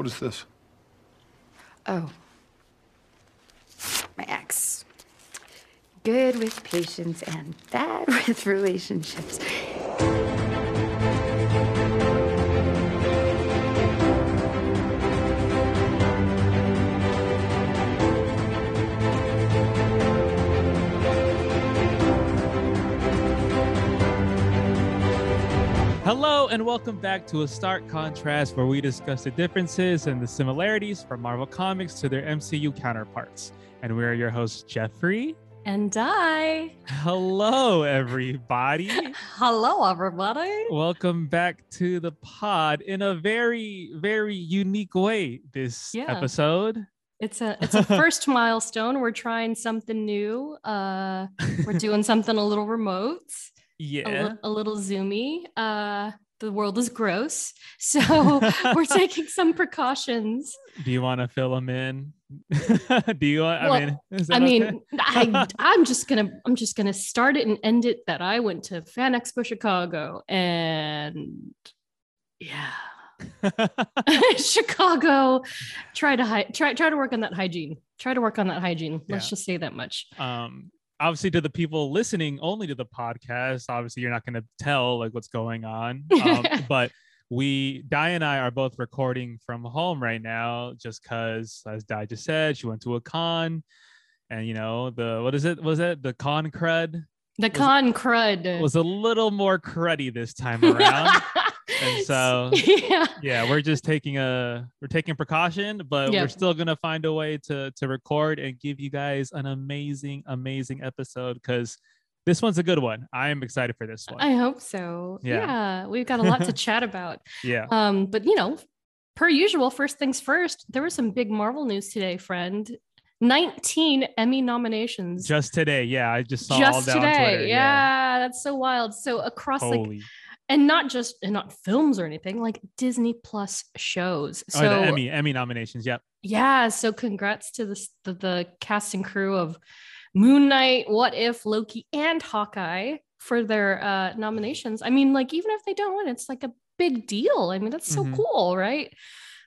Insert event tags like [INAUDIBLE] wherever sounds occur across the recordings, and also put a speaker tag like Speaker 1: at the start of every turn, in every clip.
Speaker 1: What is this?
Speaker 2: Oh. My ex. Good with patience and bad [LAUGHS] with relationships.
Speaker 3: Hello, and welcome back to A Stark Contrast, where we discuss the differences and the similarities from Marvel Comics to their MCU counterparts. And we're your hosts, Geoffrey.
Speaker 4: And I.
Speaker 3: Hello, everybody. [LAUGHS]
Speaker 4: Hello, everybody.
Speaker 3: Welcome back to the pod in a very, very unique way this
Speaker 4: Yeah.
Speaker 3: episode.
Speaker 4: It's a it's a [LAUGHS] first milestone. We're trying something new. Uh, we're doing something a little remote,
Speaker 3: Yeah.
Speaker 4: a little zoomy. Uh, the world is gross, [LAUGHS] so [LAUGHS] we're taking some precautions.
Speaker 3: Do you want to fill them in? [LAUGHS] Do you want?
Speaker 4: Well,
Speaker 3: I mean,
Speaker 4: I mean,
Speaker 3: okay?
Speaker 4: I I'm just gonna I'm just gonna start it and end it. That I went to Fan Expo Chicago, and yeah. Chicago, try to hi- try try to work on that hygiene. Try to work on that hygiene. Let's
Speaker 3: Yeah.
Speaker 4: just say that much.
Speaker 3: um obviously to the people listening only to the podcast obviously you're not going to tell like what's going on. [LAUGHS] Um, but we Dai and i are both recording from home right now just because as Dai just said she went to a con and you know the what is it was it the con crud?
Speaker 4: The con crud.
Speaker 3: was a little more cruddy this time [LAUGHS] around and [LAUGHS] so
Speaker 4: yeah,
Speaker 3: yeah we're just taking a we're taking precaution but
Speaker 4: Yeah.
Speaker 3: we're still gonna find a way to to record and give you guys an amazing amazing episode because this one's a good one i am excited for this one
Speaker 4: I hope so.
Speaker 3: Yeah.
Speaker 4: Yeah. we've got a lot to [LAUGHS] chat about.
Speaker 3: yeah
Speaker 4: Um, but you know, per usual, first things first. There was some big Marvel news today, friend. 19 Emmy nominations.
Speaker 3: just today yeah i just saw all
Speaker 4: Just
Speaker 3: down
Speaker 4: today.
Speaker 3: Twitter.
Speaker 4: yeah, that's so wild. So across like
Speaker 3: holy
Speaker 4: and not just and not films or anything, like Disney Plus shows.
Speaker 3: oh,
Speaker 4: So
Speaker 3: the emmy emmy nominations yep
Speaker 4: Yeah, so congrats to the, the the cast and crew of Moon Knight, What If, Loki, and Hawkeye for their uh nominations. I mean, like even if they don't win, it's like a big deal. I mean, that's so
Speaker 3: Mhm.
Speaker 4: cool, right?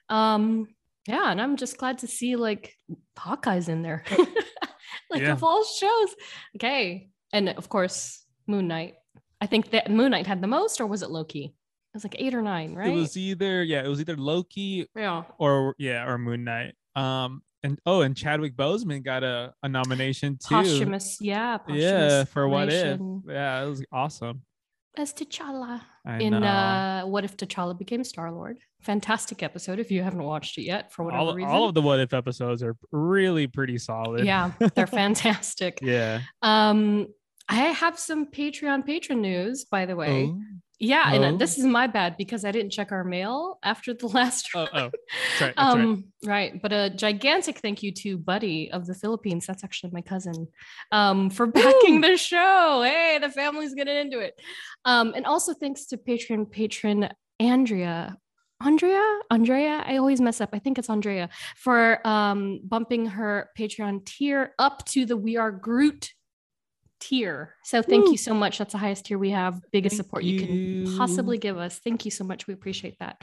Speaker 4: Um, yeah, and I'm just glad to see like Hawkeye's in there. [LAUGHS] like
Speaker 3: Yeah.
Speaker 4: of all shows. Okay. And of course, Moon Knight. I think that Moon Knight had the most, or was it Loki? It was like eight or nine, right?
Speaker 3: it was either yeah it was either loki
Speaker 4: yeah.
Speaker 3: or yeah or moon knight um and oh and chadwick boseman got a, a nomination too
Speaker 4: Posthumous, yeah.
Speaker 3: yeah
Speaker 4: posthumous
Speaker 3: for what if yeah it was awesome
Speaker 4: as T'Challa
Speaker 3: I
Speaker 4: in
Speaker 3: know.
Speaker 4: uh What If T'Challa Became Star Lord. Fantastic episode if you haven't watched it yet for whatever
Speaker 3: all,
Speaker 4: reason.
Speaker 3: all of the what if episodes are really pretty solid
Speaker 4: yeah, they're [LAUGHS] fantastic.
Speaker 3: yeah
Speaker 4: Um I have some Patreon patron news, by the way.
Speaker 3: oh
Speaker 4: Yeah, and uh,
Speaker 3: Oh.
Speaker 4: this is my bad because I didn't check our mail after the [LAUGHS] last
Speaker 3: oh, oh. That's right, right.
Speaker 4: um right. but a gigantic thank you to buddy of the philippines that's actually my cousin um for backing the show hey the family's getting into it um and also thanks to patreon patron andrea andrea andrea i always mess up i think it's andrea for um bumping her patreon tier up to the we are groot tier. So thank
Speaker 3: Woo.
Speaker 4: you so much. That's the highest tier we have. Biggest
Speaker 3: Thank
Speaker 4: support you can possibly give us. Thank you so much. We appreciate that.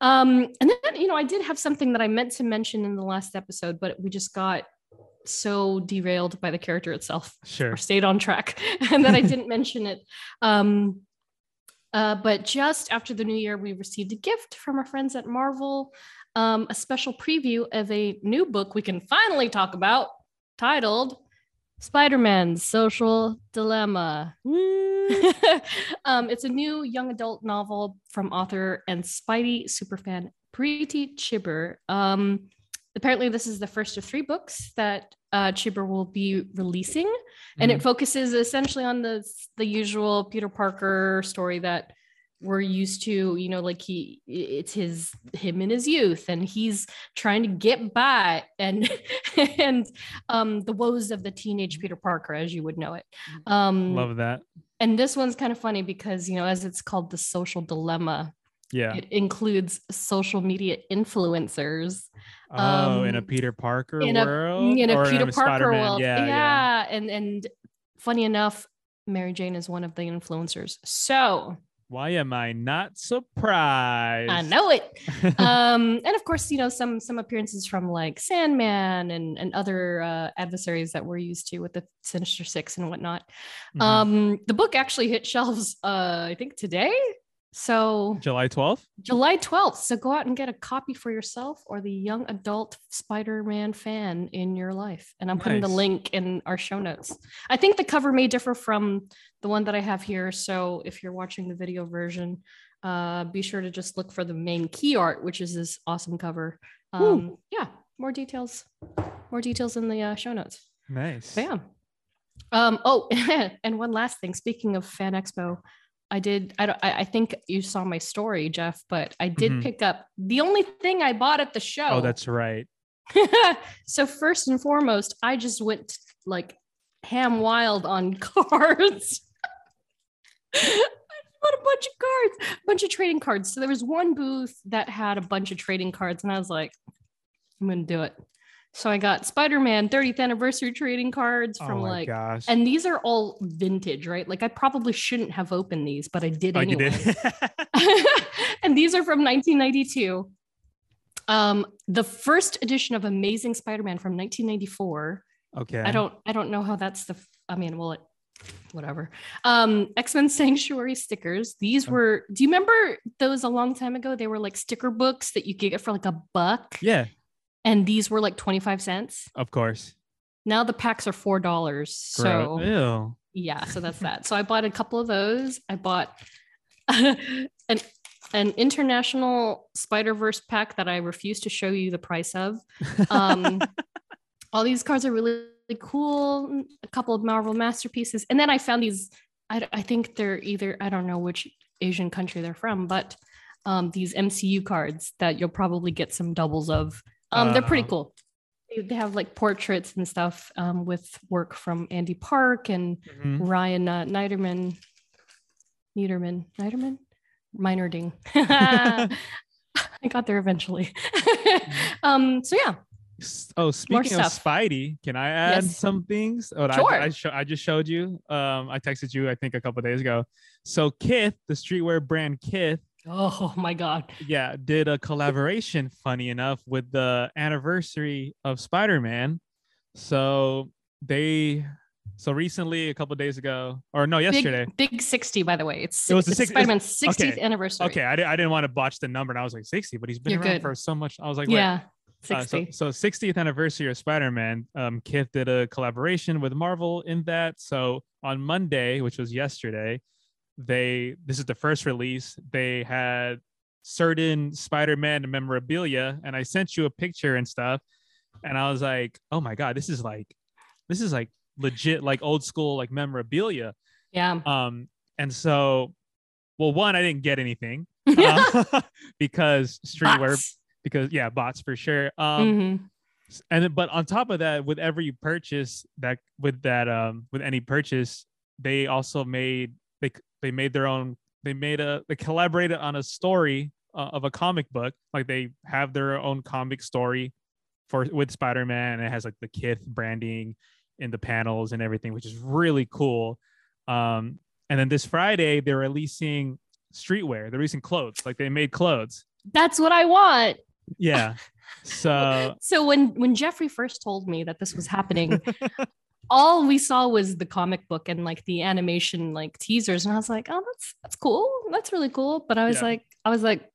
Speaker 4: Um, and then, you know, I did have something that I meant to mention in the last episode, but we just got so derailed by the character itself.
Speaker 3: Sure.
Speaker 4: Or stayed on track. [LAUGHS] And that I didn't mention it. Um, uh, but just after the new year, we received a gift from our friends at Marvel, um, a special preview of a new book we can finally talk about titled Spider Man's Social Dilemma. [LAUGHS] um, it's a new young adult novel from author and Spidey superfan Preeti Chhibber. Um, apparently, this is the first of three books that uh, Chhibber will be releasing, and it focuses essentially on the the usual Peter Parker story that we're used to. You know, like he, it's his him in his youth, and he's trying to get by, and [LAUGHS] and um, the woes of the teenage Peter Parker, as you would know it. Um,
Speaker 3: love that
Speaker 4: and this one's kind of funny because you know as it's called the social dilemma
Speaker 3: yeah
Speaker 4: it includes social media influencers
Speaker 3: oh in a
Speaker 4: um,
Speaker 3: peter parker
Speaker 4: in a in a
Speaker 3: Or
Speaker 4: peter parker
Speaker 3: Spider-Man?
Speaker 4: world
Speaker 3: yeah,
Speaker 4: yeah,
Speaker 3: yeah.
Speaker 4: and and funny enough mary jane is one of the influencers so
Speaker 3: Why am I not surprised?
Speaker 4: I know it. [LAUGHS] um, and of course, you know some some appearances from like Sandman and and other uh, adversaries that we're used to with the Sinister Six and whatnot.
Speaker 3: Mhm.
Speaker 4: Um, the book actually hit shelves, uh, I think today. So
Speaker 3: July 12th.
Speaker 4: July 12th. So go out and get a copy for yourself or the young adult Spider-Man fan in your life. And I'm putting the link in our show notes. I think the cover may differ from the one that I have here. So if you're watching the video version, uh, be sure to just look for the main key art, which is this awesome cover. Um, yeah, more details, more details in the uh, show notes.
Speaker 3: Nice.
Speaker 4: Bam. Um, oh, [LAUGHS] and one last thing. Speaking of Fan Expo, I did. I don't. I, think you saw my story, Jeff, but I did
Speaker 3: Mhm.
Speaker 4: pick up the only thing I bought at the show.
Speaker 3: Oh, that's right. [LAUGHS]
Speaker 4: so first and foremost, I just went like ham wild on [LAUGHS] cards. I bought a bunch of cards, a bunch of trading cards. So there was one booth that had a bunch of trading cards, and I was like, I'm gonna do it. So I got Spider-Man 30th anniversary trading cards
Speaker 3: oh
Speaker 4: from
Speaker 3: my
Speaker 4: like
Speaker 3: gosh.
Speaker 4: and these are all vintage, right? Like I probably shouldn't have opened these, but I did
Speaker 3: oh,
Speaker 4: anyway.
Speaker 3: did. [LAUGHS] [LAUGHS]
Speaker 4: and these are from 1992. Um, the first edition of Amazing Spider-Man from 1994.
Speaker 3: okay.
Speaker 4: I don't, I don't know how that's the. I mean, well, it, whatever. Um, X-Men [LAUGHS] Sanctuary stickers. These
Speaker 3: Oh.
Speaker 4: were. Do you remember those a long time ago? They were like sticker books that you could get for like a buck,
Speaker 3: Yeah,
Speaker 4: and these were like 25 cents.
Speaker 3: of course.
Speaker 4: Now the packs are four dollars. So
Speaker 3: Ew.
Speaker 4: yeah so that's that so i bought a couple of those i bought [LAUGHS] an an international spider verse pack that i refuse to show you the price of um [LAUGHS] all these cards are really, really cool a couple of marvel masterpieces and then i found these I, I think they're either i don't know which asian country they're from but um these mcu cards that you'll probably get some doubles of um they're pretty
Speaker 3: Uh.
Speaker 4: cool they, they have like portraits and stuff um with work from andy park and
Speaker 3: Mhm.
Speaker 4: Ryan uh, Niederman, Niederman, Niederman, Meinerding. [LAUGHS] I got there eventually. [LAUGHS] um, so yeah,
Speaker 3: Oh, speaking of. Spidey, can I add
Speaker 4: Yes.
Speaker 3: some things? Oh,
Speaker 4: Sure.
Speaker 3: I, I, sho- I just showed you. Um, I texted you, I think, a couple days ago. So Kith, the streetwear brand Kith,
Speaker 4: oh my god,
Speaker 3: yeah, did a collaboration. Funny enough, with the anniversary of Spider-Man. So they, so recently, a couple days ago, or no, yesterday.
Speaker 4: big, big sixty by the way. It's,
Speaker 3: It was the six-
Speaker 4: Spider-Man's sixtieth
Speaker 3: okay,
Speaker 4: anniversary.
Speaker 3: Okay, I, I didn't want to botch the number, and I was like 60, but he's been
Speaker 4: You're
Speaker 3: around
Speaker 4: good.
Speaker 3: for so much. I was like, wait,
Speaker 4: yeah,
Speaker 3: Uh,
Speaker 4: sixty.
Speaker 3: so, so 60th anniversary of Spider-Man, um, Kith did a collaboration with Marvel in that. So on Monday, which was yesterday, they this is the first release. They had certain Spider-Man memorabilia, and I sent you a picture and stuff, and I was like, oh my god, this is like, this is like legit, like old school, like memorabilia.
Speaker 4: yeah.
Speaker 3: Um, and so, well, one, I didn't get anything [LAUGHS] uh, [LAUGHS] because streetwear
Speaker 4: Bots.
Speaker 3: because yeah, bots for sure. Um,
Speaker 4: Mhm.
Speaker 3: and but on top of that, with every purchase that with that um with any purchase, they also made they they made their own. They made a they collaborated on a story uh, of a comic book. Like they have their own comic story for with Spider Man. And it has like the Kith branding in the panels and everything, which is really cool. Um, and then this Friday they're releasing streetwear. They're releasing clothes. Like they made clothes.
Speaker 4: That's what I want.
Speaker 3: Yeah. [LAUGHS] So
Speaker 4: So when when Geoffrey first told me that this was happening, [LAUGHS] all we saw was the comic book and like the animation like teasers, and I was like, oh, that's that's cool. That's really cool. But I was
Speaker 3: Yeah.
Speaker 4: like, I was like,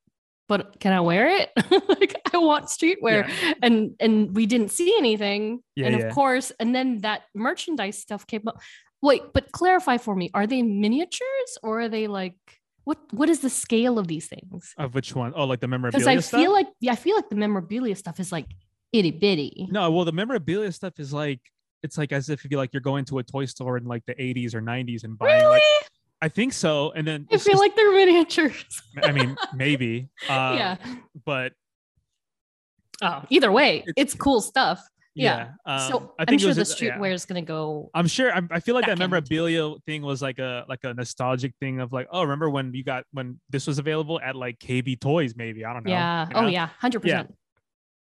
Speaker 4: but can I wear it? [LAUGHS] like I want streetwear. And and we didn't see anything.
Speaker 3: Yeah,
Speaker 4: and of course, and then that merchandise stuff came up. Wait, but clarify for me, are they miniatures or are they like what what is the scale of these things?
Speaker 3: of which one? Oh, like the
Speaker 4: Because
Speaker 3: memorabilia
Speaker 4: I
Speaker 3: stuff.
Speaker 4: feel like yeah, I feel like the memorabilia stuff is like itty bitty.
Speaker 3: no, well, the memorabilia stuff is like it's like as if you like you're going to a toy store in like the 80s or 90s and buying.
Speaker 4: Really?
Speaker 3: Like, I think so. And then
Speaker 4: I feel
Speaker 3: just-
Speaker 4: like they're miniatures.
Speaker 3: I mean, [LAUGHS] maybe. Uh,
Speaker 4: yeah.
Speaker 3: But
Speaker 4: Oh, either way,
Speaker 3: It's-
Speaker 4: it's, cool stuff.
Speaker 3: yeah.
Speaker 4: Yeah.
Speaker 3: um,
Speaker 4: so
Speaker 3: I
Speaker 4: I'm
Speaker 3: think it
Speaker 4: sure
Speaker 3: was
Speaker 4: the
Speaker 3: just- yeah.
Speaker 4: streetwear is gonna go.
Speaker 3: I'm sure. I, I feel like that memorabilia thing was like a like a nostalgic thing of like, oh, remember when you got when this was available at like KB Toys? Maybe I don't know.
Speaker 4: yeah.
Speaker 3: you
Speaker 4: Oh yeah. Hundred percent.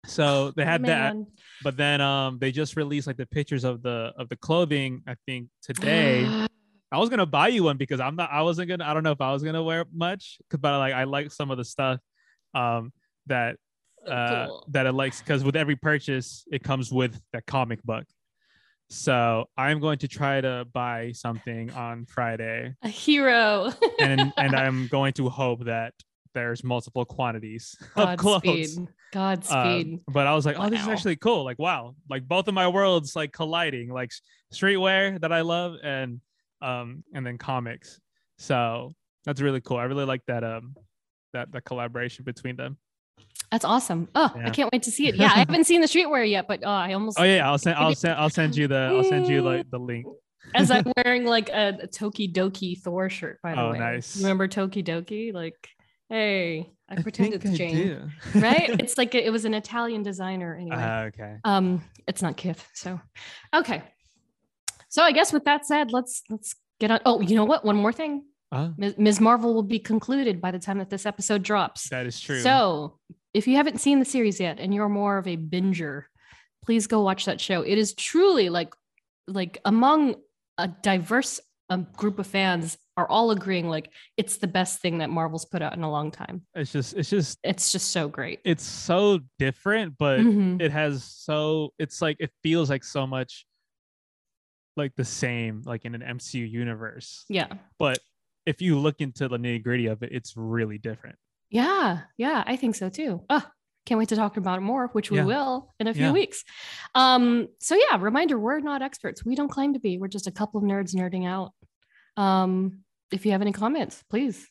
Speaker 3: So they had that, but then um they just released like the pictures of the of the clothing. I think today. [GASPS] I was gonna buy you one because I'm not. I wasn't gonna. I don't know if I was gonna wear much, but like I like some of the stuff um, that uh,
Speaker 4: Cool.
Speaker 3: that it likes because with every purchase it comes with that comic book. So I'm going to try to buy something on Friday,
Speaker 4: A hero.
Speaker 3: and and [LAUGHS] I'm going to hope that there's multiple quantities [LAUGHS] of clothes.
Speaker 4: Godspeed. Godspeed.
Speaker 3: but I was like, oh, this is actually cool. Like, wow, like both of my worlds like colliding, like streetwear that I love and um and then comics. So that's really cool. I really like that um that the collaboration between them.
Speaker 4: That's awesome. Oh, I can't wait to see it. [LAUGHS] Yeah, I haven't seen the streetwear yet, but oh, I almost
Speaker 3: Oh yeah, I'll [LAUGHS] send I'll send I'll send you the I'll send you like the link.
Speaker 4: as I'm wearing like a, a tokidoki Thor shirt, by the
Speaker 3: Oh,
Speaker 4: way.
Speaker 3: nice.
Speaker 4: Remember tokidoki? Like, hey, I pretend it's
Speaker 3: I
Speaker 4: Jane.
Speaker 3: do.
Speaker 4: right? [LAUGHS] It's like it was an Italian designer anyway.
Speaker 3: Ah, okay.
Speaker 4: um, it's not Kith. So, okay. So I guess with that said, let's let's get on. Oh, you know what? One more thing.
Speaker 3: Uh,
Speaker 4: Ms. Ms. Marvel will be concluded by the time that this episode drops.
Speaker 3: that is true.
Speaker 4: So, if you haven't seen the series yet and you're more of a binger, please go watch that show. It is truly like like among a diverse um, group of fans are all agreeing like it's the best thing that Marvel's put out in a long time.
Speaker 3: it's just it's just
Speaker 4: It's just so great.
Speaker 3: it's so different, but
Speaker 4: Mhm.
Speaker 3: it has so it's like it feels like so much like the same like in an MCU universe.
Speaker 4: Yeah.
Speaker 3: But if you look into the nitty gritty of it, it's really different.
Speaker 4: Yeah, yeah, I think so too. Oh, can't wait to talk about it more, which we
Speaker 3: Yeah.
Speaker 4: will in a few
Speaker 3: Yeah.
Speaker 4: weeks. Um, so yeah, reminder, we're not experts. We don't claim to be. We're just a couple of nerds nerding out. Um, if you have any comments, please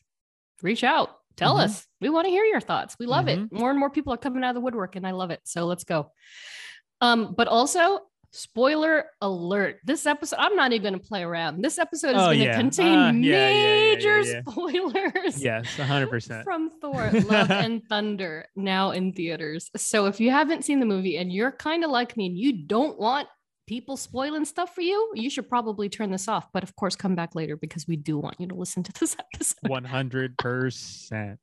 Speaker 4: reach out. Tell
Speaker 3: Mhm.
Speaker 4: us. We want to hear your thoughts. We love it. More and more people are coming out of the woodwork, and I love it. So let's go. Um, but also, spoiler alert. This episode, I'm not even gonna play around. This episode is
Speaker 3: Oh,
Speaker 4: gonna
Speaker 3: yeah.
Speaker 4: contain
Speaker 3: Uh, yeah,
Speaker 4: major
Speaker 3: yeah.
Speaker 4: spoilers
Speaker 3: Yes, hundred percent.
Speaker 4: from Thor [LAUGHS] Love and Thunder now in theaters. So if you haven't seen the movie and you're kind of like me and you don't want people spoiling stuff for you, you should probably turn this off. But of course, come back later because we do want you to listen to this [LAUGHS] episode.
Speaker 3: One hundred percent.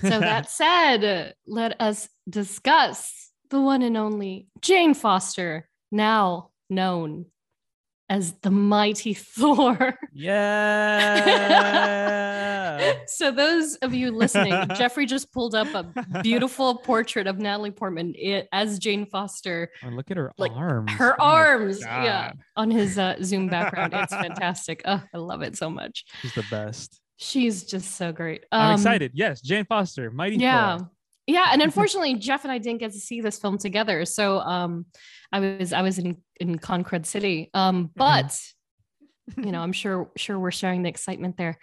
Speaker 4: So that [LAUGHS] said, let us discuss the one and only Jane Foster, now known as the mighty [LAUGHS] Thor.
Speaker 3: Yeah. [LAUGHS]
Speaker 4: So those of you listening, [LAUGHS] Geoffrey just pulled up a beautiful portrait of Natalie Portman as Jane Foster,
Speaker 3: Oh, look at her
Speaker 4: Like,
Speaker 3: arms.
Speaker 4: her
Speaker 3: Oh
Speaker 4: arms, yeah, on his uh, Zoom background. It's fantastic. Oh, I love it so much.
Speaker 3: She's the best.
Speaker 4: She's just so great.
Speaker 3: I'm
Speaker 4: Um,
Speaker 3: excited. Yes, Jane Foster, Mighty
Speaker 4: Yeah.
Speaker 3: Thor.
Speaker 4: Yeah, and unfortunately, Jeff and I didn't get to see this film together. So um, I was I was in in Concrete City. Um, but you know, I'm sure sure we're sharing the excitement there.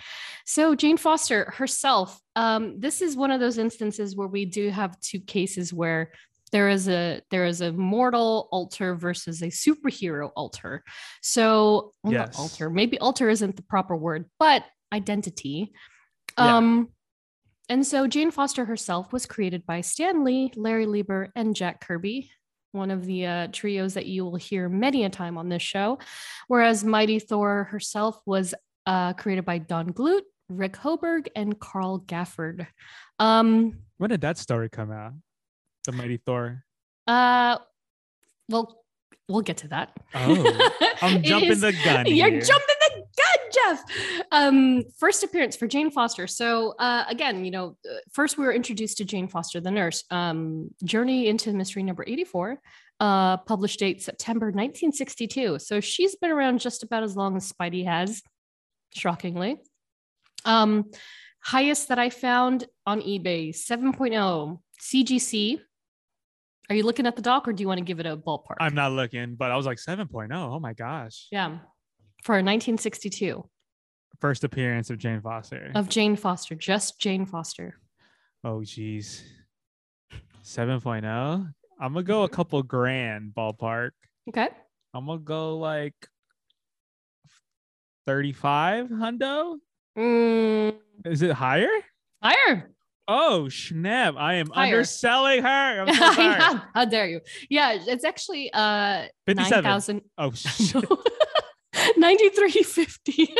Speaker 4: So Jane Foster herself, um, this is one of those instances where we do have two cases where there is a there is a mortal alter versus a superhero alter. So well,
Speaker 3: Yes.
Speaker 4: alter, maybe alter isn't the proper word, but identity.
Speaker 3: Yeah.
Speaker 4: Um and so Jane Foster herself was created by Stan Lee, Larry Lieber, and Jack Kirby, one of the uh, trios that you will hear many a time on this show. Whereas Mighty Thor herself was uh, created by Don Glut, Rick Hoberg, and Carl Gafford. Um,
Speaker 3: When did that story come out? The Mighty Thor.
Speaker 4: uh, well, we'll get to that.
Speaker 3: Oh, I'm [LAUGHS] jumping
Speaker 4: is-
Speaker 3: the gun. [LAUGHS]
Speaker 4: You're
Speaker 3: here.
Speaker 4: jumping Um, first appearance for Jane Foster. So uh, again, you know, uh, first we were introduced to Jane Foster, the nurse. Um, Journey into Mystery number 84, uh, published date September 1962. So she's been around just about as long as Spidey has, shockingly. Um, highest that I found on eBay, 7.0 CGC. Are you looking at the doc or do you want to give it a ballpark?
Speaker 3: I'm not looking, but I was like 7.0. Oh my gosh.
Speaker 4: Yeah. For 1962
Speaker 3: First appearance of Jane Foster.
Speaker 4: of Jane Foster, just Jane Foster.
Speaker 3: oh geez. 7.0. I'm gonna go a couple grand ballpark.
Speaker 4: Okay.
Speaker 3: I'm gonna go like 35 hundo.
Speaker 4: Mm,
Speaker 3: Is it higher?
Speaker 4: higher.
Speaker 3: Oh snap! I am
Speaker 4: Higher.
Speaker 3: underselling her. I'm [LAUGHS] so sorry.
Speaker 4: How dare you? Yeah, it's actually uh
Speaker 3: 57.
Speaker 4: 9,000.
Speaker 3: Oh [LAUGHS] shit.
Speaker 4: 9350.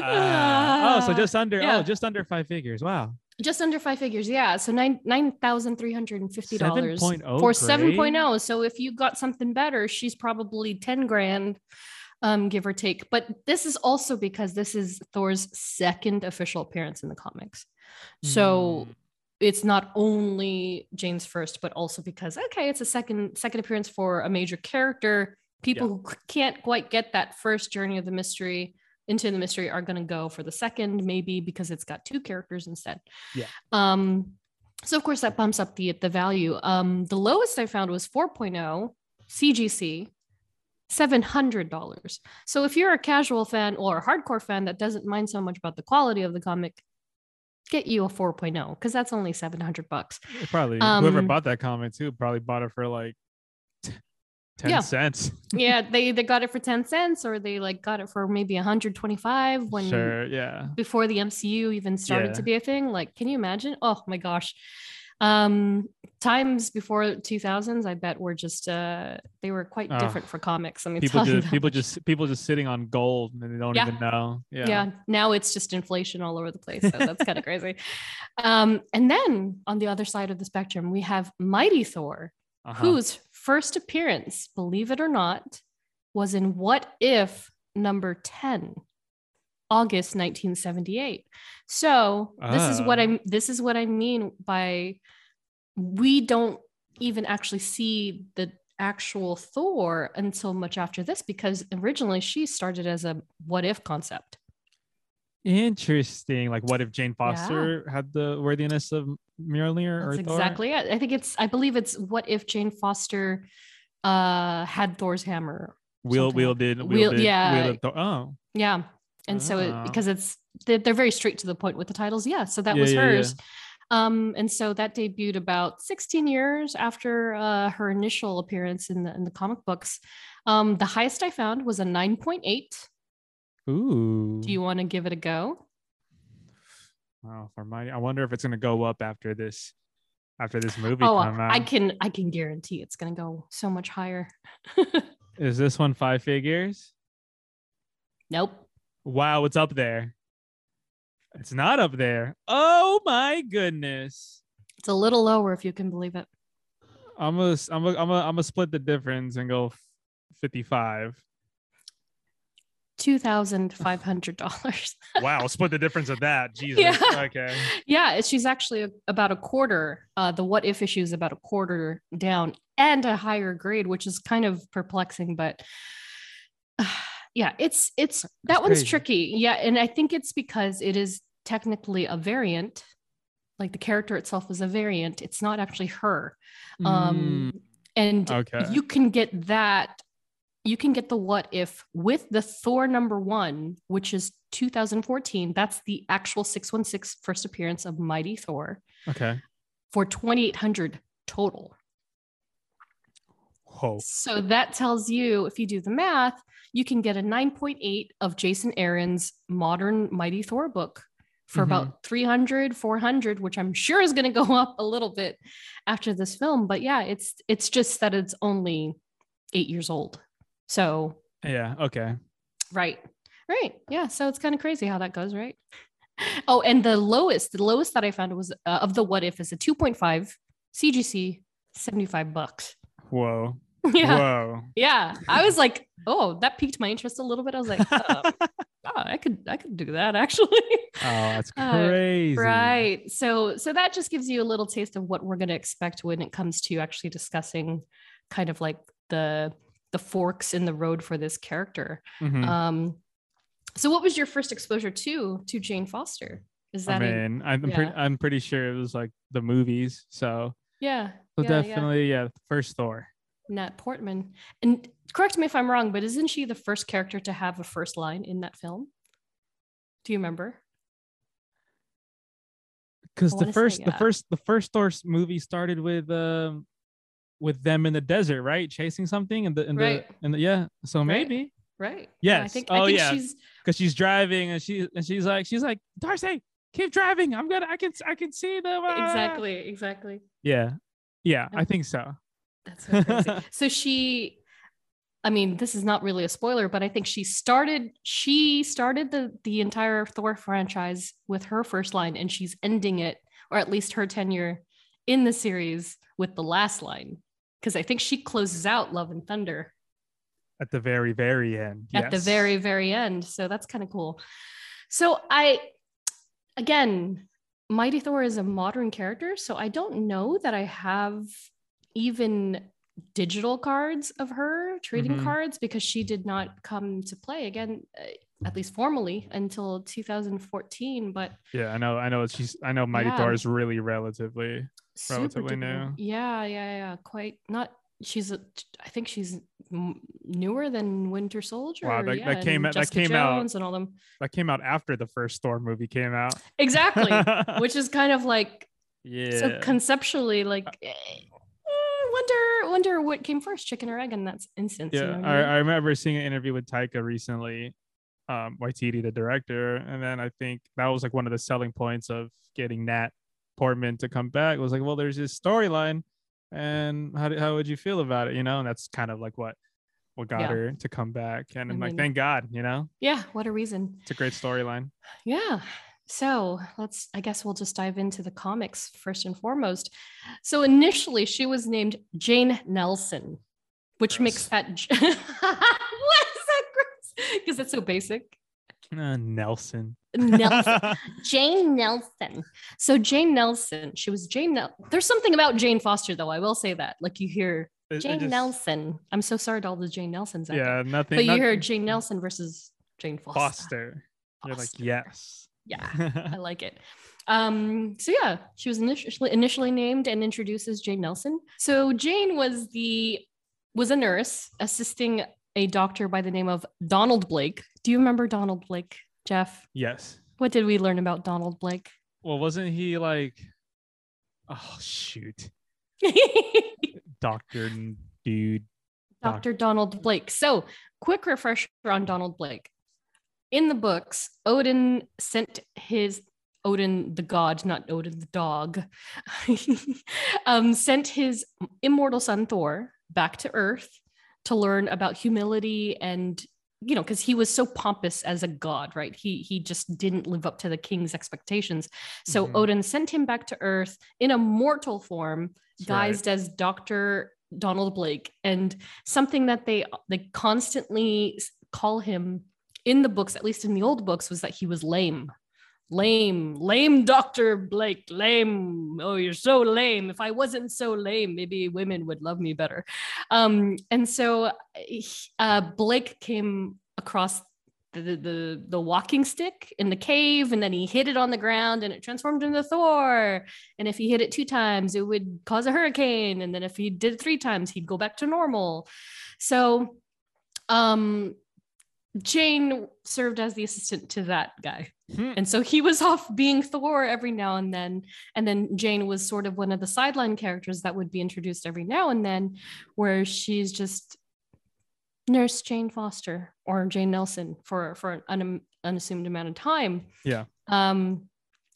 Speaker 3: Uh, oh, so just under.
Speaker 4: yeah.
Speaker 3: Oh, just under five figures. Wow.
Speaker 4: Just under five figures, yeah. So nine nine thousand three hundred and fifty dollars for seven oh. So if you got something better, she's probably ten grand, um, give or take. But this is also because this is Thor's second official appearance in the comics. So
Speaker 3: Mm.
Speaker 4: it's not only Jane's first, but also because okay, it's a second second appearance for a major character. People who c- can't quite get that first journey of the mystery into the mystery are going to go for the second, maybe because it's got two characters instead.
Speaker 3: Yeah.
Speaker 4: Um. So of course that bumps up the the value. Um. The lowest I found was 4.0 CGC. $700. So if you're a casual fan or a hardcore fan that doesn't mind so much about the quality of the comic, get you a 4.0 because that's only 700 bucks.
Speaker 3: Probably whoever
Speaker 4: Um,
Speaker 3: bought that comic too probably bought it for like 10
Speaker 4: Yeah.
Speaker 3: cents. [LAUGHS]
Speaker 4: yeah, they they got it for 10 cents or they like got it for maybe 125 when
Speaker 3: sure, yeah.
Speaker 4: before the MCU even started to be a thing. Like, can you imagine? Oh my gosh. Um times before 2000s I bet were just uh they were quite
Speaker 3: Oh.
Speaker 4: different for comics. I mean,
Speaker 3: People just people just people just sitting on gold and they don't
Speaker 4: Yeah.
Speaker 3: even know. Yeah.
Speaker 4: yeah. now it's just inflation all over the place so that's kind of [LAUGHS] crazy um and then on the other side of the spectrum we have mighty thor
Speaker 3: Uh-huh.
Speaker 4: whose first appearance believe it or not was in what if number 10 august 1978 so this is what
Speaker 3: Ah.
Speaker 4: i'm this is what i mean by we don't even actually see the actual thor until much after this because originally she started as a what if concept
Speaker 3: Interesting. Like, what if Jane Foster had the worthiness of Mjolnir or
Speaker 4: That's
Speaker 3: Thor?
Speaker 4: exactly it. I think it's I believe it's what if Jane Foster uh had Thor's hammer.
Speaker 3: Wheel,
Speaker 4: something.
Speaker 3: wielded,
Speaker 4: Wheel-
Speaker 3: wielded,
Speaker 4: yeah.
Speaker 3: wielded Thor. Oh,
Speaker 4: Yeah. And so it,
Speaker 3: Ah.
Speaker 4: because it's they're, they're very straight to the point with the titles. Yeah. So that
Speaker 3: Yeah,
Speaker 4: was
Speaker 3: yeah, yeah.
Speaker 4: hers. Um, and so that debuted about 16 years after uh, her initial appearance in the in the comic books. Um, the highest I found was a 9.8.
Speaker 3: ooh.
Speaker 4: Do you want to give it a go?
Speaker 3: Wow, for my, I wonder if it's gonna go up after this, after this movie
Speaker 4: Oh,
Speaker 3: come out.
Speaker 4: I can I can guarantee it's gonna go so much higher. [LAUGHS]
Speaker 3: Is this one five figures?
Speaker 4: nope.
Speaker 3: Wow, it's up there. It's not up there. Oh my goodness.
Speaker 4: It's a little lower if you can believe it.
Speaker 3: I'm gonna, I'm gonna, I'm gonna, I'm gonna split the difference and go 55.
Speaker 4: Two thousand five hundred dollars.
Speaker 3: Wow, split the difference of that. [LAUGHS] Jesus.
Speaker 4: Yeah.
Speaker 3: Okay.
Speaker 4: yeah, she's actually about a quarter. Uh, the what if issue is about a quarter down and a higher grade, which is kind of perplexing. But [SIGHS] yeah, it's it's that
Speaker 3: That's
Speaker 4: one's
Speaker 3: crazy.
Speaker 4: tricky. Yeah, and I think it's because it is technically a variant. Like the character itself is a variant. It's not actually her. Um, and
Speaker 3: Mm, okay.
Speaker 4: you can get that you can get the what if with the thor number one which is 2014 that's the actual 616 first appearance of mighty thor
Speaker 3: okay.
Speaker 4: for 2800 total
Speaker 3: Whoa.
Speaker 4: so that tells you if you do the math you can get a 9.8 of jason aaron's modern mighty thor book for
Speaker 3: Mhm.
Speaker 4: about 300 400 which i'm sure is going to go [LAUGHS] up a little bit after this film but yeah it's it's just that it's only eight years old so
Speaker 3: Yeah. Okay.
Speaker 4: right right yeah so it's kind of crazy how that goes right [LAUGHS] oh and the lowest the lowest that i found was uh, of the what if is a 2.5 cgc 75 bucks
Speaker 3: Whoa. [LAUGHS]
Speaker 4: yeah
Speaker 3: Whoa.
Speaker 4: yeah i was like [LAUGHS] oh that piqued my interest a little bit i was like oh, oh, i could i could do that actually
Speaker 3: Oh, that's
Speaker 4: Uh,
Speaker 3: crazy.
Speaker 4: right so so that just gives you a little taste of what we're going to expect when it comes to actually discussing kind of like the the forks in the road for this character
Speaker 3: Mhm.
Speaker 4: um so what was your first exposure to to jane foster is that a-
Speaker 3: mean, I'm pretty,
Speaker 4: yeah.
Speaker 3: I'm pretty sure it was like the movies. So,
Speaker 4: yeah
Speaker 3: so
Speaker 4: yeah, yeah.
Speaker 3: definitely, yeah. First Thor.
Speaker 4: nat portman and correct me if i'm wrong but isn't she the first character to have a first line in that film do you remember
Speaker 3: because the
Speaker 4: wanna say,
Speaker 3: first the first the first Thor movie started with um with them in the desert, right? Chasing something and the in
Speaker 4: Right.
Speaker 3: the and the yeah. So
Speaker 4: Right.
Speaker 3: maybe
Speaker 4: right Yeah, i think
Speaker 3: Oh,
Speaker 4: i think
Speaker 3: yeah.
Speaker 4: she's
Speaker 3: because she's driving and she and she's like she's like Darcy, keep driving. I'm gonna I can I can see them. ah."
Speaker 4: exactly exactly
Speaker 3: Yeah, yeah. I think so.
Speaker 4: That's so crazy. [LAUGHS] so she, I mean, this is not really a spoiler, but I think she started she started the the entire Thor franchise with her first line, and she's ending it or at least her tenure in the series with the last line, because I think she closes out Love and Thunder
Speaker 3: At the very, very end.
Speaker 4: at the very, very end. So that's kind of cool. So I, again, Mighty Thor is a modern character. So I don't know that I have even digital cards of her trading
Speaker 3: Mhm.
Speaker 4: cards because she did not come to play again, uh, at least formally, until 2014. But
Speaker 3: Yeah, I know. I know. She's. I know. Mighty
Speaker 4: Yeah.
Speaker 3: Thor is really relatively.
Speaker 4: Super
Speaker 3: Relatively new.
Speaker 4: Yeah, yeah, yeah. Quite not. She's. A, I think she's m- newer than Winter Soldier.
Speaker 3: Wow, that-
Speaker 4: yeah,
Speaker 3: that came out- that came out-
Speaker 4: and all them.
Speaker 3: That came out after the first Thor movie came out.
Speaker 4: Exactly. [LAUGHS] which is kind of like
Speaker 3: yeah.
Speaker 4: so conceptually like eh, eh, wonder wonder what came first chicken or egg in that instance you
Speaker 3: yeah,
Speaker 4: know
Speaker 3: I,
Speaker 4: I mean?
Speaker 3: I remember seeing an interview with Taika recently, um, Waititi, the director, and then I think that was like one of the selling points of getting Nat Portman to come back. It was like, well, there's this storyline, and how did, how would you feel about it? You know, and that's kind of like what what got
Speaker 4: Yeah.
Speaker 3: her to come back. And
Speaker 4: I
Speaker 3: I'm like, thank God, you know,
Speaker 4: yeah what a reason
Speaker 3: it's a great storyline.
Speaker 4: yeah so let's i guess we'll just dive into the comics first and foremost so initially she was named jane nelson which makes that [LAUGHS] what is that gross because it's so basic
Speaker 3: Uh, Nelson.
Speaker 4: Nelson [LAUGHS] Jane Nelson. So Jane Nelson, she was Jane. Nel- There's something about Jane Foster, though. I will say that. Like you hear
Speaker 3: It- it
Speaker 4: Jane
Speaker 3: just-
Speaker 4: Nelson. I'm so sorry to all the Jane Nelsons out there.
Speaker 3: Yeah, nothing.
Speaker 4: But you
Speaker 3: not-
Speaker 4: hear Jane Nelson versus Jane Foster.
Speaker 3: Foster. You're like, yes.
Speaker 4: Yeah, [LAUGHS] I like it. Um, so yeah, she was initially initially named and introduced as Jane Nelson. So Jane was the was a nurse assisting a doctor by the name of Donald Blake. Do you remember Donald Blake, Jeff?
Speaker 3: yes.
Speaker 4: What did we learn about Donald Blake?
Speaker 3: Well, wasn't he like? Oh shoot, [LAUGHS] Doctor Dude.
Speaker 4: Dr. Donald Blake. So, quick refresher on Donald Blake. In the books, Odin sent his Odin the god, not Odin the dog, [LAUGHS] um, sent his immortal son Thor back to Earth to learn about humility and you know because he was so pompous as a god right he he just didn't live up to the king's expectations so
Speaker 3: Mhm.
Speaker 4: odin sent him back to earth in a mortal form
Speaker 3: That's right.
Speaker 4: guised as Dr. Donald Blake and something that they they constantly call him in the books at least in the old books was that he was lame lame lame Dr. Blake lame oh you're so lame if I wasn't so lame maybe women would love me better um and so uh Blake came across the, the the walking stick in the cave and then he hit it on the ground and it transformed into Thor and if he hit it two times, it would cause a hurricane. And then if he did three times, he'd go back to normal. So um Jane served as the assistant to that guy.
Speaker 3: Hmm.
Speaker 4: And so he was [LAUGHS] off being Thor every now and then. And then Jane was sort of one of the sideline characters that would be introduced every now and then, where she's just Nurse Jane Foster or Jane Nelson for, for an un- unassumed amount of time.
Speaker 3: Yeah.
Speaker 4: Um,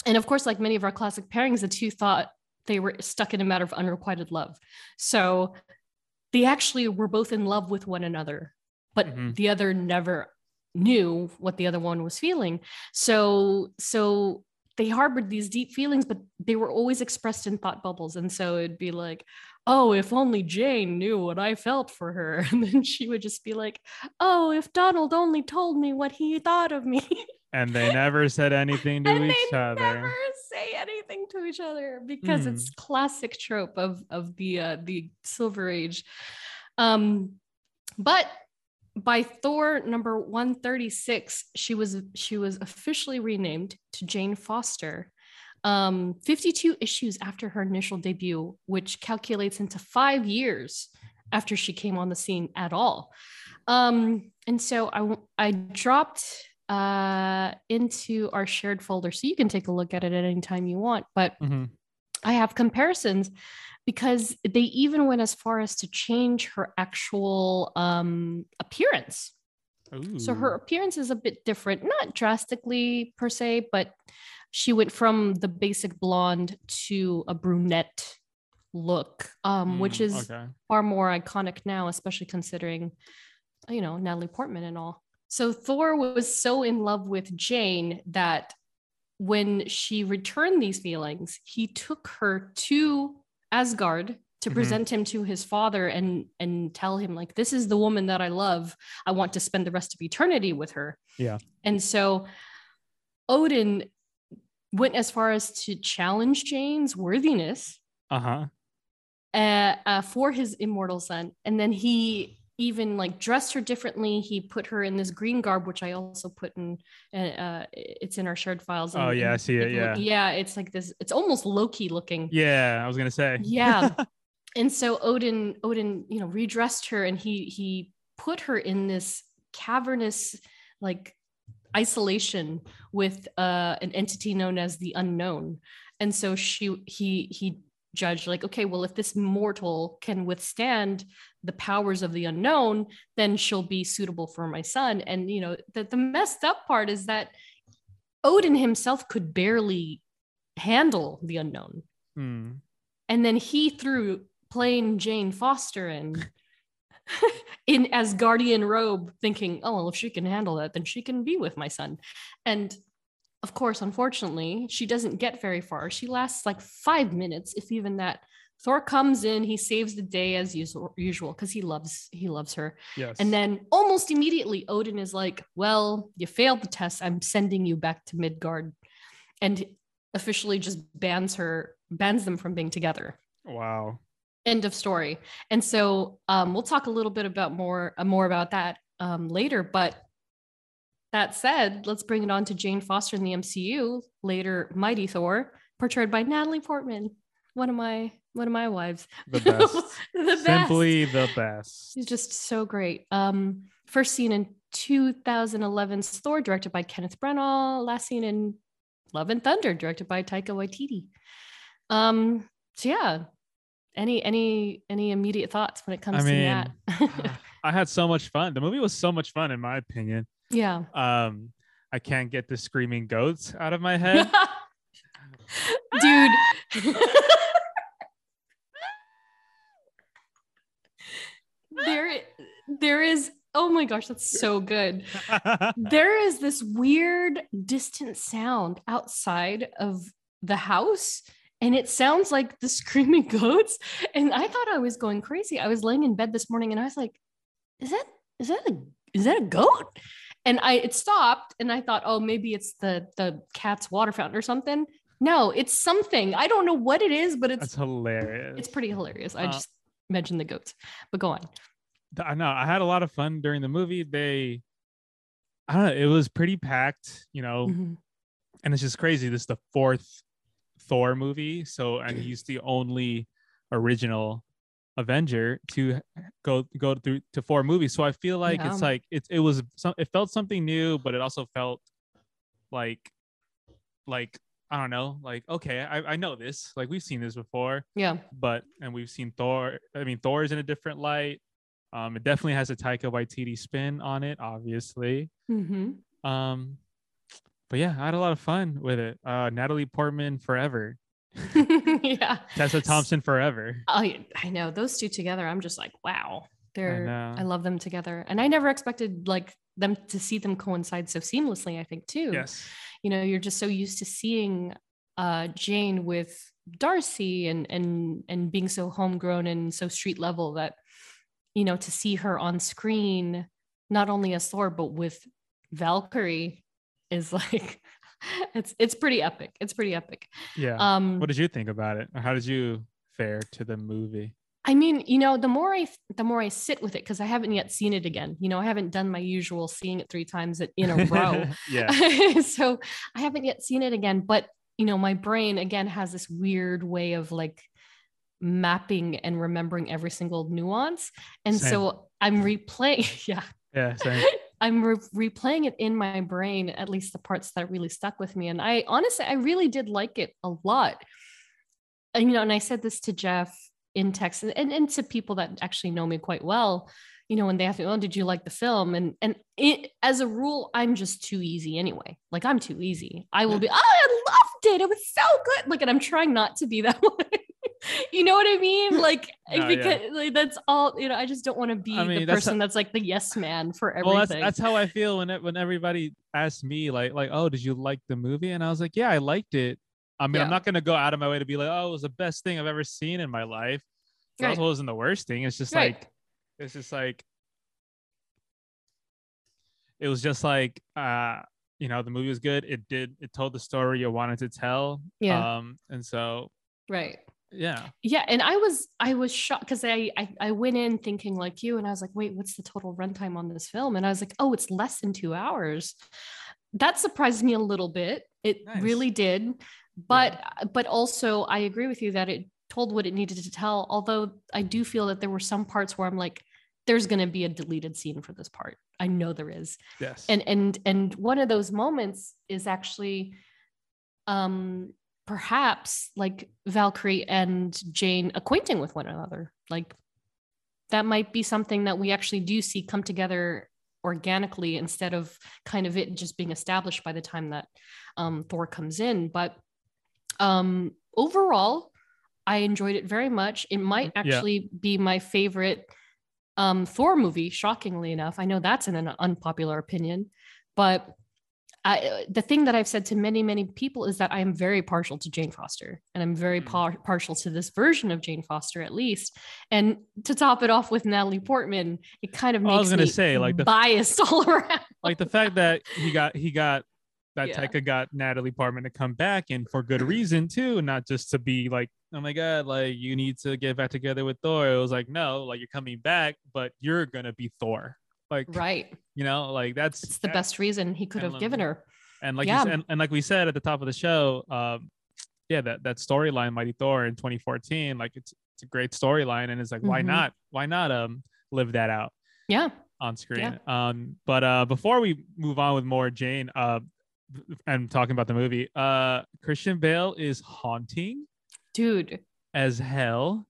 Speaker 4: and of course, like many of our classic pairings, the two thought they were stuck in a matter of unrequited love. So they actually were both in love with one another, but
Speaker 3: Mhm.
Speaker 4: the other never knew what the other one was feeling. So, so they harbored these deep feelings, but they were always expressed in thought bubbles. And so it'd be like, oh, if only Jane knew what I felt for her. [LAUGHS] And then she would just be like, oh, if Donald only told me what he thought of me. [LAUGHS]
Speaker 3: And they never said anything to
Speaker 4: and
Speaker 3: each
Speaker 4: they
Speaker 3: other.
Speaker 4: never say anything to each other because
Speaker 3: Hmm.
Speaker 4: it's classic trope of of the uh, the Silver Age. Um, but by Thor number 136, she was she was officially renamed to Jane Foster. Um, 52 issues after her initial debut, which calculates into five years after she came on the scene at all. Um, and so I I dropped uh, into our shared folder so you can take a look at it at any time you want. But
Speaker 3: Mhm.
Speaker 4: I have comparisons because they even went as far as to change her actual um, appearance. So her appearance is a bit different, not drastically per se, but she went from the basic blonde to a brunette look, um, which
Speaker 3: Mm,
Speaker 4: is
Speaker 3: okay.
Speaker 4: far more iconic now, especially considering, you know, Natalie Portman and all. So Thor was so in love with Jane that when she returned these feelings, he took her to Asgard to
Speaker 3: Mhm.
Speaker 4: present him to his father and and tell him like this is the woman that I love. I want to spend the rest of eternity with her.
Speaker 3: Yeah.
Speaker 4: And so Odin went as far as to challenge Jane's worthiness
Speaker 3: Uh-huh.
Speaker 4: uh, uh, for his immortal son. And then he even like dressed her differently. He put her in this green garb, which I also put in. Uh, uh, it's in our shared files.
Speaker 3: Oh, yeah, I see it,
Speaker 4: if you look-
Speaker 3: yeah.
Speaker 4: yeah. It's like this. It's almost Loki looking.
Speaker 3: Yeah, I was gonna say.
Speaker 4: Yeah. [LAUGHS] and so Odin, Odin, you know, redressed her, and he he put her in this cavernous like isolation with uh, an entity known as the unknown. And so she he he judged like, okay, well, if this mortal can withstand the powers of the unknown, then she'll be suitable for my son. And you know, the, the messed up part is that Odin himself could barely handle the unknown.
Speaker 3: Hmm.
Speaker 4: And then he threw plain Jane Foster in [LAUGHS] in Asgardian robe, thinking, oh, well, if she can handle that, then she can be with my son. And of course, unfortunately, she doesn't get very far. She lasts like five minutes, if even that. Thor comes in, he saves the day as usual because he loves he loves her.
Speaker 3: Yes.
Speaker 4: And then almost immediately, Odin is like, Well, you failed the test. I'm sending you back to Midgard. And officially just bans her, bans them from being together.
Speaker 3: Wow.
Speaker 4: End of story. And so um, we'll talk a little bit about more, uh, more about that um, later. But that said, let's bring it on to Jane Foster in the MCU, later Mighty Thor, portrayed by Natalie Portman, one of my one of my wives.
Speaker 3: The [LAUGHS] best.
Speaker 4: the best.
Speaker 3: Simply the best.
Speaker 4: She's just so great. Um, first seen in 2011's Thor, directed by Kenneth Branagh. Last seen in Love and Thunder, directed by Taika Waititi. Um, so yeah, any any any immediate thoughts when it comes
Speaker 3: I
Speaker 4: to that? [SIGHS]
Speaker 3: I had so much fun. The movie was so much fun, in my opinion.
Speaker 4: Yeah.
Speaker 3: Um, I can't get the screaming goats out of my [LAUGHS] head.
Speaker 4: Dude. there there is oh my gosh, that's so good. there is this weird distant sound outside of the house and it sounds like the screaming goats and i thought i was going crazy i was laying in bed this morning and i was like is that is that a is that a goat and i it stopped and i thought oh maybe it's the the cat's water fountain or something no it's something i don't know what it is but it's
Speaker 3: That's hilarious.
Speaker 4: it's pretty hilarious i
Speaker 3: Uh,
Speaker 4: just mentioned the goats but go on
Speaker 3: I know I had a lot of fun during the movie. They, I don't know, it was pretty packed, you know,
Speaker 4: Mhm.
Speaker 3: and it's just crazy. This is the fourth Thor movie, so and he's the only original Avenger to go go through to four movies. So I feel like it's like it it was some it felt something new, but it also felt like like I don't know, like okay, I, I know this, like we've seen this before
Speaker 4: yeah
Speaker 3: but and we've seen Thor. I mean, Thor is in a different light. Um, it definitely has a Taika Waititi spin on it, obviously.
Speaker 4: hmm
Speaker 3: Um, but yeah, I had a lot of fun with it. Uh, Natalie Portman forever, [LAUGHS]
Speaker 4: yeah
Speaker 3: Tessa Thompson forever.
Speaker 4: I I know those two together. I'm just like, wow, they're
Speaker 3: know.
Speaker 4: I, love them together, and I never expected like them to see them coincide so seamlessly. I think too.
Speaker 3: Yes,
Speaker 4: You know, you're just so used to seeing uh, Jane with Darcy and and and being so homegrown and so street level that you know to see her on screen not only as Thor but with Valkyrie is [LAUGHS] like [LAUGHS] it's it's pretty epic. It's pretty epic.
Speaker 3: yeah.
Speaker 4: Um,
Speaker 3: what did you think about it? How did you fare to the movie?
Speaker 4: I mean, you know, the more I the more I sit with it because I haven't yet seen it again. You know, I haven't done my usual seeing it three times in a row. [LAUGHS]
Speaker 3: yeah, [LAUGHS]
Speaker 4: so I haven't yet seen it again, but you know, my brain again has this weird way of like mapping and remembering every single nuance. And
Speaker 3: Same.
Speaker 4: so I'm replaying, yeah,
Speaker 3: yeah. Same.
Speaker 4: I'm re- replaying it in my brain, at least the parts that really stuck with me. And I honestly, I really did like it a lot. And, you know, and I said this to Jeff in text and, and, and to people that actually know me quite well, you know, when they ask me, oh, did you like the film? And, and it, as a rule, I'm just too easy anyway. Like I'm too easy. I will be, oh, I loved it. It was so good. Like, and I'm trying not to be that [LAUGHS] way. [LAUGHS] you know what I mean? [LAUGHS] Like,
Speaker 3: No, yeah.
Speaker 4: because like, that's all, you know, I just don't want to be
Speaker 3: I mean,
Speaker 4: the
Speaker 3: that's
Speaker 4: person that's like the yes man for everything.
Speaker 3: well that's that's how i feel when it, when everybody asks me like like oh did you like the movie and i was like yeah i liked it i mean i'm not gonna go out of my way to be like oh it was the best thing i've ever seen in my life it
Speaker 4: Right.
Speaker 3: also wasn't the worst thing it's just
Speaker 4: Right.
Speaker 3: like it's just like it was just like uh you know the movie was good it did it told the story you wanted to tell
Speaker 4: Yeah.
Speaker 3: um and so
Speaker 4: right.
Speaker 3: Yeah
Speaker 4: Yeah. And I was, I was shocked because I, I, I went in thinking like you, and I was like, wait, what's the total runtime on this film? And I was like, oh, it's less than two hours. That surprised me a little bit. It
Speaker 3: Nice.
Speaker 4: really did. But, but also I agree with you that it told what it needed to tell. Although I do feel that there were some parts where I'm like, there's going to be a deleted scene for this part. I know there is.
Speaker 3: yes
Speaker 4: and and and one of those moments is actually um perhaps like valkyrie and jane acquainting with one another like that might be something that we actually do see come together organically instead of kind of it just being established by the time that um, thor comes in but um overall i enjoyed it very much it might
Speaker 3: Yeah.
Speaker 4: actually be my favorite um, Thor movie, shockingly enough. I know that's an, an unpopular opinion, but I, the thing that I've said to many, many people is that I am very partial to Jane Foster, and I'm very
Speaker 3: Mm.
Speaker 4: par- partial to this version of Jane Foster, at least. And to top it off with Natalie Portman, it kind of makes
Speaker 3: I was gonna
Speaker 4: me
Speaker 3: say, like, the-
Speaker 4: biased [LAUGHS] all around.
Speaker 3: like the fact that he got he got that
Speaker 4: Yeah.
Speaker 3: Taika got Natalie Portman to come back and for good reason too, not just to be like, oh my god, like you need to get back together with Thor. It was like, no, like you're coming back, but you're gonna be Thor. Like
Speaker 4: Right,
Speaker 3: you know, like that's
Speaker 4: it's the
Speaker 3: that-
Speaker 4: best reason he could have given her.
Speaker 3: And like
Speaker 4: Yeah.
Speaker 3: said, and, and like we said at the top of the show, um, yeah, that that storyline, Mighty Thor in 2014, like it's it's a great storyline, and it's like, why
Speaker 4: Mhm.
Speaker 3: not? Why not um live that out?
Speaker 4: Yeah,
Speaker 3: on screen. Um, but uh, before we move on with more Jane, uh, and talking about the movie, uh, Christian Bale is haunting
Speaker 4: dude,
Speaker 3: as hell.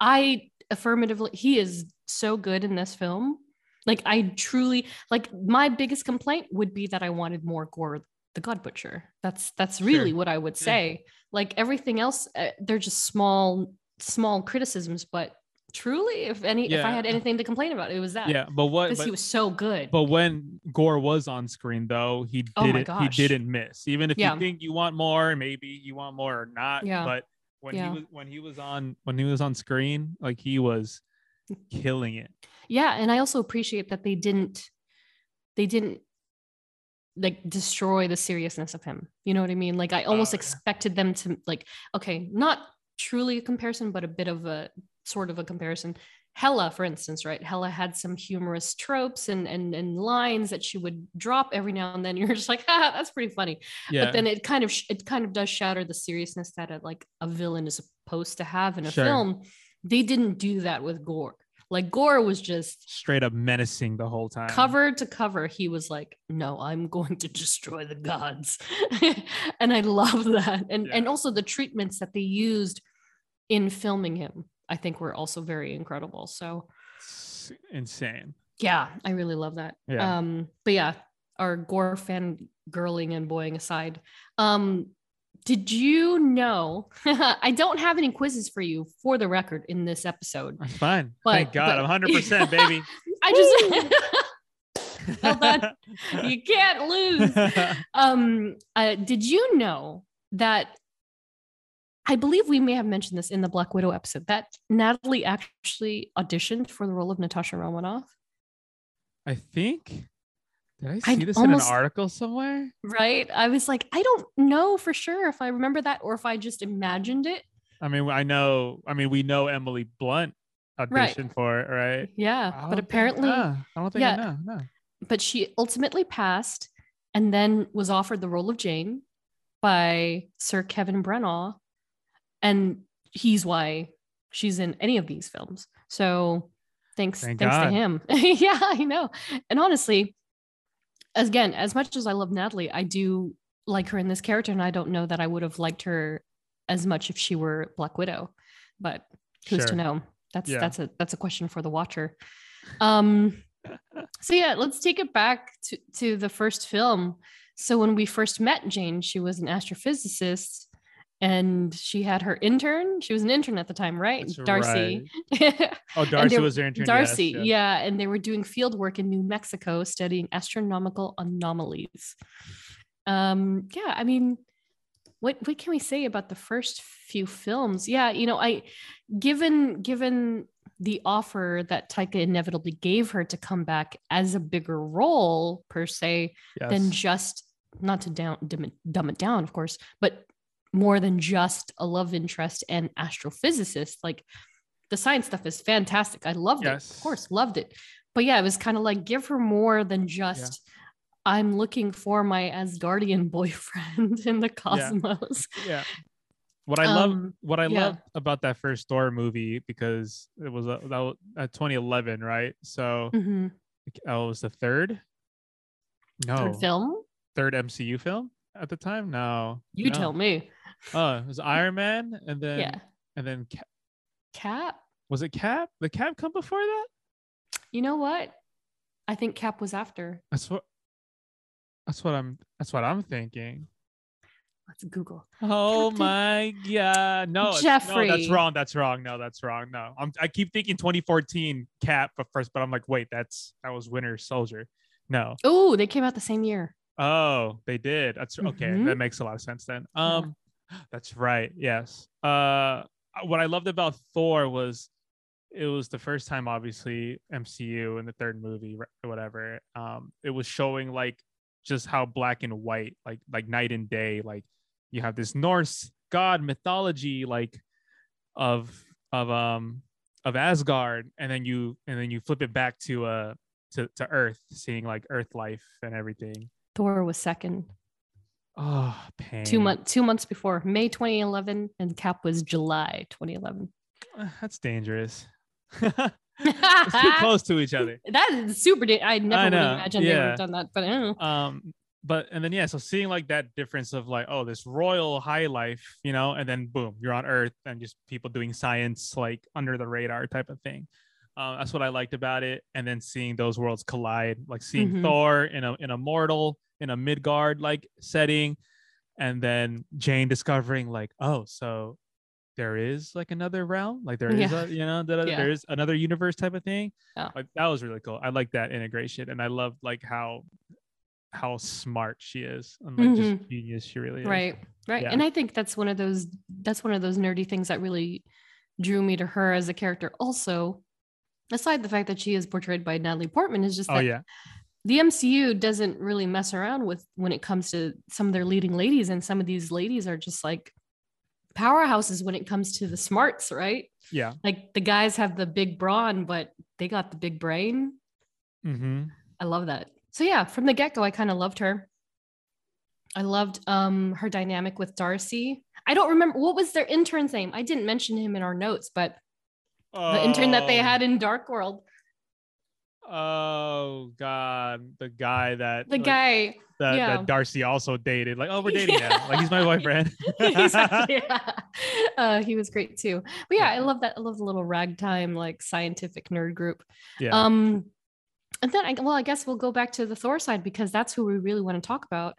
Speaker 4: I affirmatively, he is so good in this film. Like, I truly like my biggest complaint would be that I wanted more Gore the God Butcher. That's that's really
Speaker 3: Sure.
Speaker 4: what I would
Speaker 3: Yeah.
Speaker 4: say. Like everything else, uh, they're just small small criticisms, but truly, if any, if I had anything to complain about, it was that.
Speaker 3: Yeah, but what?
Speaker 4: because he was so good.
Speaker 3: but when Gore was on screen, though, he
Speaker 4: Oh
Speaker 3: didn't. he didn't miss. Even if
Speaker 4: Yeah.
Speaker 3: you think you want more, maybe you want more or not.
Speaker 4: Yeah.
Speaker 3: But when
Speaker 4: Yeah.
Speaker 3: he was when he was on when he was on screen, like he was [LAUGHS] killing it.
Speaker 4: Yeah and i also appreciate that they didn't they didn't like destroy the seriousness of him you know what i mean? Like i almost
Speaker 3: Oh, yeah.
Speaker 4: expected them to like okay not truly a comparison but a bit of a sort of a comparison. Hela for instance right? Hela had some humorous tropes and and, and lines that she would drop every now and then. [LAUGHS] You're just like ah that's pretty funny.
Speaker 3: Yeah.
Speaker 4: but then it kind of it kind of does shatter the seriousness that a, like a villain is supposed to have in a
Speaker 3: Sure.
Speaker 4: film. They didn't do that with gore like gore was just
Speaker 3: straight up menacing the whole time.
Speaker 4: cover to cover he was like no i'm going to destroy the gods [LAUGHS] and i love that and and also the treatments that they used in filming him i think were also very incredible so
Speaker 3: It's insane.
Speaker 4: yeah i really love that
Speaker 3: Yeah.
Speaker 4: um but yeah our gore fan girling and boying aside um did you know [LAUGHS] i don't have any quizzes for you for the record in this episode
Speaker 3: That's fine.
Speaker 4: But-
Speaker 3: Thank God.
Speaker 4: but-
Speaker 3: I'm 100 percent baby. [LAUGHS]
Speaker 4: i just [LAUGHS] Well done. you can't lose um uh, did you know that i believe we may have mentioned this in the black widow episode that natalie actually auditioned for the role of natasha romanoff
Speaker 3: I think. Did I
Speaker 4: I'd
Speaker 3: see this
Speaker 4: almost-
Speaker 3: in an article somewhere?
Speaker 4: right i was like i don't know for sure if i remember that or if i just imagined it
Speaker 3: I mean, I know. I mean, we know Emily Blunt
Speaker 4: Right.
Speaker 3: auditioned for it, right?
Speaker 4: yeah but
Speaker 3: think-
Speaker 4: apparently
Speaker 3: ah, I don't think
Speaker 4: yeah.
Speaker 3: I know. No.
Speaker 4: but she ultimately passed and then was offered the role of Jane by Sir Kenneth Branagh. And he's why she's in any of these films. So thanks,
Speaker 3: Thank
Speaker 4: thanks
Speaker 3: God.
Speaker 4: to him. [LAUGHS] yeah, I know. And honestly, again, as much as I love Natalie, I do like her in this character, and I don't know that I would have liked her as much if she were Black Widow. But who's to know? That's
Speaker 3: Yeah.
Speaker 4: that's a that's a question for the watcher. Um [LAUGHS] so yeah, let's take it back to, to the first film. So when we first met Jane, she was an astrophysicist and she had her intern. She was an intern at the time, right?
Speaker 3: That's
Speaker 4: Darcy. [LAUGHS]
Speaker 3: Oh, Darcy was their intern.
Speaker 4: Darcy,
Speaker 3: yes.
Speaker 4: yeah, and they were doing field work in New Mexico studying astronomical anomalies. Um, yeah, I mean, what what can we say about the first few films? Yeah, you know, I given given the offer that Taika inevitably gave her to come back as a bigger role per se than just not to down it, dumb it down, of course, but more than just a love interest and astrophysicist. Like the science stuff is fantastic. I loved it. Of course, loved it. But yeah, it was kind of like give her more than just I'm looking for my Asgardian [LAUGHS] boyfriend in the cosmos.
Speaker 3: yeah. What I love
Speaker 4: Um,
Speaker 3: what I
Speaker 4: yeah.
Speaker 3: love about that first Thor movie because it was a, that was, uh, 2011, right? So
Speaker 4: mhm.
Speaker 3: oh, it was the third. No,
Speaker 4: Third film?
Speaker 3: third MCU film at the time. No,
Speaker 4: You
Speaker 3: no.
Speaker 4: tell me.
Speaker 3: Oh, it was Iron Man, and then
Speaker 4: yeah.
Speaker 3: and then Cap,
Speaker 4: Cap?
Speaker 3: was it Cap? The Cap come before that?
Speaker 4: You know what? I think Cap was after.
Speaker 3: That's what. That's what I'm. That's what I'm thinking.
Speaker 4: Let's Google.
Speaker 3: Oh
Speaker 4: Captain-
Speaker 3: my god! No, it's- no, that's wrong. That's wrong. No, that's wrong. No, I'm. I keep thinking 2014 Cap, but first, but I'm like, wait, that's that was Winter Soldier. No.
Speaker 4: Oh, they came out the same year.
Speaker 3: Oh, they did. That's okay.
Speaker 4: Mhm.
Speaker 3: That makes a lot of sense then. Um, that's right. Yes. Uh, what I loved about Thor was it was the first time, obviously, MCU in the third movie, whatever. Um, it was showing like just how black and white, like like night and day. Like you have this Norse god mythology, like of of um of Asgard, and then you and then you flip it back to uh to to Earth, seeing like Earth life and everything.
Speaker 4: Thor was second.
Speaker 3: Oh, pain.
Speaker 4: Two months two months before. May 2011 and Cap was July 2011.
Speaker 3: Uh, That's dangerous. [LAUGHS] it's too close to each other. [LAUGHS]
Speaker 4: That is super da- I never would
Speaker 3: know,
Speaker 4: have imagined they would have done that, but I don't know.
Speaker 3: Um, but and then yeah, so seeing like that difference of like, oh, this royal high life, you know, and then boom, you're on Earth and just people doing science like under the radar type of thing. Um, that's what I liked about it. And then seeing those worlds collide, like seeing
Speaker 4: Mhm.
Speaker 3: Thor in a in a mortal in a Midgard like setting, and then Jane discovering like, oh, so there is like another realm, like there is
Speaker 4: Yeah.
Speaker 3: a you know that uh,
Speaker 4: Yeah.
Speaker 3: there is another universe type of thing.
Speaker 4: Yeah.
Speaker 3: Like that was really cool. I like that integration, and I love like how how smart she is and like just mm-hmm. genius she really is.
Speaker 4: Right. Right. And I think that's one of those that's one of those nerdy things that really drew me to her as a character. Also, aside the fact that she is portrayed by Natalie Portman, is just
Speaker 3: Oh yeah.
Speaker 4: The MCU doesn't really mess around with when it comes to some of their leading ladies, and some of these ladies are just like powerhouses when it comes to the smarts, right?
Speaker 3: Yeah.
Speaker 4: Like the guys have the big brawn, but they got the big brain.
Speaker 3: Mm-hmm.
Speaker 4: I love that. So yeah, from the get-go, I kind of loved her. I loved um her dynamic with Darcy. I don't remember what was their intern's name. I didn't mention him in our notes, but the intern that they had in Dark World,
Speaker 3: Oh God, the guy that
Speaker 4: the
Speaker 3: like,
Speaker 4: guy.
Speaker 3: that,
Speaker 4: yeah.
Speaker 3: that Darcy also dated. Like, oh, we're dating
Speaker 4: Yeah.
Speaker 3: now. Like he's my [LAUGHS] boyfriend.
Speaker 4: exactly. [LAUGHS] Yeah. Uh, he was great too. But yeah, I love that. I love the little ragtime like scientific nerd group.
Speaker 3: yeah.
Speaker 4: Um, and then I well, I guess we'll go back to the Thor side because that's who we really want to talk about.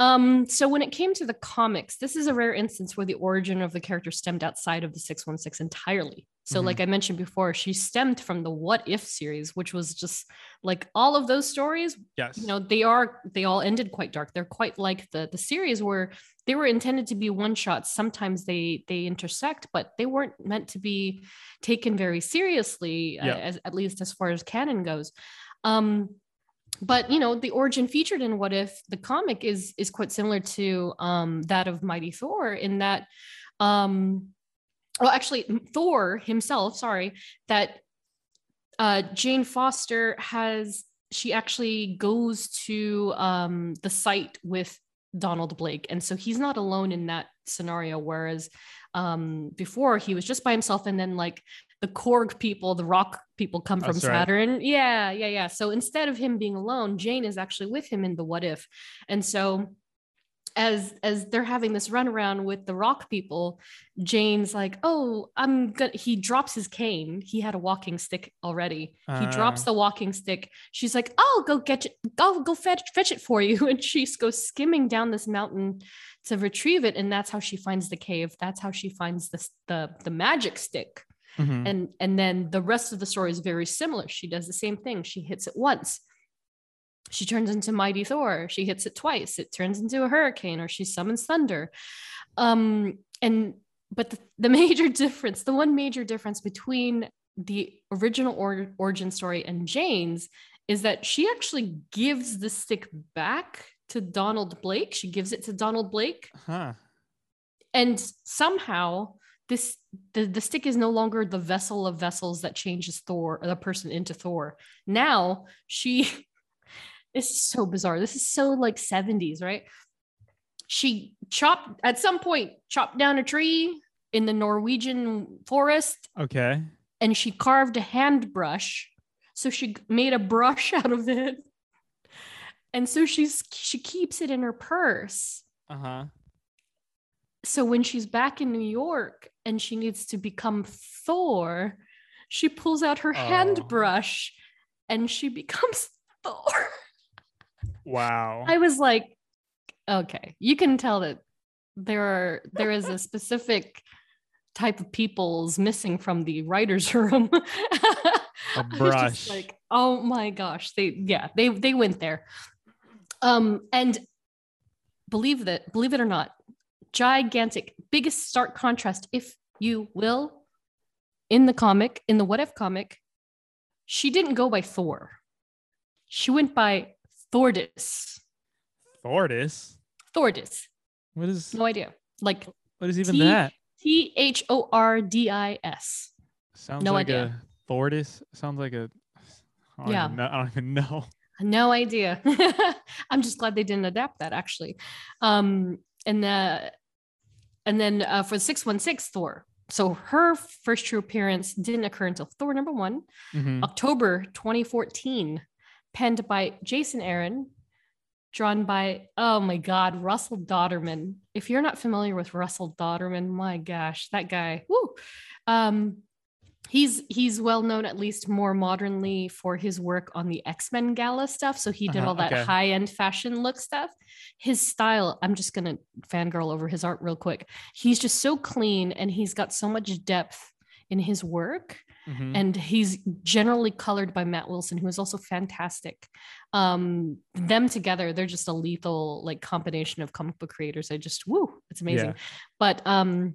Speaker 4: Um, so when it came to the comics, this is a rare instance where the origin of the character stemmed outside of the 616 entirely. So,
Speaker 3: Mhm.
Speaker 4: like I mentioned before, she stemmed from the What If series, which was just like all of those stories
Speaker 3: yes.
Speaker 4: you know they are they all ended quite dark they're quite like the the series where they were intended to be one shots sometimes they they intersect but they weren't meant to be taken very seriously uh, as at least as far as canon goes um but you know the origin featured in what if the comic is is quite similar to um that of mighty thor in that um well actually thor himself sorry that uh, Jane Foster has she actually goes to um, the site with Donald Blake, and so he's not alone in that scenario. Whereas um, before he was just by himself, and then like the Korg people, the Rock people come from
Speaker 3: That's right.
Speaker 4: Saturn. Yeah, yeah, yeah. So instead of him being alone, Jane is actually with him in the What If, and so as as they're having this runaround with the rock people, Jane's like, "Oh, I'm gonna." He drops his cane. He had a walking stick already. he drops
Speaker 3: Ah.
Speaker 4: the walking stick. She's like, "I'll go get it. I'll go fetch fetch it for you." [LAUGHS] And she goes skimming down this mountain to retrieve it, and that's how she finds the cave. That's how she finds the the the magic stick
Speaker 3: Mhm.
Speaker 4: and and then the rest of the story is very similar she does the same thing she hits it once she turns into mighty thor. She hits it twice. It turns into a hurricane or she summons thunder. Um and but the, the [LAUGHS] major difference the one major difference between the original or- origin story and jane's is that she actually gives the stick back to donald blake. She gives it to donald blake.
Speaker 3: Huh.
Speaker 4: and somehow this the, the stick is no longer the vessel of vessels that changes thor or the person into thor. Now she [LAUGHS] this is so bizarre this is so like 70s right she chopped at some point chopped down a tree in the norwegian forest
Speaker 3: Okay.
Speaker 4: and she carved a hand brush so she made a brush [LAUGHS] out of it and so she's she keeps it in her purse
Speaker 3: Uh huh.
Speaker 4: so when she's back in New York and she needs to become Thor, she pulls out her hand
Speaker 3: Oh.
Speaker 4: brush and she becomes [LAUGHS] Thor.
Speaker 3: Wow.
Speaker 4: I was like, okay, you can tell that there are there is a specific type of people's missing from the writers' [LAUGHS] room. [LAUGHS] Just
Speaker 3: brush.
Speaker 4: like, oh my gosh, they yeah, they they went there. Um, and believe that, believe it or not, gigantic, biggest stark contrast, if you will, in the comic, in the What If comic, she didn't go by Thor. She went by Thordis.
Speaker 3: Thordis.
Speaker 4: Thordis.
Speaker 3: What is
Speaker 4: No idea. Like
Speaker 3: what is even
Speaker 4: T-
Speaker 3: that?
Speaker 4: T H O R D I S.
Speaker 3: Sounds
Speaker 4: no
Speaker 3: like
Speaker 4: idea.
Speaker 3: a Thordis. Sounds like a I don't
Speaker 4: Yeah.
Speaker 3: know- I don't even know. [LAUGHS]
Speaker 4: No idea. [LAUGHS] I'm just glad they didn't adapt that actually. Um, and uh, and then uh, for the 616 Thor. So her first true appearance didn't occur until Thor number one,
Speaker 3: Mhm.
Speaker 4: October 2014, penned by Jason Aaron, drawn by, oh my God, Russell Dauterman. If you're not familiar with Russell Dauterman, my gosh, that guy, woo. Um, he's he's well known at least more modernly for his work on the X-Men gala stuff. So he did
Speaker 3: Uh-huh,
Speaker 4: all that
Speaker 3: okay.
Speaker 4: high-end fashion look stuff. His style, I'm just gonna fangirl over his art real quick. He's just so clean and he's got so much depth in his work
Speaker 3: Mhm.
Speaker 4: and he's generally colored by Matt Wilson, who is also fantastic. Um, them together, they're just a lethal like combination of comic book creators. I just woo, it's amazing.
Speaker 3: Yeah.
Speaker 4: But um,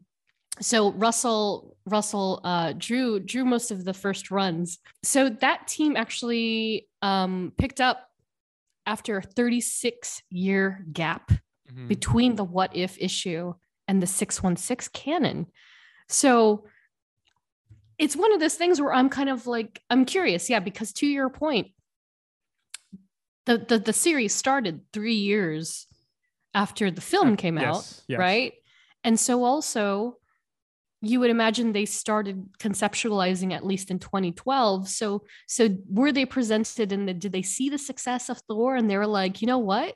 Speaker 4: so Russell Russell uh, drew drew most of the first runs. So that team actually um, picked up after a 36 year gap
Speaker 3: Mhm.
Speaker 4: between the what if issue and the 616 canon. So it's one of those things where I'm kind of like, I'm curious. Yeah, because to your point, the, the, the series started three years after the film came out,
Speaker 3: yes, yes.
Speaker 4: right? And so also, you would imagine they started conceptualizing at least in 2012. So, so were they presented and the, did they see the success of Thor and they were like, you know what?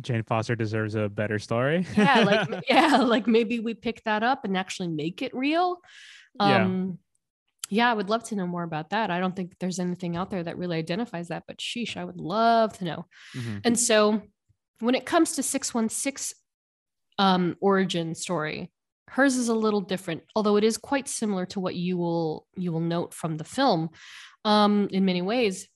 Speaker 3: Jane Foster deserves a better story.
Speaker 4: yeah like [LAUGHS] yeah like maybe we pick that up and actually make it real
Speaker 3: Yeah.
Speaker 4: um yeah i would love to know more about that. I don't think there's anything out there that really identifies that but sheesh i would love to know.
Speaker 3: Mhm.
Speaker 4: and so when it comes to 616 um origin story hers is a little different although it is quite similar to what you will you will note from the film um in many ways.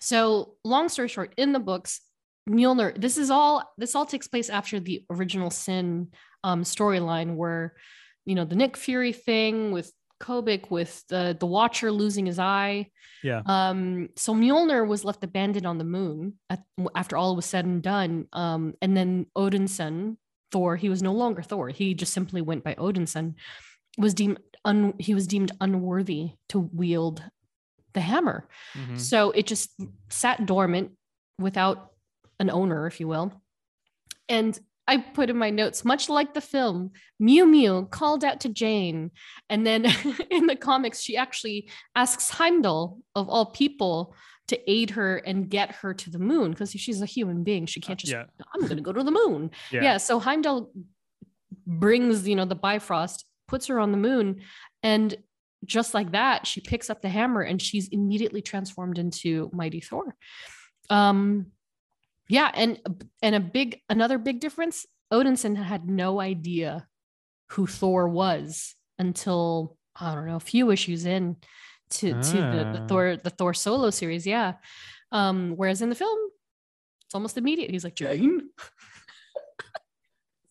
Speaker 4: So long story short in the books Mjolnir, this is all this all takes place after the original Sin um, storyline, where you know the Nick Fury thing with Kobik, with the the Watcher losing his eye.
Speaker 3: Yeah.
Speaker 4: Um, so Mjolnir was left abandoned on the moon at, after all was said and done. Um, and then Odinson, Thor, he was no longer Thor. He just simply went by Odinson. Was deemed un, he was deemed unworthy to wield the hammer.
Speaker 3: Mhm.
Speaker 4: So it just sat dormant without an owner, if you will. And I put in my notes, much like the film, Mew Mew called out to Jane. And then [LAUGHS] in the comics, she actually asks Heimdall, of all people, to aid her and get her to the moon because she's a human being. She can't just,
Speaker 3: yeah.
Speaker 4: I'm going to go to the moon.
Speaker 3: Yeah.
Speaker 4: Yeah. so Heimdall brings, you know, the Bifrost, puts her on the moon, and just like that, she picks up the hammer and she's immediately transformed into Mighty Thor. Um, yeah, and and a big another big difference, Odinson had no idea who Thor was until I don't know, a few issues in to to the, the
Speaker 3: Ah.
Speaker 4: Thor the Thor solo series, yeah. Um, whereas in the film, it's almost immediate. He's like, Jane,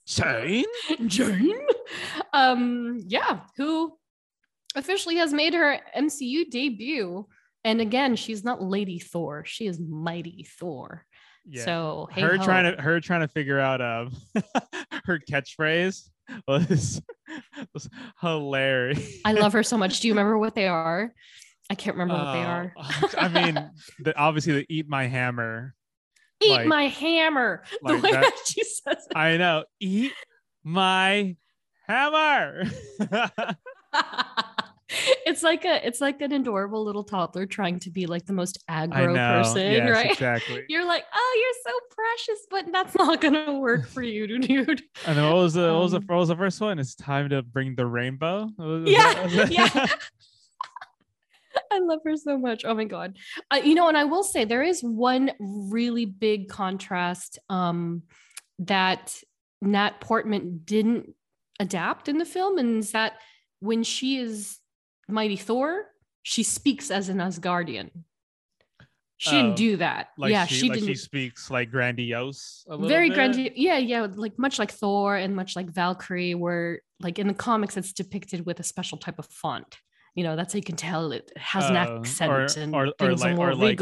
Speaker 3: Jane, [LAUGHS]
Speaker 4: Jane. Um, yeah, who officially has made her MCU debut. And again, she's not Lady Thor, she is Mighty Thor.
Speaker 3: Yeah.
Speaker 4: So hey
Speaker 3: her
Speaker 4: ho.
Speaker 3: trying to her trying to figure out um [LAUGHS] her catchphrase was [LAUGHS] was hilarious.
Speaker 4: I love her so much. Do you [LAUGHS] remember what they are? I can't remember what they
Speaker 3: Uh,
Speaker 4: are.
Speaker 3: I mean, the, obviously the eat my hammer.
Speaker 4: Eat
Speaker 3: like-
Speaker 4: my hammer. The way
Speaker 3: that-
Speaker 4: that she says it.
Speaker 3: I know. Eat my hammer. [LAUGHS]
Speaker 4: it's like a it's like an adorable little toddler trying to be like the most aggro
Speaker 3: know.
Speaker 4: person,
Speaker 3: yes,
Speaker 4: right?
Speaker 3: exactly. [LAUGHS]
Speaker 4: You're like, oh, you're so precious, but that's not gonna work for you, dude.
Speaker 3: And then what was the what was the
Speaker 4: Um,
Speaker 3: what was the first one? It's time to bring the rainbow. Was
Speaker 4: Yeah,
Speaker 3: was
Speaker 4: yeah. [LAUGHS] I love her so much. Oh my god. Uh, you know, and I will say there is one really big contrast um, that Nat Portman didn't adapt in the film, and is that when she is Mighty Thor, she speaks as an Asgardian. She
Speaker 3: Oh,
Speaker 4: didn't do that.
Speaker 3: like
Speaker 4: yeah,
Speaker 3: she,
Speaker 4: she
Speaker 3: like
Speaker 4: didn't.
Speaker 3: she speaks like grandiose. A little
Speaker 4: very
Speaker 3: bit.
Speaker 4: grandiose. Yeah, yeah, like much like Thor and much like Valkyrie, where like in the comics it's depicted with a special type of font. You know, that's how you can tell it has an
Speaker 3: Uh,
Speaker 4: accent
Speaker 3: or-
Speaker 4: and
Speaker 3: or- or
Speaker 4: things
Speaker 3: like-
Speaker 4: are more
Speaker 3: or like-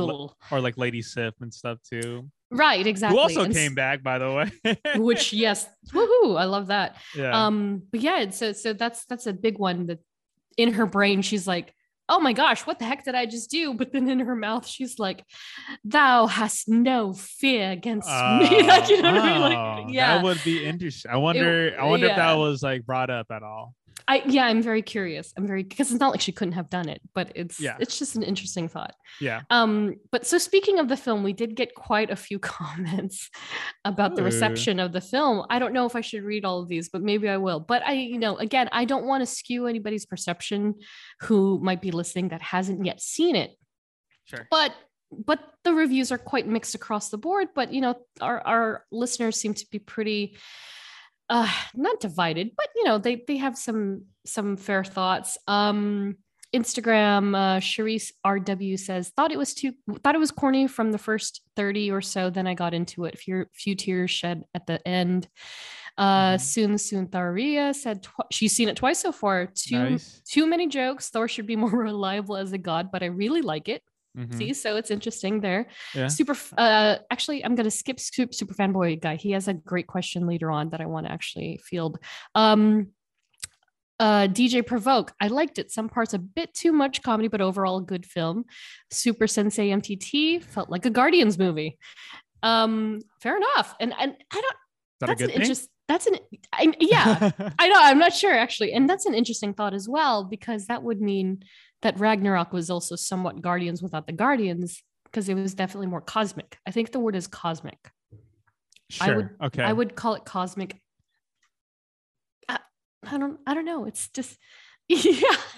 Speaker 3: or like Lady Sif and stuff too.
Speaker 4: right, exactly.
Speaker 3: Who also
Speaker 4: and
Speaker 3: came back, by the way.
Speaker 4: Which yes, woohoo! I love that.
Speaker 3: yeah.
Speaker 4: Um, but yeah, so so that's that's a big one that in her brain she's like, oh my gosh, what the heck did I just do? But then in her mouth she's like, thou hast no fear against me. like [LAUGHS] you know what I mean?
Speaker 3: Oh,
Speaker 4: Like yeah,
Speaker 3: that would be interesting. I wonder. I wonder if that was like brought up at all.
Speaker 4: I yeah, I'm very curious. I'm very because it's not like she couldn't have done it, but it's
Speaker 3: Yeah.
Speaker 4: it's just an interesting thought.
Speaker 3: Yeah.
Speaker 4: Um, but so speaking of the film, we did get quite a few [LAUGHS] comments about the reception of the film. I don't know if I should read all of these, but maybe I will. But I, you know, again, I don't want to skew anybody's perception who might be listening that hasn't yet seen it.
Speaker 3: Sure.
Speaker 4: But but the reviews are quite mixed across the board. But you know, our our listeners seem to be pretty uh not divided but you know they they have some some fair thoughts. Um instagram uh Charisse rw says thought it was too thought it was corny from the first 30 or so then i got into it. Few, few tears shed at the end. Uh
Speaker 3: Mhm.
Speaker 4: soon soon tharia said tw- she's seen it twice so far. Too
Speaker 3: Nice.
Speaker 4: too many jokes. Thor should be more [LAUGHS] reliable as a god but i really like it
Speaker 3: Mhm.
Speaker 4: see so it's interesting there.
Speaker 3: Yeah.
Speaker 4: super uh actually i'm gonna skip super, super fanboy guy. He has a great question later on that i want to actually field. Um uh dj provoke. I liked it. Some parts a bit too much comedy but overall a good film. Super sensei mtt felt like a guardians movie. Um fair enough. And and i don't
Speaker 3: that
Speaker 4: that's an
Speaker 3: good thing?
Speaker 4: interest that's an I, yeah. [LAUGHS] I know, I'm not sure actually. And that's an interesting thought as well, because that would mean that Ragnarok was also somewhat Guardians without the Guardians, because it was definitely more cosmic. I think the word is cosmic.
Speaker 3: sure.
Speaker 4: I would
Speaker 3: okay.
Speaker 4: I would call it cosmic. I, I don't I don't know. It's just [LAUGHS] yeah,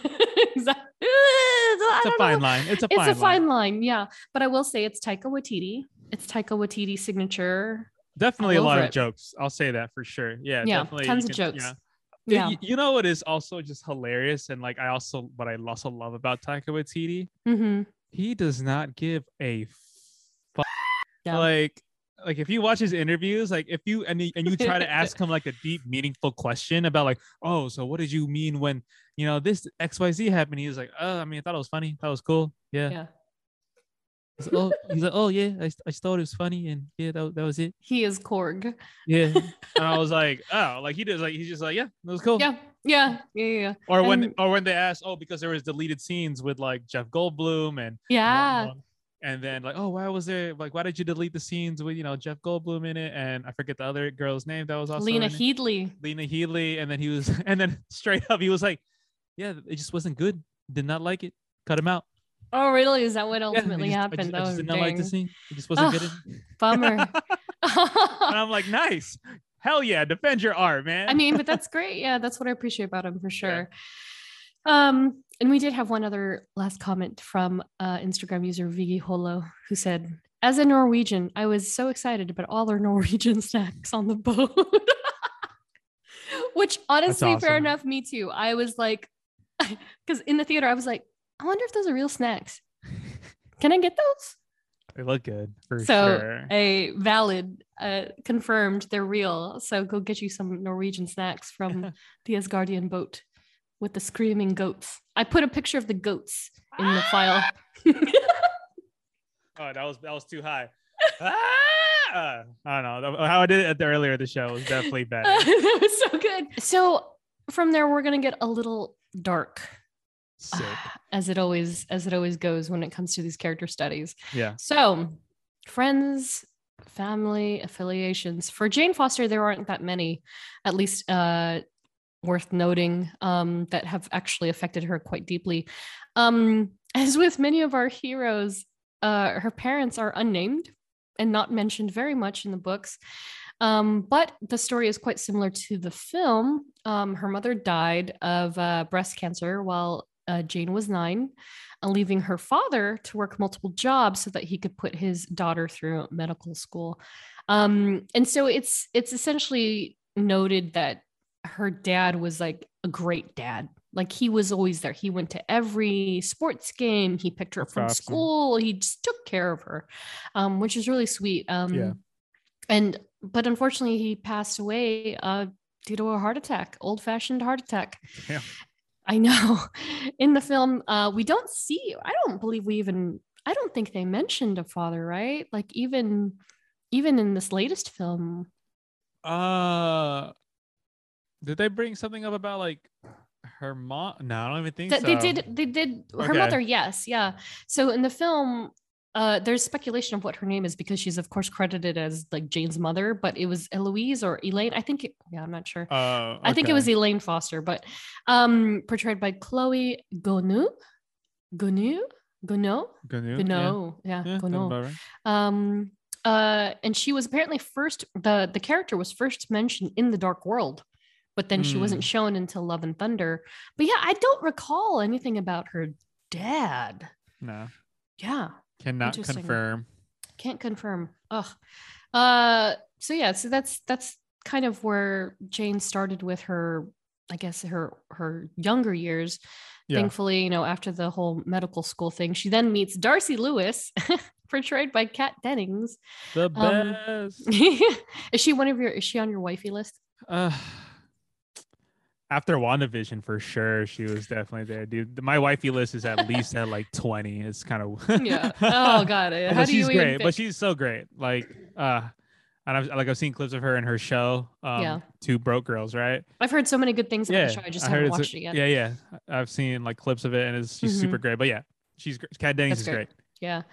Speaker 4: [LAUGHS] exactly.
Speaker 3: it's a fine line. It's a
Speaker 4: It's
Speaker 3: fine
Speaker 4: a fine
Speaker 3: line.
Speaker 4: line, yeah. But I will say it's Taika Waititi. It's Taika Waititi signature.
Speaker 3: Definitely a lot
Speaker 4: over
Speaker 3: of jokes. I'll say that for sure. Yeah.
Speaker 4: Yeah, tons of
Speaker 3: can-
Speaker 4: jokes.
Speaker 3: Yeah.
Speaker 4: Yeah.
Speaker 3: You, you know what is also just hilarious and like I also what I also love about Taika Waititi,
Speaker 4: hmm
Speaker 3: he does not give a fuck.
Speaker 4: Yeah.
Speaker 3: Like like if you watch his interviews, like if you and you, and you try to [LAUGHS] ask him like a deep, meaningful question about like, oh, so what did you mean when you know this X Y Z happened? He He's like, oh, I mean, I thought it was funny. That was cool. Yeah.
Speaker 4: Yeah.
Speaker 3: He's like, oh, he's like, oh yeah, I, I just thought it was funny, and yeah, that, that was it.
Speaker 4: He is Korg.
Speaker 3: Yeah. [LAUGHS] and I was like, oh, like he does, like he's just like, yeah, that was cool.
Speaker 4: Yeah. Yeah. Yeah. Yeah.
Speaker 3: Or when or when they asked, oh, because there was deleted scenes with like Jeff Goldblum and
Speaker 4: Yeah.
Speaker 3: and then like, oh, why was there like why did you delete the scenes with you know Jeff Goldblum in it and I forget the other girl's name that was also
Speaker 4: Lena
Speaker 3: in it?
Speaker 4: Headley.
Speaker 3: Lena Headley, and then he was [LAUGHS] and then straight up he was like, yeah, it just wasn't good. Did not like it. Cut him out.
Speaker 4: Oh, really? Is that what
Speaker 3: Yeah, I
Speaker 4: ultimately
Speaker 3: I
Speaker 4: happened?
Speaker 3: just, I just
Speaker 4: oh,
Speaker 3: did not like the scene. It just wasn't good.
Speaker 4: Ugh.
Speaker 3: en-
Speaker 4: Bummer. [LAUGHS] [LAUGHS]
Speaker 3: and I'm like, nice. Hell yeah, defend your art, man.
Speaker 4: I mean, but that's great. Yeah, that's what I appreciate about him for sure. Um, and we did have one other last comment from uh, Instagram user Vigi Holo, who said, "As a Norwegian, I was so excited about all our [LAUGHS] Norwegian snacks on the boat." Which honestly, fair enough. Me too. I was like, because in the theater, I was like, I wonder if those are real snacks. [LAUGHS] Can I get those?
Speaker 3: they look good for
Speaker 4: so
Speaker 3: sure.
Speaker 4: a valid uh, confirmed they're real so go get you some norwegian snacks from [LAUGHS] the asgardian boat with the screaming goats i put a picture of the goats in the file
Speaker 3: Oh, that was that was too high. [LAUGHS] ah! I don't know how I did it at the earlier the show was definitely better.
Speaker 4: that was so good so from there we're gonna get a little dark
Speaker 3: Sick. [SIGHS]
Speaker 4: as it always as it always goes when it comes to these character studies
Speaker 3: Yeah.
Speaker 4: So, friends, family affiliations. For Jane Foster, there aren't that many, at least uh, worth noting, um, that have actually affected her quite deeply. Um, as with many of our heroes, uh, her parents are unnamed and not mentioned very much in the books. Um, but the story is quite similar to the film. Um, her mother died of uh, breast cancer while uh, Jane was nine uh, leaving her father to work multiple jobs so that he could put his daughter through medical school. Um, and so it's it's essentially noted that her dad was like a great dad. Like he was always there. He went to every sports game. He picked her up
Speaker 3: That's
Speaker 4: from
Speaker 3: awesome.
Speaker 4: school. He just took care of her, um, which is really sweet. Um,
Speaker 3: Yeah.
Speaker 4: And but unfortunately, he passed away uh, due to a heart attack, old fashioned heart attack.
Speaker 3: Yeah.
Speaker 4: I know. [LAUGHS] In the film, uh, we don't see. I don't believe we even. I don't think they mentioned a father, right? Like even, even in this latest film.
Speaker 3: Uh, did they bring something up about like her mom? No, I don't even think
Speaker 4: That
Speaker 3: so.
Speaker 4: they did. They did. Her
Speaker 3: Okay.
Speaker 4: mother, yes, yeah. So in the film, uh, there's speculation of what her name is because she's of course credited as like Jane's mother, but it was Eloise or Elaine. I think. It, yeah, I'm not sure.
Speaker 3: Uh,
Speaker 4: I think it was. Elaine Foster, but um, portrayed by Chloe Gonu. Gonu. Gonu.
Speaker 3: Gnu, yeah.
Speaker 4: Yeah,
Speaker 3: Yeah,
Speaker 4: Gonu.
Speaker 3: right.
Speaker 4: um uh and she was apparently first the the character was first mentioned in the dark world but then she wasn't
Speaker 3: Hmm.
Speaker 4: shown until love and thunder but yeah i don't recall anything about her dad
Speaker 3: No,
Speaker 4: yeah
Speaker 3: cannot confirm.
Speaker 4: can't confirm ugh uh so yeah so that's that's kind of where jane started with her i guess her her younger years
Speaker 3: Yeah.
Speaker 4: thankfully you know after the whole medical school thing she then meets darcy lewis [LAUGHS] portrayed by kat dennings
Speaker 3: The
Speaker 4: Um,
Speaker 3: best. [LAUGHS]
Speaker 4: is she one of your is she on your wifey list
Speaker 3: Uh, after WandaVision, for sure, she was definitely there, dude. My wifey list is at least at like 20. It's kind of [LAUGHS]
Speaker 4: yeah oh god how do
Speaker 3: she's
Speaker 4: you
Speaker 3: great, but she's so great. Like, uh, and I've like I've seen clips of her in her show. Um,
Speaker 4: Yeah.
Speaker 3: Two broke girls, right?
Speaker 4: i've heard so many good things about
Speaker 3: yeah,
Speaker 4: the show i just
Speaker 3: I
Speaker 4: haven't watched it yet
Speaker 3: Yeah, yeah. I've seen like clips of it, and it's she's super great. But yeah, she's great. Kat Dennings
Speaker 4: That's
Speaker 3: is
Speaker 4: great.
Speaker 3: great.
Speaker 4: Yeah.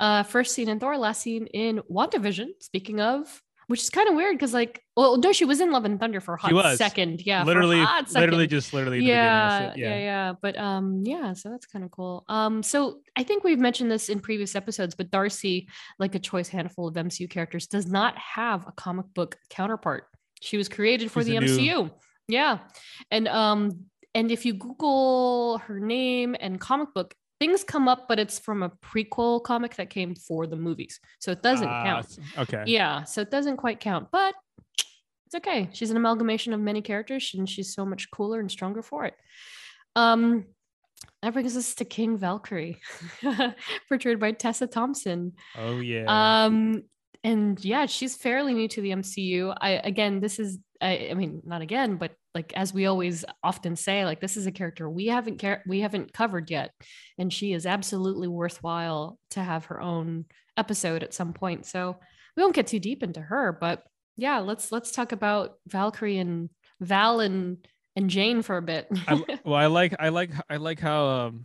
Speaker 4: Uh, first scene in Thor, last scene in WandaVision. Speaking of, which is kind of weird because, like, well, no, she was in Love and Thunder for a hot second. Yeah.
Speaker 3: literally,
Speaker 4: hot
Speaker 3: literally just literally. the
Speaker 4: Yeah,
Speaker 3: beginning of
Speaker 4: yeah, yeah, But um, yeah, so that's kind of cool. Um, so I think we've mentioned this in previous episodes, but Darcy, like a choice handful of MCU characters, does not have a comic book counterpart. She was created for
Speaker 3: She's
Speaker 4: the
Speaker 3: a new-
Speaker 4: MCU. Yeah. And um, and if you Google her name and comic book, things come up, but it's from a prequel comic that came for the movies. So it doesn't
Speaker 3: Ah,
Speaker 4: count.
Speaker 3: Okay.
Speaker 4: Yeah, so it doesn't quite count, but it's okay. She's an amalgamation of many characters, and she's so much cooler and stronger for it. Um, that brings us to King Valkyrie, [LAUGHS] portrayed by Tessa Thompson.
Speaker 3: Oh yeah.
Speaker 4: Um, and yeah, she's fairly new to the MCU. I again, this is I, I mean, not again, but like as we always often say, like this is a character we haven't car- we haven't covered yet, and she is absolutely worthwhile to have her own episode at some point. So we won't get too deep into her, but yeah, let's let's talk about Valkyrie and Val and and Jane for a bit. [LAUGHS]
Speaker 3: I, [LAUGHS] well, I like, I like, I like how um,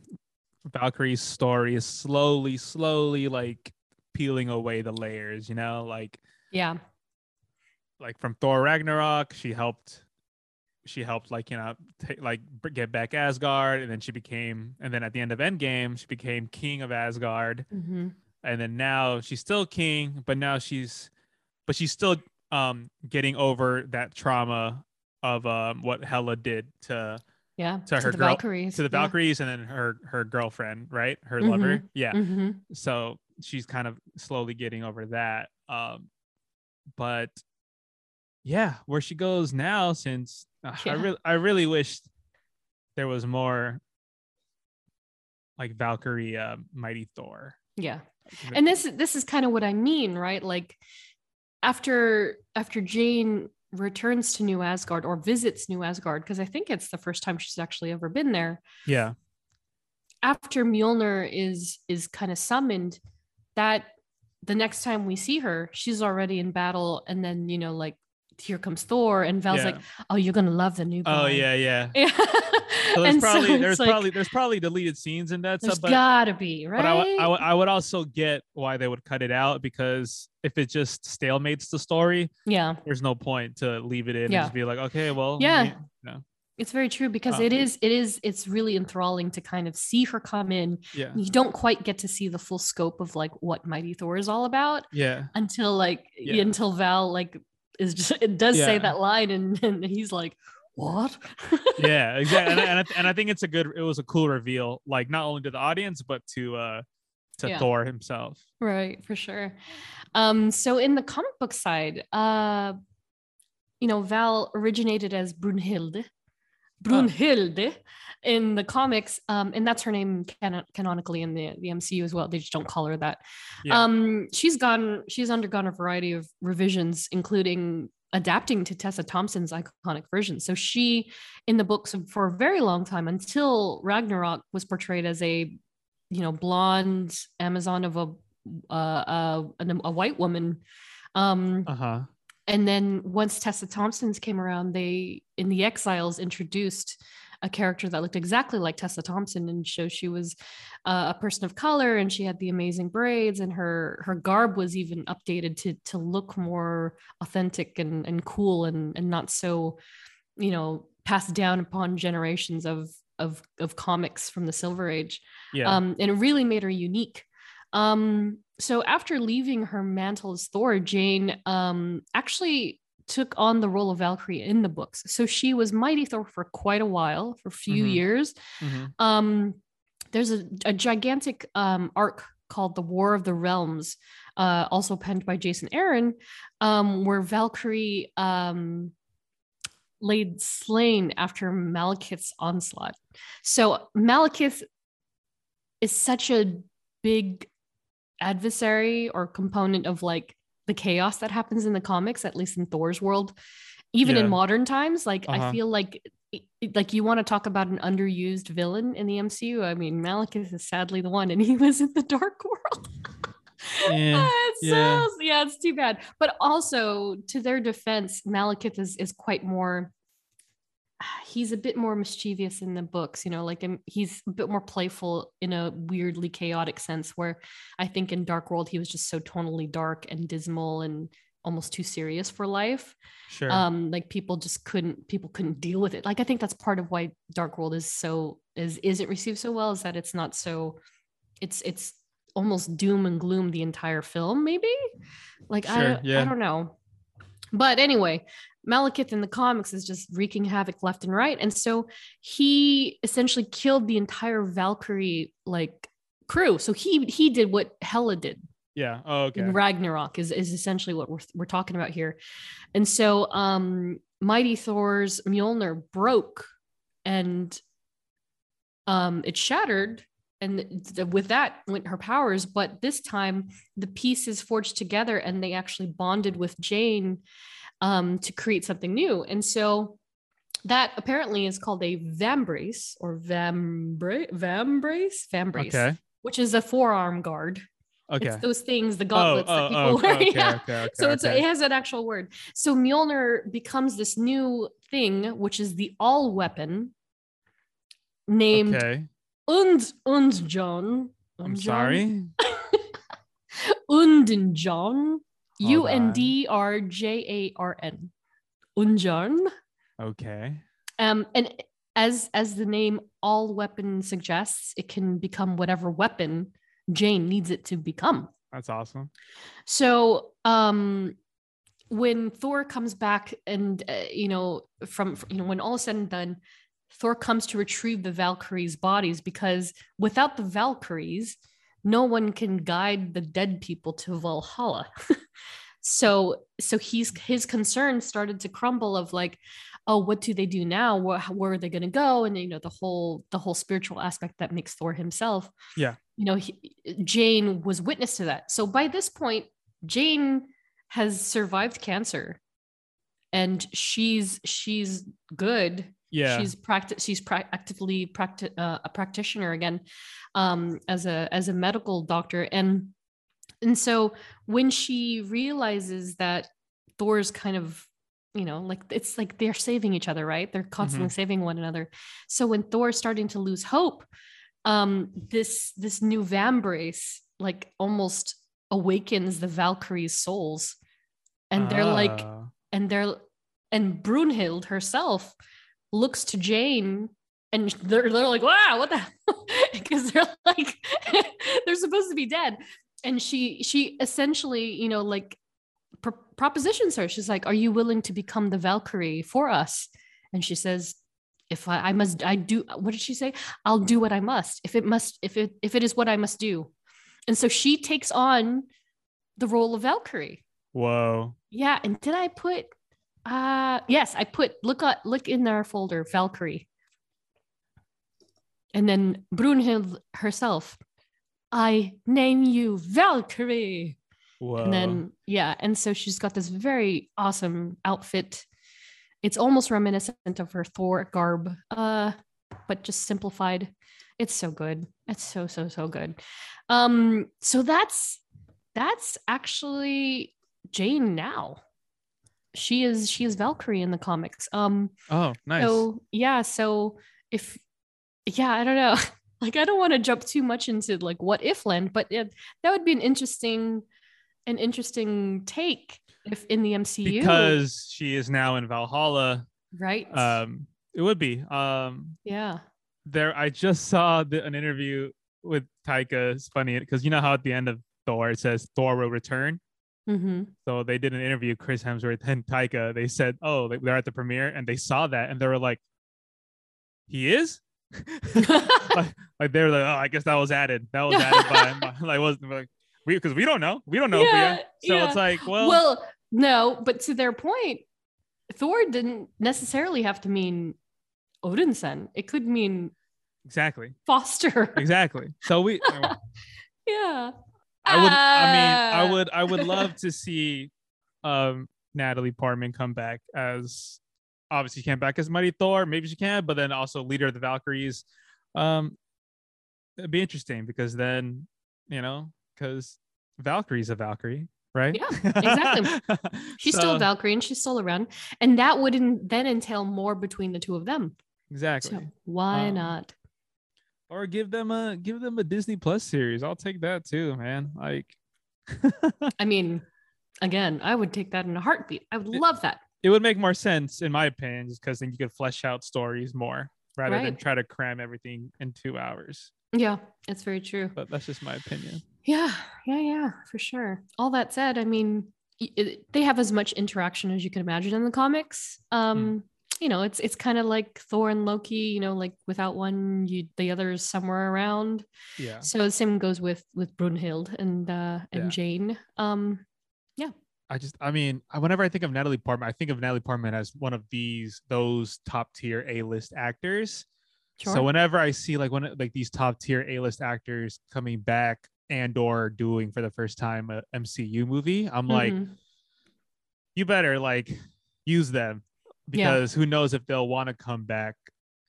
Speaker 3: Valkyrie's story is slowly, slowly like peeling away the layers. You know, like
Speaker 4: yeah,
Speaker 3: like from Thor Ragnarok, she helped she helped like you know ta- like get back Asgard, and then she became, and then at the end of Endgame, she became king of Asgard,
Speaker 4: Mhm.
Speaker 3: and then now she's still king, but now she's, but she's still um getting over that trauma of um what Hela did to
Speaker 4: Yeah.
Speaker 3: To her
Speaker 4: the
Speaker 3: girl-
Speaker 4: Valkyries.
Speaker 3: to the
Speaker 4: yeah.
Speaker 3: Valkyries, and then her her girlfriend, right, her lover, yeah.
Speaker 4: Mhm.
Speaker 3: so she's kind of slowly getting over that um but yeah where she goes now since [LAUGHS] uh, i really i really wish there was more like valkyrie uh, mighty thor.
Speaker 4: Yeah. and this this is kind of what i mean right? Like after after jane returns to new asgard or visits new asgard because i think it's the first time she's actually ever been there.
Speaker 3: Yeah.
Speaker 4: After mjolnir is is kind of summoned that the next time we see her she's already in battle and then you know like here comes thor and val's
Speaker 3: yeah.
Speaker 4: like oh you're gonna love the new guy
Speaker 3: oh yeah yeah [LAUGHS]
Speaker 4: yeah
Speaker 3: so there's
Speaker 4: And so
Speaker 3: probably
Speaker 4: it's
Speaker 3: there's
Speaker 4: like,
Speaker 3: probably there's probably deleted scenes in that
Speaker 4: there's
Speaker 3: stuff but
Speaker 4: gotta be right
Speaker 3: but I, w- I, w- I would also get why they would cut it out because if it just stalemates the story
Speaker 4: yeah
Speaker 3: there's no point to leave it in
Speaker 4: Yeah.
Speaker 3: and just be like okay well
Speaker 4: Yeah.
Speaker 3: you know,
Speaker 4: It's very true because
Speaker 3: Um,
Speaker 4: it is it is it's really enthralling to kind of see her come in.
Speaker 3: yeah
Speaker 4: You don't quite get to see the full scope of like what Mighty Thor is all about
Speaker 3: yeah
Speaker 4: until like
Speaker 3: Yeah.
Speaker 4: until Val like is just it does say that line and, [LAUGHS] and he's like, What? [LAUGHS]
Speaker 3: yeah exactly and, I- and, I, and i think it's a good it was a cool reveal like not only to the audience but to uh to
Speaker 4: Yeah.
Speaker 3: thor himself
Speaker 4: Right, for sure. Um, so in the comic book side, uh, you know, Val originated as Brunhilde. Brunhilde in the comics, um, and that's her name canon- canonically in the, the MCU as well. They just don't call her that.
Speaker 3: Yeah.
Speaker 4: Um, she's gone, she's undergone a variety of revisions, including adapting to Tessa Thompson's iconic version. So she, in the books for a very long time, until Ragnarok, was portrayed as a, you know, blonde Amazon of a uh, uh, an- a white woman. Um,
Speaker 3: uh-huh
Speaker 4: and then once Tessa Thompson's came around, they in the Exiles introduced a character that looked exactly like Tessa Thompson, and so she was uh, a person of color, and she had the amazing braids, and her her garb was even updated to to look more authentic and and cool, and and not so, you know, passed down upon generations of of of comics from the Silver Age.
Speaker 3: Yeah.
Speaker 4: Um, and it really made her unique. Um, so after leaving her mantle as Thor, Jane um, actually took on the role of Valkyrie in the books. So she was Mighty Thor for quite a while, for a few
Speaker 3: Mhm.
Speaker 4: years.
Speaker 3: mhm.
Speaker 4: Um, there's a, a gigantic um, arc called the War of the Realms, uh, also penned by Jason Aaron, um, where Valkyrie um, laid slain after Malekith's onslaught. So Malekith is such a big adversary or component of like the chaos that happens in the comics, at least in Thor's world. Even
Speaker 3: Yeah.
Speaker 4: in modern times, like I
Speaker 3: Uh-huh.
Speaker 4: feel like like you want to talk about an underused villain in the MCU. I mean, Malekith is sadly the one, and he [LAUGHS] was in the Dark World.
Speaker 3: Yeah, [LAUGHS]
Speaker 4: it's
Speaker 3: yeah.
Speaker 4: so yeah, it's too bad. But also, to their defense, Malekith is is quite more. He's a bit more mischievous in the books, you know, like um, he's a bit more playful in a weirdly chaotic sense. Where I think in Dark World he was just so tonally dark and dismal and almost too serious for life
Speaker 3: sure
Speaker 4: um like people just couldn't people couldn't deal with it like i think that's part of why dark world is so is isn't received so well is that it's not so it's it's almost doom and gloom the entire film maybe like I,
Speaker 3: Sure,
Speaker 4: don't-
Speaker 3: yeah.
Speaker 4: I don't know but anyway malekith in the comics is just wreaking havoc left and right. And so he essentially killed the entire valkyrie like crew. So he he did what hela did.
Speaker 3: Yeah. Oh, okay.
Speaker 4: Ragnarok is, is essentially what we're, we're talking about here. And so um Mighty Thor's Mjolnir broke and um it shattered. And th- with that went her powers. But this time the pieces forged together and they actually bonded with Jane um to create something new. And so that apparently is called a vambrace or vambrace vambrace vambrace
Speaker 3: okay
Speaker 4: which is a forearm guard
Speaker 3: okay
Speaker 4: it's those things, the
Speaker 3: oh,
Speaker 4: gauntlets that
Speaker 3: oh,
Speaker 4: people
Speaker 3: oh, [LAUGHS]
Speaker 4: wear.
Speaker 3: okay,
Speaker 4: yeah.
Speaker 3: okay, okay,
Speaker 4: so it's it has an actual word. So Mjolnir becomes this new thing, which is the all weapon named
Speaker 3: okay
Speaker 4: Und Undjon.
Speaker 3: i'm sorry [LAUGHS]
Speaker 4: Undinjon. U N. D R J A R N. Unjarn.
Speaker 3: okay
Speaker 4: Um, and as as the name all weapon suggests, it can become whatever weapon Jane needs it to become.
Speaker 3: That's awesome.
Speaker 4: So, um, when Thor comes back and uh, you know from you know when all is said and done, Thor comes to retrieve the Valkyries' bodies because without the Valkyries, no one can guide the dead people to Valhalla. [LAUGHS] so so he's his concerns started to crumble of like oh what do they do now? Where, where are they going to go? And you know the whole the whole spiritual aspect that makes thor himself.
Speaker 3: Yeah.
Speaker 4: you know he, jane was witness to that. So by this point jane has survived cancer and she's she's good
Speaker 3: Yeah.
Speaker 4: she's practice she's pra- actively practi- uh, a practitioner again um as a as a medical doctor. And and so when she realizes that thor's kind of you know like it's like they're saving each other right? They're constantly saving one another. So when thor's starting to lose hope um this this new vambrace like almost awakens the valkyries souls. And they're like
Speaker 3: Ah.
Speaker 4: and they're and Brunhild herself looks to Jane and they're, they're like, wow, what the because [LAUGHS] they're like [LAUGHS] they're supposed to be dead. And she she essentially, you know, like pro- propositions her. She's like, Are you willing to become the Valkyrie for us? And she says, if I, I must I do what did she say? I'll do what I must. If it must, if it if it is what I must do. And so she takes on the role of Valkyrie.
Speaker 3: Whoa.
Speaker 4: Yeah, and did I put uh yes, I put look at look in our folder Valkyrie. And then Brunhild herself. I name you Valkyrie.
Speaker 3: Whoa.
Speaker 4: And then yeah, and so she's got this very awesome outfit. It's almost reminiscent of her Thor garb, uh, but just simplified. It's so good. It's so so so good. Um, so that's that's actually Jane now. She is she is Valkyrie in the comics. Um,
Speaker 3: oh, nice.
Speaker 4: so yeah, so if yeah, I don't know. [LAUGHS] Like I don't want to jump too much into like what if land, but it, that would be an interesting an interesting take if in the MCU
Speaker 3: because she is now in Valhalla.
Speaker 4: right?
Speaker 3: Um, it would be. Um,
Speaker 4: yeah.
Speaker 3: there. I just saw the, an interview with Taika. It's funny because you know how at the end of Thor it says Thor will return.
Speaker 4: Mm-hmm.
Speaker 3: So they did an interview, Chris Hemsworth and Taika. They said, "Oh, they- they're at the premiere," and they saw that, and they were like, "He is." [LAUGHS] like, like they were like, "Oh, I guess that was added. That was added by, [LAUGHS] by like was like we because we don't know. We don't know.
Speaker 4: Yeah,
Speaker 3: so
Speaker 4: yeah.
Speaker 3: it's like, well,
Speaker 4: well, no, but to their point, Thor didn't necessarily have to mean Odinson. It could mean
Speaker 3: exactly,
Speaker 4: Foster.
Speaker 3: exactly. So we, [LAUGHS]
Speaker 4: yeah.
Speaker 3: I would, I mean, I
Speaker 4: Ah.
Speaker 3: would, I would [LAUGHS] love to see um Natalie Portman come back as obviously she came back as Mighty Thor. Maybe she can, but then also leader of the Valkyries. Um, it'd be interesting because then you know, because Valkyrie's a Valkyrie, right?
Speaker 4: Yeah, exactly. [LAUGHS] She's still a Valkyrie and she's still around. And that would en- then entail more between the two of them.
Speaker 3: Exactly.
Speaker 4: So why
Speaker 3: Um,
Speaker 4: not?
Speaker 3: Or give them a give them a Disney Plus series. I'll take that too, man. Like [LAUGHS]
Speaker 4: I mean, again, I would take that in a heartbeat. I would
Speaker 3: It-
Speaker 4: love that.
Speaker 3: it would make more sense in my opinion, just because then you could flesh out stories more rather than try to cram everything in two hours.
Speaker 4: Yeah, it's very true.
Speaker 3: But that's just my opinion.
Speaker 4: Yeah, yeah, yeah, for sure. All that said, I mean, it, they have as much interaction as you can imagine in the comics. Um, you know, it's it's kind of like Thor and Loki. You know, like without one, you the other is somewhere around.
Speaker 3: Yeah.
Speaker 4: So the same goes with with Brunhild and uh and
Speaker 3: Yeah.
Speaker 4: Jane. Um, yeah.
Speaker 3: I just, I mean, whenever I think of Natalie Portman, I think of Natalie Portman as one of these, those top tier A list actors.
Speaker 4: sure.
Speaker 3: So whenever I see like one of like these top tier A list actors coming back and or doing for the first time a MCU movie, I'm like,
Speaker 4: Mhm.
Speaker 3: you better like use them
Speaker 4: Yeah.
Speaker 3: because who knows if they'll want to come back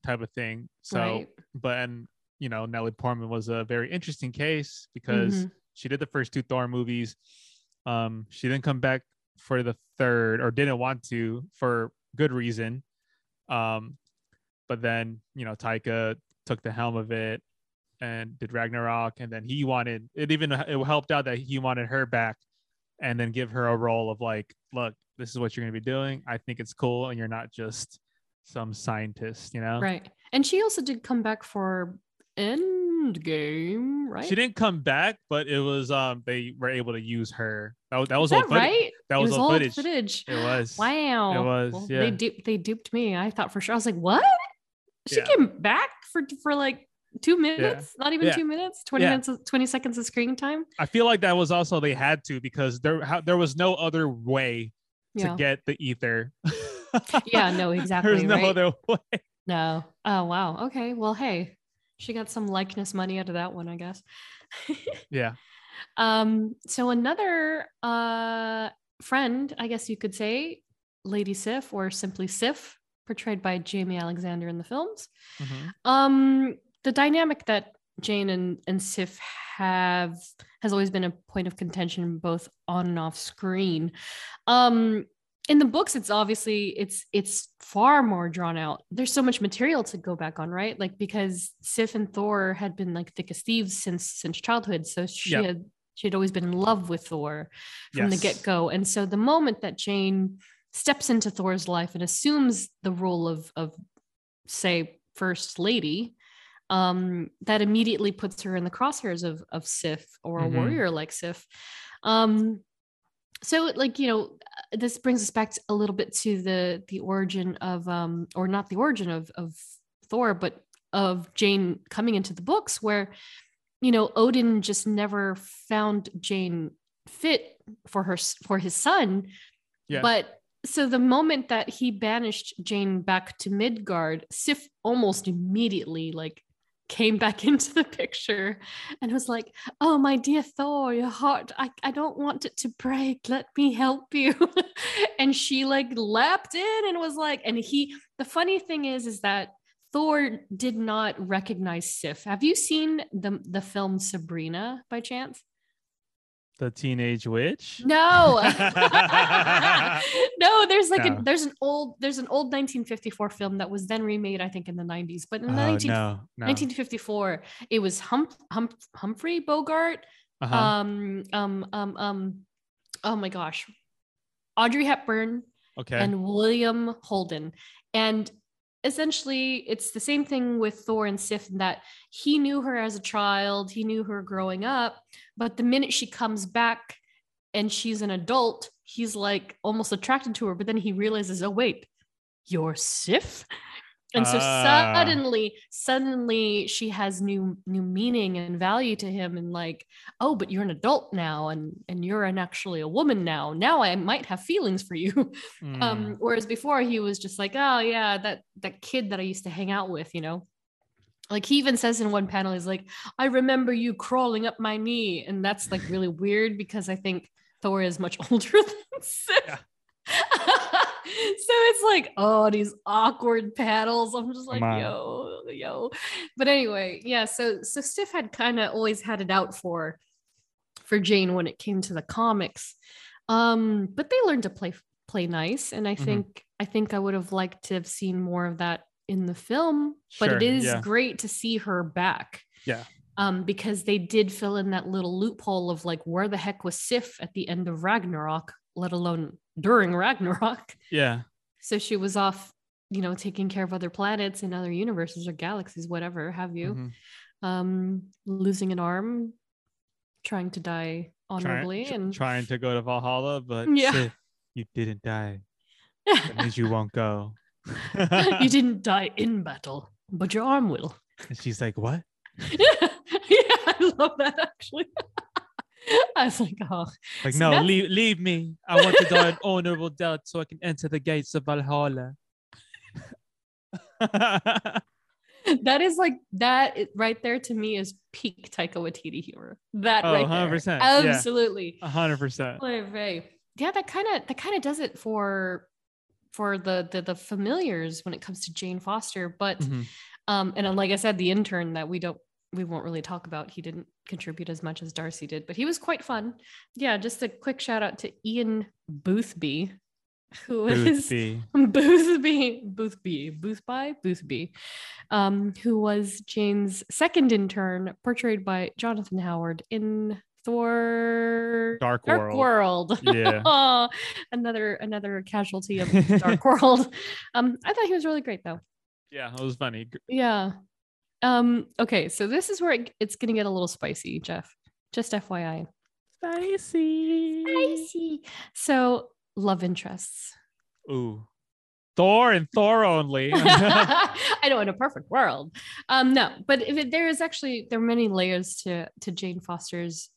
Speaker 3: type of thing. So,
Speaker 4: Right.
Speaker 3: but and you know, Natalie Portman was a very interesting case because
Speaker 4: Mhm.
Speaker 3: she did the first two Thor movies. Um, she didn't come back for the third or didn't want to for good reason. Um, but then you know, Taika took the helm of it and did Ragnarok, and then he wanted it. Even it helped out that he wanted her back, and then give her a role of like, look, this is what you're gonna be doing. I think it's cool, and you're not just some scientist, you know.
Speaker 4: Right. And she also did come back for Endgame, right?
Speaker 3: She didn't come back, but it was um they were able to use her. That was that was old
Speaker 4: that
Speaker 3: footage.
Speaker 4: right?
Speaker 3: That
Speaker 4: It
Speaker 3: was, old footage.
Speaker 4: footage.
Speaker 3: It was.
Speaker 4: Wow.
Speaker 3: It was,
Speaker 4: Well,
Speaker 3: yeah.
Speaker 4: They duped they duped me. I thought for sure. I was like, what? She
Speaker 3: Yeah.
Speaker 4: came back for for like two minutes, not even
Speaker 3: Yeah.
Speaker 4: two minutes, 20
Speaker 3: Yeah.
Speaker 4: minutes, 20 seconds of screen time.
Speaker 3: I feel like that was also they had to because there there was no other way to get the ether. [LAUGHS]
Speaker 4: Yeah, no, exactly.
Speaker 3: There's no
Speaker 4: right?
Speaker 3: other [LAUGHS] way.
Speaker 4: No. Oh wow. Okay. Well, hey, she got some likeness money out of that one, I guess. [LAUGHS]
Speaker 3: Yeah.
Speaker 4: um. So another uh friend, I guess you could say, Lady Sif, or simply Sif, portrayed by Jamie Alexander in the films.
Speaker 3: Mhm.
Speaker 4: Um, the dynamic that Jane and, and Sif have has always been a point of contention both on and off screen. Um, in the books, it's obviously it's it's far more drawn out. There's so much material to go back on, right? Like because Sif and Thor had been like thick as thieves since since childhood, so she
Speaker 3: Yep.
Speaker 4: had she had always been in love with Thor from the get go. And so the moment that Jane steps into Thor's life and assumes the role of of say first lady, um, that immediately puts her in the crosshairs of of Sif or a
Speaker 3: Mhm.
Speaker 4: warrior like Sif. Um, so like you know this brings us back to- a little bit to the the origin of um or not the origin of of Thor but of Jane coming into the books where you know Odin just never found Jane fit for her for his son
Speaker 3: Yeah.
Speaker 4: but so the moment that he banished Jane back to Midgard Sif almost immediately like came back [LAUGHS] into the picture and was like oh my dear thor your heart i, I don't want it to break. Let me help you. [LAUGHS] And she like lapped in and was like and he the funny thing is is that thor did not recognize sif. Have you seen the the film sabrina by chance
Speaker 3: The teenage witch.
Speaker 4: no [LAUGHS] [LAUGHS] no there's like
Speaker 3: No.
Speaker 4: a there's an old there's an old 1954 film that was then remade i think in the 90s but in the
Speaker 3: Oh,
Speaker 4: 19,
Speaker 3: no, no.
Speaker 4: 1954 it was Hump, Hump, humphrey bogart
Speaker 3: Uh-huh.
Speaker 4: um um um um oh my gosh audrey hepburn
Speaker 3: okay.
Speaker 4: and william holden and essentially it's the same thing with thor and sif that he knew her as a child he knew her growing up but the minute she comes back and she's an adult he's like almost attracted to her but then he realizes oh wait you're sif and so
Speaker 3: Ah.
Speaker 4: suddenly suddenly she has new new meaning and value to him and like oh but you're an adult now and and you're an actually a woman now now i might have feelings for you
Speaker 3: Mm. [LAUGHS]
Speaker 4: um whereas before he was just like oh yeah that that kid that i used to hang out with you know like he even says in one panel he's like i remember you crawling up my knee and that's like really weird because i think thor is much [LAUGHS] older than Sif.
Speaker 3: Yeah. [LAUGHS]
Speaker 4: so it's like oh these awkward paddles i'm just like yo yo but anyway yeah so so Sif had kind of always had it out for for jane when it came to the comics um but they learned to play play nice and i
Speaker 3: Mhm.
Speaker 4: think i think i would have liked to have seen more of that in the film but it is
Speaker 3: yeah.
Speaker 4: great to see her back
Speaker 3: Yeah.
Speaker 4: um because they did fill in that little loophole of like where the heck was sif at the end of ragnarok let alone during ragnarok
Speaker 3: yeah.
Speaker 4: so she was off you know taking care of other planets and other universes or galaxies whatever have you
Speaker 3: Mhm.
Speaker 4: um losing an arm trying to die honorably
Speaker 3: tr-
Speaker 4: and
Speaker 3: trying to go to Valhalla, but [LAUGHS]
Speaker 4: Yeah.
Speaker 3: Sif, you didn't die. That means you won't go. [LAUGHS]
Speaker 4: you didn't die in battle but your arm will
Speaker 3: and she's like, "What?" [LAUGHS]
Speaker 4: yeah, I love that actually. [LAUGHS] I was like, oh,
Speaker 3: Like,
Speaker 4: So
Speaker 3: no,
Speaker 4: that's-
Speaker 3: leave, leave me. I want to die an honorable death so I can enter the gates of Valhalla.
Speaker 4: that is like that right there to me is peak Taika Waititi humor. That
Speaker 3: Oh,
Speaker 4: right there.
Speaker 3: 100%, yeah.
Speaker 4: Absolutely.
Speaker 3: A hundred percent.
Speaker 4: Oy. Yeah, that kind of that kind of does it for for the, the the familiars when it comes to Jane Foster. But
Speaker 3: Mhm.
Speaker 4: um, and like I said, the intern that we don't we won't really talk about. He didn't contribute as much as Darcy did, but he was quite fun. Yeah, just a quick shout out to Ian Boothby, who was
Speaker 3: Boothby. [LAUGHS]
Speaker 4: Boothby, Boothby, Boothby, Boothby, um, who was Jane's second intern, portrayed by Jonathan Howard in
Speaker 3: Thor Dark,
Speaker 4: Dark
Speaker 3: World.
Speaker 4: World.
Speaker 3: Yeah. [LAUGHS]
Speaker 4: another another casualty of Dark World. [LAUGHS] Um, I thought he was really great though.
Speaker 3: Yeah, it was funny.
Speaker 4: Yeah. Um, okay, so this is where it, it's gonna get a little spicy, Jeff. Just FYI.
Speaker 3: Spicy.
Speaker 4: Spicy. So love interests.
Speaker 3: Ooh. Thor and Thor only. [LAUGHS]
Speaker 4: I know in a perfect world. Um, no, but if it, there is actually there are many layers to to Jane Foster's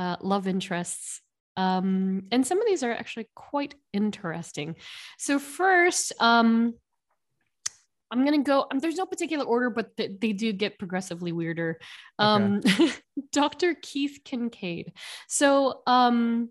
Speaker 4: uh, love interests. Um, and some of these are actually quite interesting. So first, um, I'm gonna go. Um, there's no particular order, but th- they do get progressively weirder. Um, [LAUGHS] Dr. Keith Kincaid. So, um,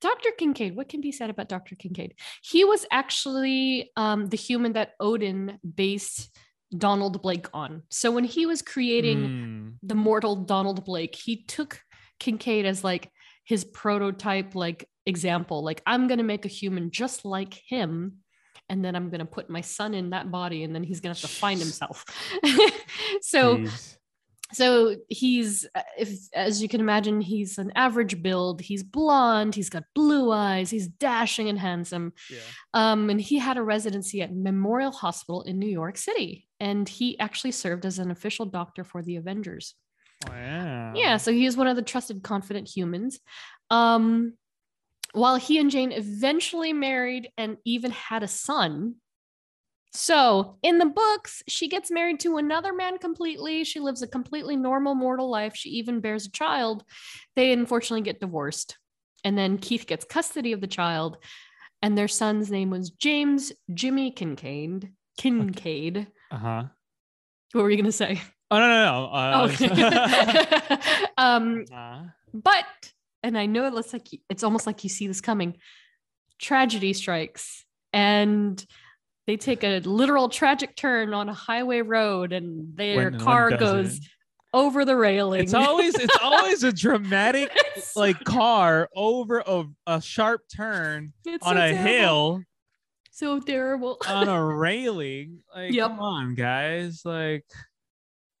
Speaker 4: Dr. Kincaid, what can be said about Dr. Kincaid? He was actually um, the human that Odin based Donald Blake on. So when he was creating
Speaker 3: Mm,
Speaker 4: the mortal Donald Blake, he took Kincaid as like his prototype, like example. Like, I'm going to make a human just like him. And then I'm going to put my son in that body, and then he's going to have to find himself. [LAUGHS] so,
Speaker 3: jeez.
Speaker 4: so he's if as you can imagine he's an average build he's blonde he's got blue eyes he's dashing and handsome
Speaker 3: Yeah.
Speaker 4: um, and he had a residency at memorial hospital in new york city and he actually served as an official doctor for the avengers
Speaker 3: Wow.
Speaker 4: yeah so he is one of the trusted confident humans um, while he and jane eventually married and even had a son so in the books, she gets married to another man completely. She lives a completely normal mortal life. She even bears a child. They unfortunately get divorced. And then Keith gets custody of the child. And their son's name was James Jimmy Kincaid. Kincaid.
Speaker 3: Uh huh.
Speaker 4: What were you going to say?
Speaker 3: Oh no no no. Uh,
Speaker 4: okay. [LAUGHS] [LAUGHS] um,
Speaker 3: uh,
Speaker 4: but, and I know it looks like it's almost like you see this coming. Tragedy strikes. And they take a literal tragic turn on a highway road and their
Speaker 3: when- when
Speaker 4: car
Speaker 3: does
Speaker 4: goes
Speaker 3: it?
Speaker 4: over the railing.
Speaker 3: It's always it's [LAUGHS] always a dramatic like car over a, a sharp turn
Speaker 4: it's
Speaker 3: on
Speaker 4: so
Speaker 3: a
Speaker 4: terrible.
Speaker 3: hill
Speaker 4: So terrible.
Speaker 3: on a railing. Like,
Speaker 4: Yep.
Speaker 3: come on, guys. Like,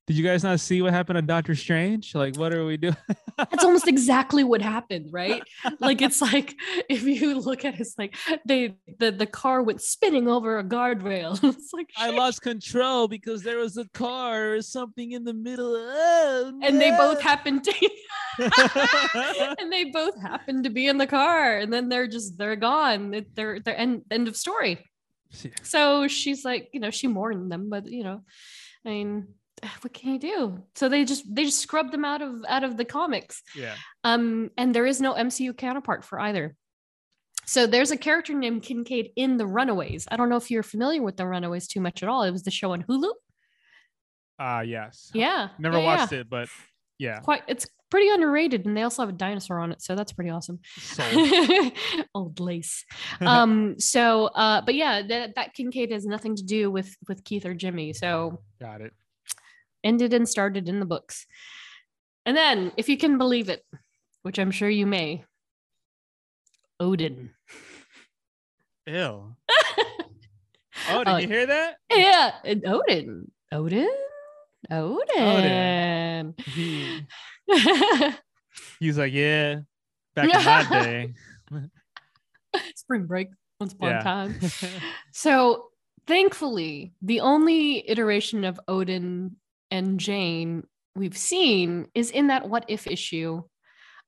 Speaker 3: did you guys not see what happened to Doctor Strange? Like, what are we doing?
Speaker 4: That's almost exactly what happened, right? [LAUGHS] Like it's like if you look at it, it's like they the, the car went spinning over a guardrail. [LAUGHS] It's like
Speaker 3: I lost control because there was a car or something in the middle. Oh,
Speaker 4: and they both happened to [LAUGHS] and they both happened to be in the car and then they're just they're gone they're they're end, end of story so she's like you know she mourned them but you know i mean what can you do so they just they just scrubbed them out of out of the comics
Speaker 3: yeah.
Speaker 4: um and there is no mcu counterpart for either so there's a character named kincaid in the runaways i don't know if you're familiar with the runaways too much at all it was the show on hulu
Speaker 3: Ah, yes.
Speaker 4: yeah
Speaker 3: Never
Speaker 4: yeah,
Speaker 3: watched
Speaker 4: yeah.
Speaker 3: it, but yeah.
Speaker 4: quite it's pretty underrated and they also have a dinosaur on it so that's pretty awesome [LAUGHS] old lace [LAUGHS] um so uh but yeah that, that kincaid has nothing to do with with keith or jimmy so
Speaker 3: Got it.
Speaker 4: Ended and started in the books and then if you can believe it which i'm sure you may odin [LAUGHS]
Speaker 3: Ew. [LAUGHS] Oh, did
Speaker 4: Oh,
Speaker 3: you hear that?
Speaker 4: yeah and odin odin odin,
Speaker 3: He [LAUGHS] he's like, yeah, back in that day.
Speaker 4: spring break once upon
Speaker 3: Yeah.
Speaker 4: a time So thankfully, the only iteration of Odin and Jane we've seen is in that what if issue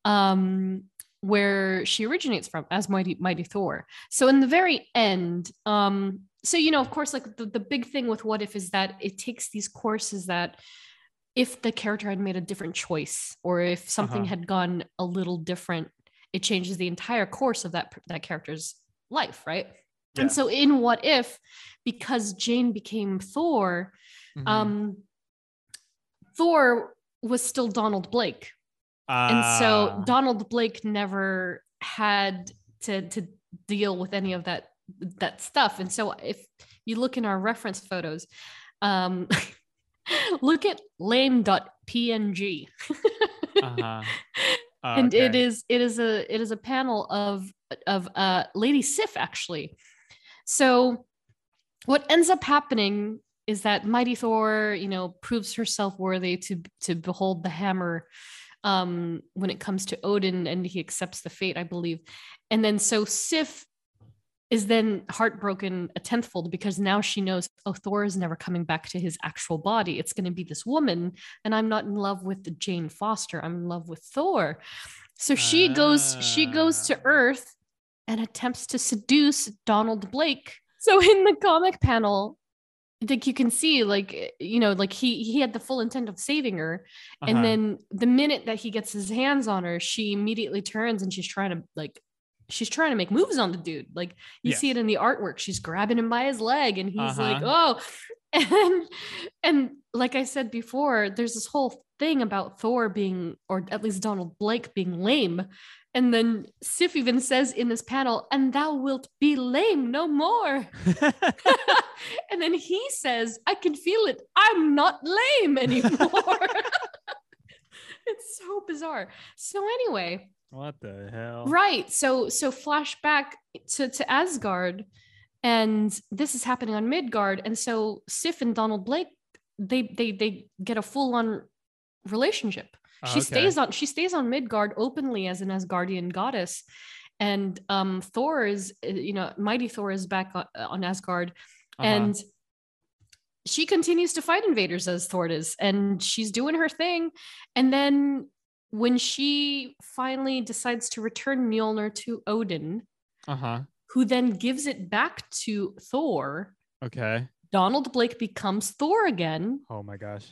Speaker 4: um where she originates from as mighty mighty thor so in the very end um so you know of course like the, the big thing with what if is that it takes these courses that if the character had made a different choice or if something
Speaker 3: Uh-huh.
Speaker 4: had gone a little different it changes the entire course of that that character's life right
Speaker 3: Yeah.
Speaker 4: and so in what if because jane became thor
Speaker 3: Mhm.
Speaker 4: um thor was still donald blake. And so
Speaker 3: Ah,
Speaker 4: donald blake never had to to deal with any of that that stuff. And so if you look in our reference photos um [LAUGHS] look at lame.png
Speaker 3: uh-huh. [LAUGHS]
Speaker 4: and it
Speaker 3: Okay.
Speaker 4: is it is a it is a panel of of uh lady sif actually. So what ends up happening is that mighty thor you know proves herself worthy to to behold the hammer um, when it comes to Odin and he accepts the fate, I believe. And then so Sif is then heartbroken a tenthfold because now she knows, oh, Thor is never coming back to his actual body. It's going to be this woman, and I'm not in love with Jane Foster. I'm in love with Thor. So she goes, she goes to
Speaker 3: Ah.
Speaker 4: Earth and attempts to seduce Donald Blake. So in the comic panel, like you can see, like you know, like he he had the full intent of saving her,
Speaker 3: Uh-huh.
Speaker 4: and then the minute that he gets his hands on her, she immediately turns and she's trying to like she's trying to make moves on the dude. Like you
Speaker 3: Yes.
Speaker 4: see it in the artwork. She's grabbing him by his leg and he's like,
Speaker 3: Uh-huh.
Speaker 4: "Oh." [LAUGHS] And and like I said before, there's this whole thing about Thor being or at least Donald Blake being lame. And then Sif even says in this panel, "And thou wilt be lame no more." [LAUGHS] [LAUGHS] and then he says, I can feel it. I'm not lame anymore. it's so bizarre. So anyway,
Speaker 3: what the hell?
Speaker 4: right. So so flashback to, to Asgard, and this is happening on Midgard. And so Sif and Donald Blake, they they they get a full-on relationship.
Speaker 3: Oh,
Speaker 4: She
Speaker 3: okay.
Speaker 4: stays on she stays on Midgard openly as an Asgardian goddess. And um Thor is uh, you know, mighty Thor is back on, on Asgard
Speaker 3: Uh-huh.
Speaker 4: and she continues to fight invaders as Thor is, and she's doing her thing. And then when she finally decides to return Mjolnir to Odin,
Speaker 3: uh-huh.
Speaker 4: who then gives it back to Thor,
Speaker 3: Okay.
Speaker 4: Donald Blake becomes Thor again.
Speaker 3: Oh my gosh.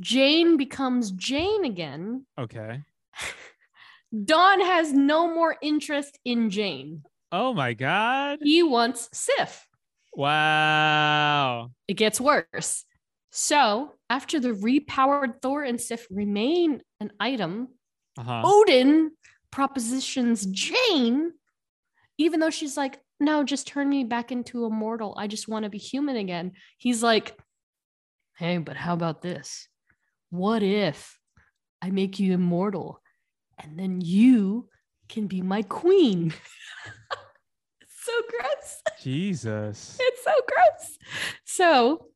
Speaker 4: Jane becomes Jane again.
Speaker 3: Okay. [LAUGHS]
Speaker 4: Don has no more interest in Jane.
Speaker 3: Oh my god.
Speaker 4: He wants Sif.
Speaker 3: Wow.
Speaker 4: it gets worse. So, after the repowered Thor and Sif remain an item,
Speaker 3: Uh-huh.
Speaker 4: Odin propositions Jane, even though she's like, no, just turn me back into a mortal. I just want to be human again. He's like, hey, but how about this? What if I make you immortal and then you can be my queen? it's [LAUGHS] so gross.
Speaker 3: Jesus.
Speaker 4: It's so gross. So,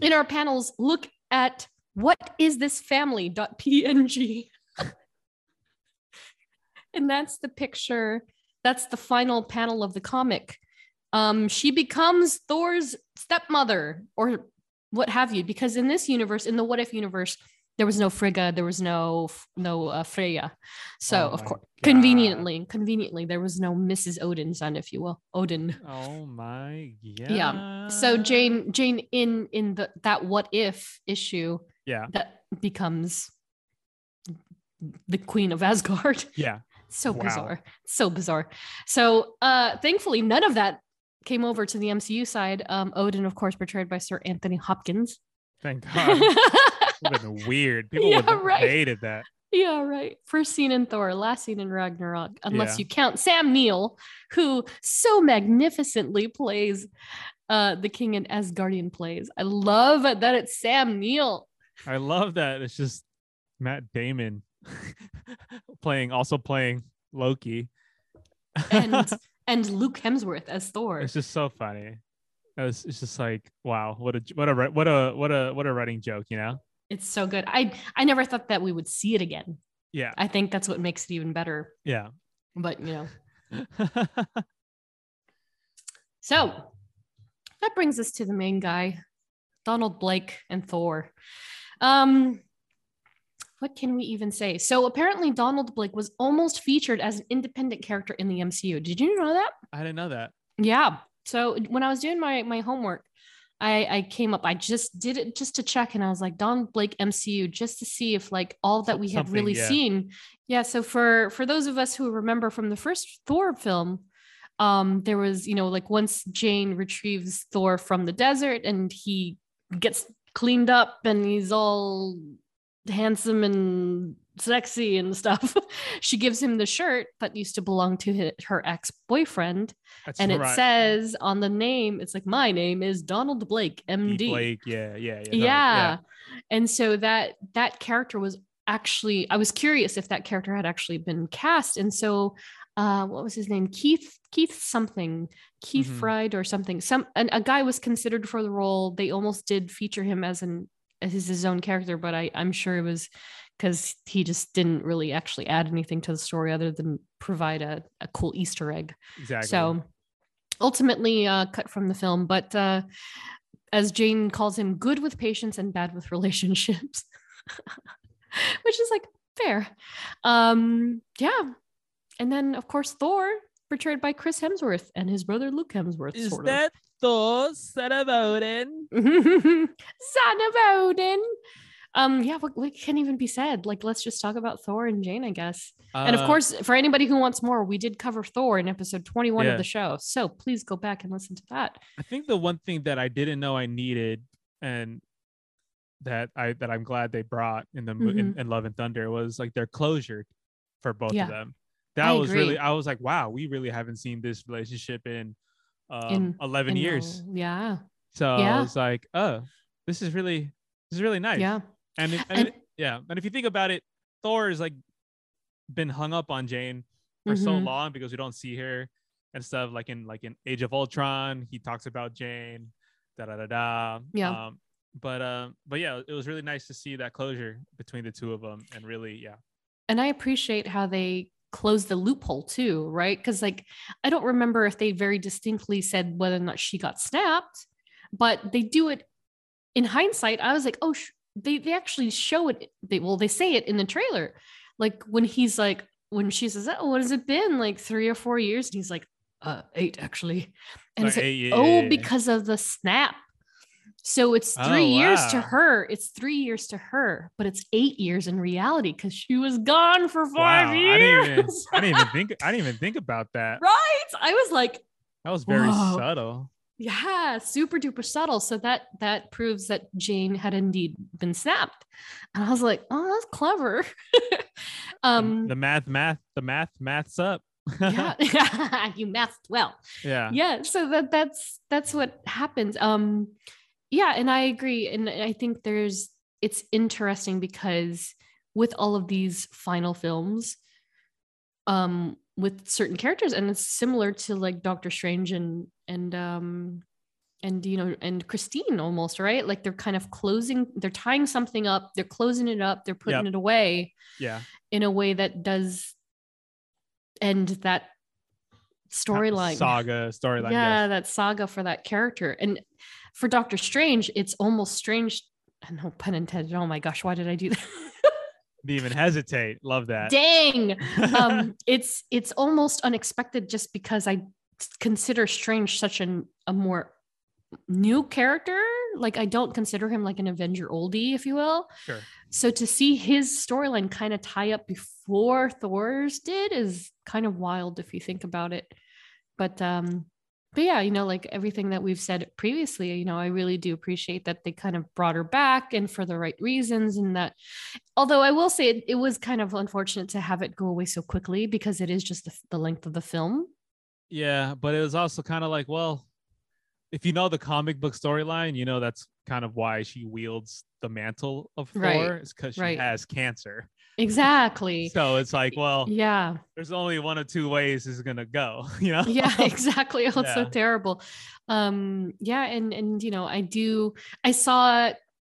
Speaker 4: in our panels, look at what is this family.png. [LAUGHS] and that's the picture. That's the final panel of the comic. Um, she becomes Thor's stepmother or what have you, because in this universe, in the what if universe, there was no Frigga, there was no no uh, Freya. So
Speaker 3: Oh
Speaker 4: of course,
Speaker 3: God.
Speaker 4: conveniently, conveniently, there was no Mrs. Odin, son, if you will, Odin.
Speaker 3: Oh my god. [LAUGHS]
Speaker 4: Yeah. So Jane, Jane in in the that what if issue
Speaker 3: Yeah.
Speaker 4: that becomes the queen of Asgard.
Speaker 3: Yeah. [LAUGHS]
Speaker 4: so
Speaker 3: Wow.
Speaker 4: bizarre. So bizarre. So uh thankfully none of that came over to the MCU side. Um Odin, of course, portrayed by Sir Anthony Hopkins.
Speaker 3: Thank [LAUGHS] God. Would have been weird. [LAUGHS] People
Speaker 4: Yeah,
Speaker 3: would have
Speaker 4: right.
Speaker 3: hated that.
Speaker 4: Yeah, right. First scene in Thor, last scene in Ragnarok, unless
Speaker 3: Yeah.
Speaker 4: you count Sam Neill, who so magnificently plays uh the king in Asgardian plays. I love that it's Sam Neill.
Speaker 3: I love that. It's just Matt Damon [LAUGHS] playing, also playing Loki.
Speaker 4: and [LAUGHS] and Luke Hemsworth as Thor.
Speaker 3: it's just so funny. It was, it's just like wow, what a what a what a what a what a writing joke, you know?
Speaker 4: It's so good. I I never thought that we would see it again.
Speaker 3: Yeah,
Speaker 4: I think that's what makes it even better.
Speaker 3: yeah.
Speaker 4: But you know, [LAUGHS] so that brings us to the main guy, Donald Blake and Thor. Um, what can we even say? So apparently, Donald Blake was almost featured as an independent character in the MCU. Did you know that?
Speaker 3: I didn't know that.
Speaker 4: Yeah. So when I was doing my my homework, I I came up. I just did it just to check, and I was like Don Blake MCU, just to see if like all that we had
Speaker 3: something,
Speaker 4: really
Speaker 3: yeah.
Speaker 4: seen. Yeah. So for for those of us who remember from the first Thor film, um, there was you know like once Jane retrieves Thor from the desert, and he gets cleaned up, and he's all handsome and sexy and stuff. [LAUGHS] she gives him the shirt that used to belong to hi- her ex boyfriend and it says on the name it's like my name is donald blake
Speaker 3: E.
Speaker 4: md
Speaker 3: Blake. Yeah, yeah, yeah. totally,
Speaker 4: yeah. and so that that character was actually i was curious if that character had actually been cast and so uh what was his name keith keith something keith
Speaker 3: Mhm.
Speaker 4: fried or something some an, a guy was considered for the role they almost did feature him as an as his own character, but I I'm sure it was because he just didn't really actually add anything to the story other than provide a, a cool Easter egg.
Speaker 3: Exactly.
Speaker 4: So ultimately uh, cut from the film, but uh, as Jane calls him, good with patience and bad with relationships, [LAUGHS] which is like fair. Um, yeah. And then, of course, Thor, portrayed by Chris Hemsworth and his brother Luke Hemsworth.
Speaker 3: is
Speaker 4: sort
Speaker 3: that Thor son of Odin? [LAUGHS]
Speaker 4: Son of Odin? Um, yeah, what, what can even be said? Like, let's just talk about Thor and Jane, I guess. and of
Speaker 3: Uh,
Speaker 4: course, for anybody who wants more, we did cover Thor in episode 21
Speaker 3: Yeah.
Speaker 4: of the show. So please go back and listen to that.
Speaker 3: I think the one thing that I didn't know I needed and that I that I'm glad they brought in the mo- in, in Love and Thunder was like their closure for both
Speaker 4: Mm-hmm. Yeah.
Speaker 3: of them. That
Speaker 4: I
Speaker 3: was really. I was like, wow, we really haven't seen this relationship in um
Speaker 4: In-
Speaker 3: 11
Speaker 4: And,
Speaker 3: years.
Speaker 4: uh, Yeah.
Speaker 3: So I was like, oh, this is really this is really nice.
Speaker 4: Yeah.
Speaker 3: And, it, and,
Speaker 4: And-
Speaker 3: it- yeah, and if you think about it, Thor has like been hung up on Jane for so
Speaker 4: Mhm.
Speaker 3: long because we don't see her and stuff. Like in like in Age of Ultron, he talks about Jane, da da da da.
Speaker 4: Yeah.
Speaker 3: Um, but um, but yeah, it was really nice to see that closure between the two of them, and really, yeah,
Speaker 4: And I appreciate how they closed the loophole too, right? Because like I don't remember if they very distinctly said whether or not she got snapped, but they do it in hindsight. I was like, oh, sh- they they actually show it. They well, they say it in the trailer, like when he's like when she says, "Oh, what has it been? Like three or four years?" And he's like, "Uh, eight actually." And it's like,
Speaker 3: "Hey, yeah,
Speaker 4: oh,
Speaker 3: yeah, yeah."
Speaker 4: because of the snap. So it's
Speaker 3: Oh,
Speaker 4: three years to her. It's three years to her, but it's eight years in reality because she was gone for five
Speaker 3: wow, I
Speaker 4: years.
Speaker 3: didn't even I didn't even think [LAUGHS] I didn't even think about that.
Speaker 4: right? I was like,
Speaker 3: That was very
Speaker 4: Whoa.
Speaker 3: subtle.
Speaker 4: Yeah, super duper subtle. So that that proves that Jane had indeed been snapped. And I was like, oh, that's clever. [LAUGHS]
Speaker 3: The-
Speaker 4: um,
Speaker 3: the math, math, the math, maths up.
Speaker 4: yeah, [LAUGHS] [LAUGHS] you mathed well.
Speaker 3: yeah.
Speaker 4: yeah so that that's that's what happens um yeah and i agree and i think there's it's interesting because with all of these final films um with certain characters and it's similar to like doctor strange and and um and you know and christine almost right like they're kind of closing they're tying something up they're closing it up they're putting
Speaker 3: Yep.
Speaker 4: it away
Speaker 3: Yeah.
Speaker 4: in a way that does end that storyline
Speaker 3: Saga storyline.
Speaker 4: yeah
Speaker 3: yes.
Speaker 4: that saga for that character and for doctor strange it's almost strange [LAUGHS] no pun intended oh my gosh why did i do that [LAUGHS]
Speaker 3: even hesitate. Love that.
Speaker 4: dang [LAUGHS] um it's it's almost unexpected just because i consider strange such an a more new character? Like i don't consider him like an avenger oldie if you will.
Speaker 3: Sure.
Speaker 4: so to see his storyline kind of tie up before thor's did is kind of wild if you think about it. But um but yeah you know like everything that we've said previously you know i really do appreciate that they kind of brought her back and for the right reasons and that although i will say it, it was kind of unfortunate to have it go away so quickly because it is just the, the length of the film
Speaker 3: Yeah, but it was also kind of like, well, if you know the comic book storyline, you know that's kind of why she wields the mantle of Thor.
Speaker 4: Right,
Speaker 3: It's because she
Speaker 4: right.
Speaker 3: has cancer.
Speaker 4: exactly
Speaker 3: So it's like, well,
Speaker 4: yeah
Speaker 3: there's only one or two ways this is gonna go. [LAUGHS] You know?
Speaker 4: yeah [LAUGHS] exactly oh, it's so terrible um yeah and and you know i do i saw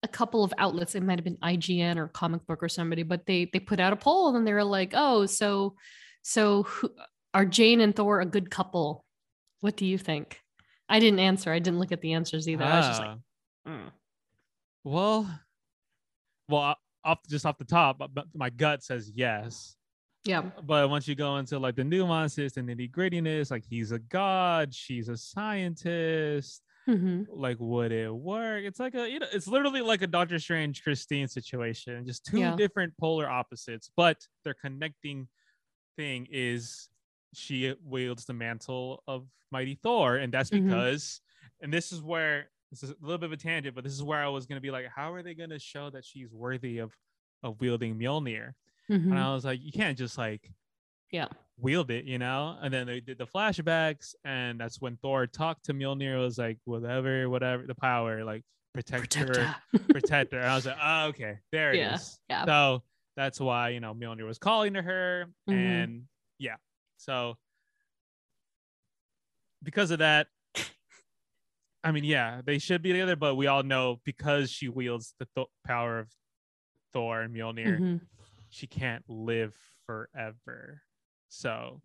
Speaker 4: a couple of outlets it might have been ign or comic book or somebody but they they put out a poll and they were like oh so so who, are jane and thor a good couple what do you think i didn't answer i didn't look at the answers either i was just like
Speaker 3: Ah,
Speaker 4: mm.
Speaker 3: well, well, off just off the top, my gut says yes.
Speaker 4: yeah
Speaker 3: But once you go into like the nuances and nitty grittiness, like he's a god, she's a scientist.
Speaker 4: hmm
Speaker 3: like would it work it's like a you know it's literally like a doctor strange christine situation just two
Speaker 4: Yeah.
Speaker 3: different polar opposites but their connecting thing is she wields the mantle of mighty thor and that's
Speaker 4: Mhm.
Speaker 3: because and this is where this is a little bit of a tangent but this is where i was going to be like how are they going to show that she's worthy of of wielding mjolnir
Speaker 4: hmm
Speaker 3: and i was like you can't just like
Speaker 4: yeah
Speaker 3: wield it, you know? And then they did the flashbacks, and that's when Thor talked to Mjolnir. Was like, whatever, whatever, the power, like protect,
Speaker 4: protect
Speaker 3: her,
Speaker 4: her. [LAUGHS]
Speaker 3: protect her. And I was like, oh, okay, there it is.
Speaker 4: Yeah, yeah.
Speaker 3: So that's why, you know, Mjolnir was calling to her.
Speaker 4: Mhm.
Speaker 3: And yeah, so because of that, I mean, yeah, they should be together, but we all know because she wields the th- power of Thor and Mjolnir,
Speaker 4: Mhm.
Speaker 3: she can't live forever. So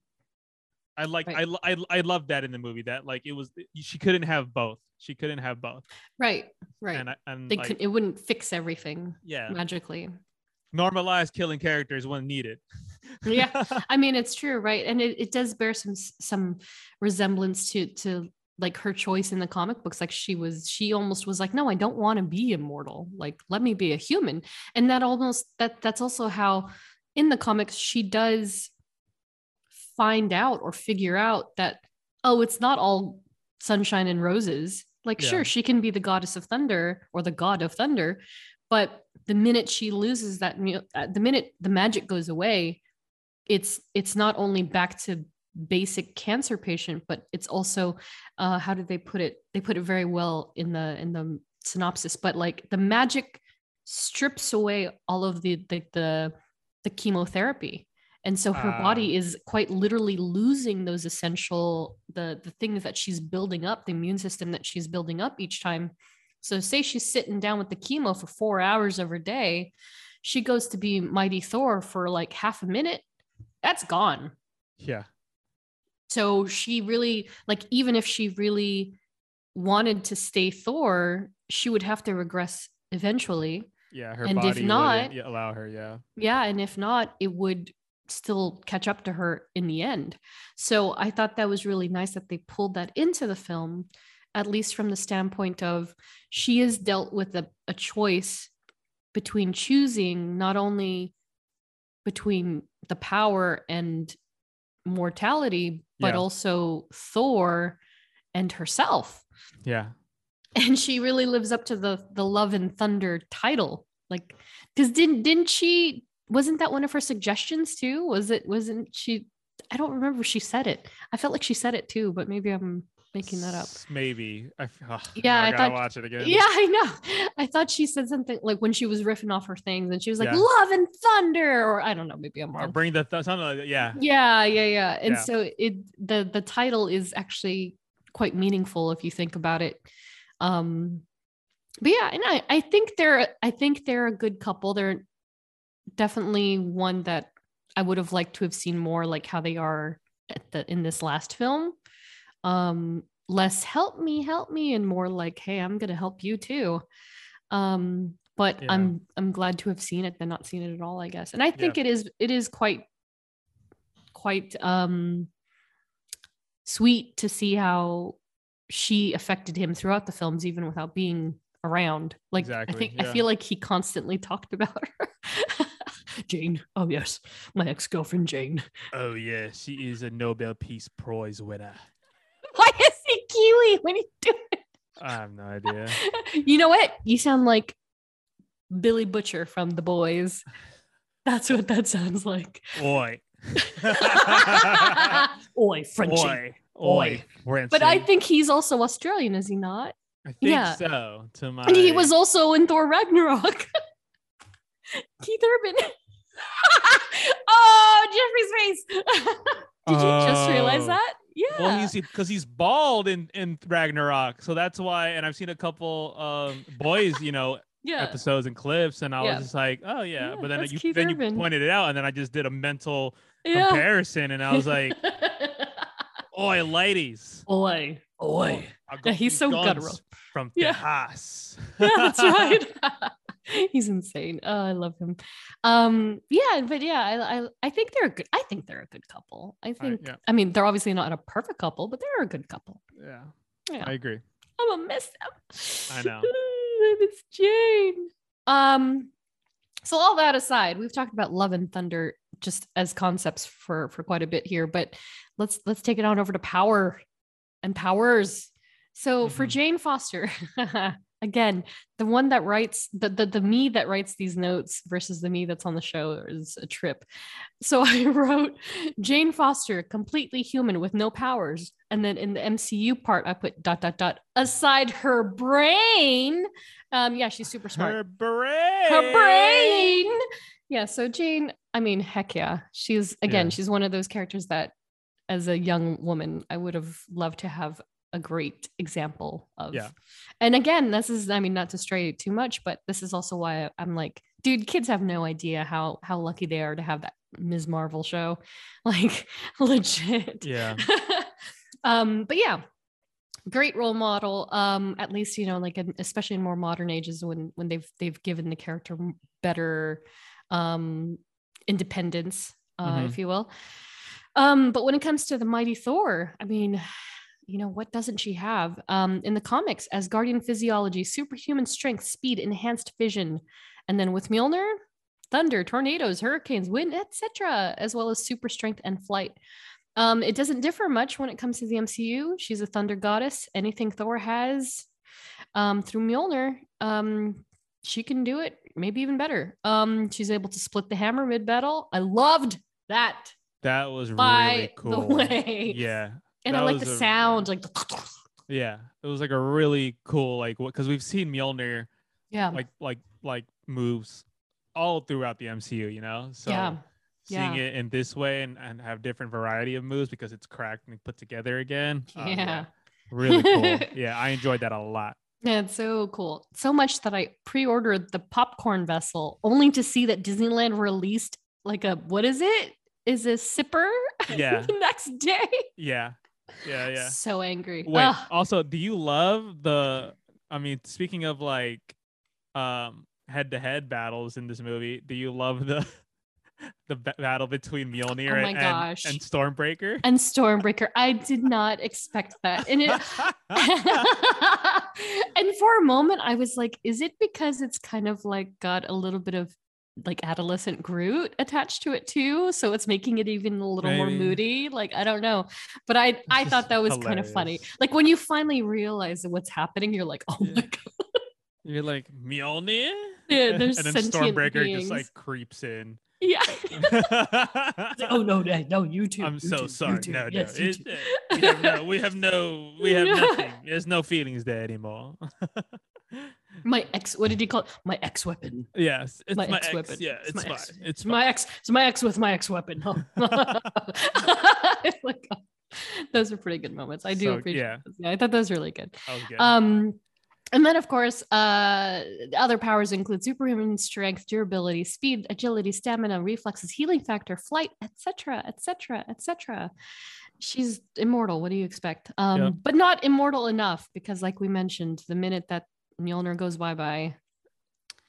Speaker 3: I like
Speaker 4: Right.
Speaker 3: I, I I love that in the movie that like it was she couldn't have both. She couldn't have both.
Speaker 4: Right. Right.
Speaker 3: And I, and
Speaker 4: they
Speaker 3: like,
Speaker 4: could, it wouldn't fix everything
Speaker 3: yeah,
Speaker 4: magically.
Speaker 3: Normalize killing characters when needed. [LAUGHS]
Speaker 4: Yeah. [LAUGHS] I mean, it's true, right? And it, it does bear some some resemblance to to like her choice in the comic books. Like she was, she almost was like, no, I don't want to be immortal. Like, let me be a human. And that almost that that's also how in the comics she does find out or figure out that oh, it's not all sunshine and roses. Like,
Speaker 3: Yeah.
Speaker 4: sure, she can be the goddess of thunder or the god of thunder, but the minute she loses that, uh, the minute the magic goes away, it's it's not only back to basic cancer patient but it's also uh how did they put it? They put it very well in the in the synopsis but like the magic strips away all of the the the, the chemotherapy. And so her
Speaker 3: Ah.
Speaker 4: body is quite literally losing those essential the the things that she's building up the immune system that she's building up each time so say she's sitting down with the chemo for 4 hours of her day she goes to be mighty thor for like half a minute that's gone
Speaker 3: yeah.
Speaker 4: so she really like even if she really wanted to stay Thor, she would have to regress eventually.
Speaker 3: Yeah. Her
Speaker 4: And if
Speaker 3: body wouldn't
Speaker 4: not-
Speaker 3: allow her. Yeah.
Speaker 4: Yeah, and if not, it would still catch up to her in the end. So I thought that was really nice that they pulled that into the film, at least from the standpoint of she is dealt with a, a choice between choosing not only between the power and mortality, but
Speaker 3: Yeah.
Speaker 4: also Thor and herself.
Speaker 3: Yeah.
Speaker 4: And she really lives up to the the love and thunder title. Like, because didn't didn't she wasn't that one of her suggestions too? Was it wasn't she I don't remember if she said it. I felt like she said it too, but maybe I'm making that up.
Speaker 3: Maybe. I, ugh,
Speaker 4: Yeah, I
Speaker 3: I gotta
Speaker 4: thought-
Speaker 3: watch it again.
Speaker 4: Yeah, I know. I thought she said something like when she was riffing off her things and she was like,
Speaker 3: Yeah.
Speaker 4: love and thunder, or I don't know, maybe I'm wrong.
Speaker 3: Or bring the th- something like that. Yeah.
Speaker 4: Yeah, yeah, yeah. And
Speaker 3: Yeah.
Speaker 4: so it the the title is actually quite meaningful if you think about it. Um but yeah, and I, I think they're I think they're a good couple. They're definitely one that I would have liked to have seen more like how they are at the in this last film. Um less help me, help me, and more like, hey, I'm gonna help you too. Um, but
Speaker 3: Yeah.
Speaker 4: I'm I'm glad to have seen it than not seen it at all, I guess. And I think it is it is quite quite um sweet to see how she affected him throughout the films even without being around like
Speaker 3: exactly, i
Speaker 4: think i feel like he constantly talked about her [LAUGHS] jane oh yes my ex-girlfriend jane
Speaker 3: Oh yeah, she is a Nobel Peace Prize winner.
Speaker 4: Why is he kiwi when he do
Speaker 3: I have no idea.
Speaker 4: you know what you sound like billy butcher from the boys that's what that sounds like
Speaker 3: Oi. [LAUGHS]
Speaker 4: oi frenchie
Speaker 3: Oi.
Speaker 4: Oi.
Speaker 3: Oi.
Speaker 4: but i think he's also australian is he not
Speaker 3: I think
Speaker 4: yeah.
Speaker 3: so. To my
Speaker 4: And he was also in Thor Ragnarok. [LAUGHS] Keith Urban. [LAUGHS] oh, Jeffrey's face. Did you just realize
Speaker 3: Oh.
Speaker 4: that? Yeah.
Speaker 3: Well, he's because he's bald in in Ragnarok, so that's why. And I've seen a couple um boys, you know, [LAUGHS]
Speaker 4: yeah.
Speaker 3: episodes and clips, and I
Speaker 4: Yeah.
Speaker 3: was just like, oh yeah.
Speaker 4: Yeah,
Speaker 3: but then you
Speaker 4: Keith
Speaker 3: then you pointed it out, and then I just did a mental comparison, and I was like, [LAUGHS] oi, ladies.
Speaker 4: Oi. Oi.
Speaker 3: I'll
Speaker 4: Yeah, he's so guttural.
Speaker 3: From house. [LAUGHS]
Speaker 4: yeah, that's right. [LAUGHS] he's insane. Oh, I love him. Um, yeah, but yeah, I, I I think they're a good. I think they're a good couple. I think.
Speaker 3: yeah.
Speaker 4: I mean, they're obviously not a perfect couple, but they're a good couple.
Speaker 3: Yeah,
Speaker 4: Yeah.
Speaker 3: I agree.
Speaker 4: I'm gonna miss them.
Speaker 3: I know. [LAUGHS]
Speaker 4: it's Jane. Um, so all that aside, we've talked about love and thunder just as concepts for for quite a bit here, but let's let's take it on over to power and powers. So for
Speaker 3: Mhm.
Speaker 4: Jane Foster, [LAUGHS] again, the one that writes the, the the me that writes these notes versus the me that's on the show is a trip. So [LAUGHS] I wrote Jane Foster, completely human with no powers. And then in the MCU part, I put dot dot dot aside her brain. Um, yeah, she's super smart.
Speaker 3: Her brain.
Speaker 4: Her brain. Yeah, so Jane, I mean, heck yeah. She's again,
Speaker 3: Yeah.
Speaker 4: she's one of those characters that as a young woman, I would have loved to have a great example of
Speaker 3: Yeah.
Speaker 4: and again this is i mean not to stray too much but this is also why i'm like dude kids have no idea how how lucky they are to have that ms marvel show [LAUGHS] like [LAUGHS] legit
Speaker 3: Yeah. [LAUGHS]
Speaker 4: um but yeah great role model um at least you know like in, especially in more modern ages when when they've they've given the character better um independence uh
Speaker 3: Mhm.
Speaker 4: if you will um but when it comes to the mighty thor i mean you know what doesn't she have um in the comics Asgardian physiology superhuman strength speed enhanced vision and then with mjolnir thunder tornadoes hurricanes wind etc as well as super strength and flight um, it doesn't differ much when it comes to the MCU. She's a thunder goddess. Anything Thor has um, through Mjolnir, um, she can do it, maybe even better. Um, she's able to split the hammer mid battle. I loved that.
Speaker 3: That was
Speaker 4: By
Speaker 3: really
Speaker 4: the
Speaker 3: cool. [LAUGHS]
Speaker 4: way.
Speaker 3: Yeah.
Speaker 4: And I like the
Speaker 3: a-
Speaker 4: sound, like
Speaker 3: Yeah. It was like a really cool, like, because we've seen Mjolnir
Speaker 4: yeah,
Speaker 3: like like like moves all throughout the MCU, you know. So
Speaker 4: yeah,
Speaker 3: seeing
Speaker 4: yeah.
Speaker 3: it in this way and, and have different variety of moves because it's cracked and put together again. [LAUGHS] uh,
Speaker 4: yeah.
Speaker 3: really cool. [LAUGHS] yeah, I enjoyed that a lot.
Speaker 4: Yeah, it's so cool. So much that I pre-ordered the popcorn vessel only to see that Disneyland released like a what is it? Is a sipper [LAUGHS]
Speaker 3: Yeah.
Speaker 4: the next day.
Speaker 3: Yeah. Yeah, yeah.
Speaker 4: So angry.
Speaker 3: Wait,
Speaker 4: Ugh.
Speaker 3: also, do you love the I mean, speaking of like um head-to-head battles in this movie, do you love the [LAUGHS] the ba- battle between Mjolnir
Speaker 4: Oh my
Speaker 3: and,
Speaker 4: gosh.
Speaker 3: and Stormbreaker?
Speaker 4: and Stormbreaker. I did not expect that. And it [LAUGHS] [LAUGHS] and for a moment I was like, is it because it's kind of like got a little bit of like adolescent Groot attached to it too? So it's making it even a little more moody. Like I don't know. But I I thought that was kind of funny. Like when you finally realize what's happening, you're like, oh
Speaker 3: Yeah.
Speaker 4: my god.
Speaker 3: You're like Mjolnir?
Speaker 4: Yeah, [LAUGHS] there's
Speaker 3: and then Stormbreaker
Speaker 4: beings.
Speaker 3: just like creeps in.
Speaker 4: Yeah. [LAUGHS] [LAUGHS] oh no, no, no, you too.
Speaker 3: I'm
Speaker 4: you
Speaker 3: so
Speaker 4: too,
Speaker 3: sorry. No, no.
Speaker 4: Yes,
Speaker 3: it- uh, we have no we have no we have nothing. There's no feelings there anymore.
Speaker 4: My ex, what did he call it? My ex weapon.
Speaker 3: yes. It's
Speaker 4: My
Speaker 3: my,
Speaker 4: ex weapon.
Speaker 3: Yeah,
Speaker 4: It's
Speaker 3: it's,
Speaker 4: my
Speaker 3: fine.
Speaker 4: ex-
Speaker 3: It's fine.
Speaker 4: my ex. It's my ex with my ex weapon. [LAUGHS] [LAUGHS] like, those are pretty good moments. I do
Speaker 3: So,
Speaker 4: appreciate.
Speaker 3: yeah.
Speaker 4: those. Yeah, I thought those were really good.
Speaker 3: Good.
Speaker 4: Um, and then of course, uh, other powers include superhuman strength, durability, speed, agility, stamina, reflexes, healing factor, flight, etc., etc., etc. She's immortal. What do you expect? Um,
Speaker 3: Yep.
Speaker 4: but not immortal enough because, like we mentioned, the minute that Mjolnir goes bye bye,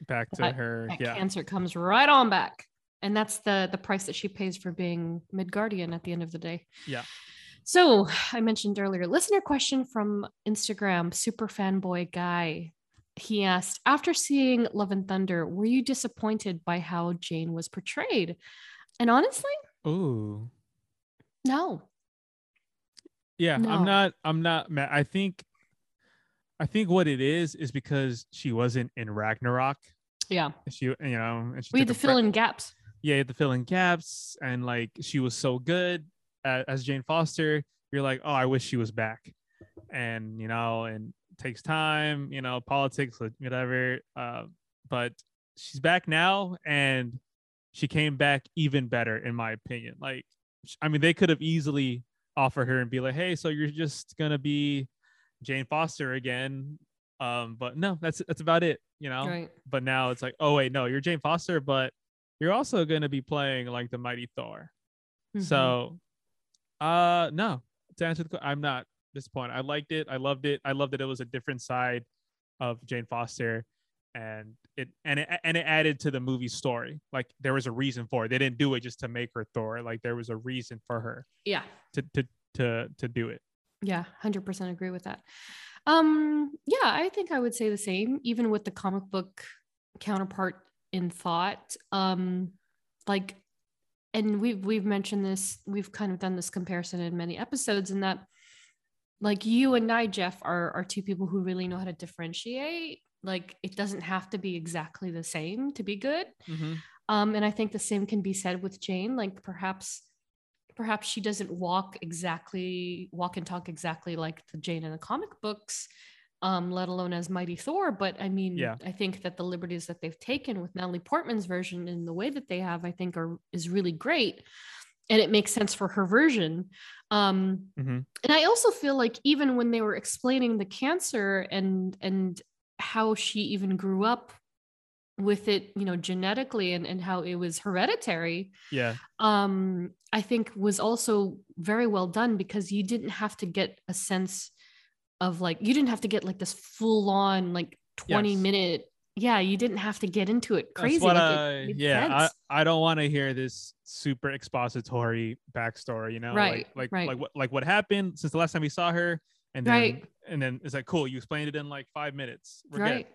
Speaker 3: Back to
Speaker 4: that-
Speaker 3: her.
Speaker 4: that
Speaker 3: Yeah.
Speaker 4: cancer comes right on back and that's the the price that she pays for being Midgardian at the end of the day
Speaker 3: Yeah.
Speaker 4: so i mentioned earlier listener question from instagram super fanboy guy he asked after seeing love and thunder were you disappointed by how jane was portrayed and honestly
Speaker 3: Ooh.
Speaker 4: no
Speaker 3: Yeah.
Speaker 4: No.
Speaker 3: I'm not I'm not mad. I think I think what it is is because she wasn't in Ragnarok.
Speaker 4: yeah
Speaker 3: She you know and she
Speaker 4: we had to fill in gaps
Speaker 3: yeah, you had to fill in gaps and like she was so good a- as Jane Foster. You're like, oh, I wish she was back. And you know, and it takes time, you know, politics, whatever. Uh, but she's back now, and she came back even better, in my opinion. Like, I mean, they could have easily offered her and be like, hey, so you're just gonna be Jane Foster again. Um, but no, that's that's about it, you know
Speaker 4: right
Speaker 3: but now it's like, oh wait, no, you're Jane Foster, but you're also going to be playing like the Mighty Thor.
Speaker 4: Mhm.
Speaker 3: So, uh, no, to answer the, I'm not disappointed. I liked it. I loved it. I loved that it was a different side of Jane Foster, and it and it and it added to the movie story. Like there was a reason for it. They didn't do it just to make her Thor. Like there was a reason for her
Speaker 4: yeah
Speaker 3: to to to to do it.
Speaker 4: Yeah, 100% agree with that. Um yeah, I think I would say the same even with the comic book counterpart in thought. Um like and we've we've mentioned this, we've kind of done this comparison in many episodes in that like you and I Jeff are are two people who really know how to differentiate. Like it doesn't have to be exactly the same to be good. Um, and I think the same can be said with Jane. Like perhaps, perhaps she doesn't walk exactly, walk and talk exactly like the Jane in the comic books, um, let alone as Mighty Thor. But I mean,
Speaker 3: Yeah.
Speaker 4: I think that the liberties that they've taken with Natalie Portman's version in the way that they have, I think, are is really great. and it makes sense for her version. Um,
Speaker 3: Mhm.
Speaker 4: and I also feel like even when they were explaining the cancer and and how she even grew up with it, you know, genetically and, and how it was hereditary,
Speaker 3: Yeah.
Speaker 4: um, I think was also very well done because you didn't have to get a sense of like you didn't have to get like this full on like 20
Speaker 3: Yes.
Speaker 4: minute yeah you didn't have to get into it crazy like, it
Speaker 3: I, yeah, I. I don't want to hear this super expository backstory, you know,
Speaker 4: Right,
Speaker 3: like like
Speaker 4: right.
Speaker 3: like what like what happened since the last time we saw her, and then
Speaker 4: Right.
Speaker 3: and then it's like cool, you explained it in like five minutes. We're good.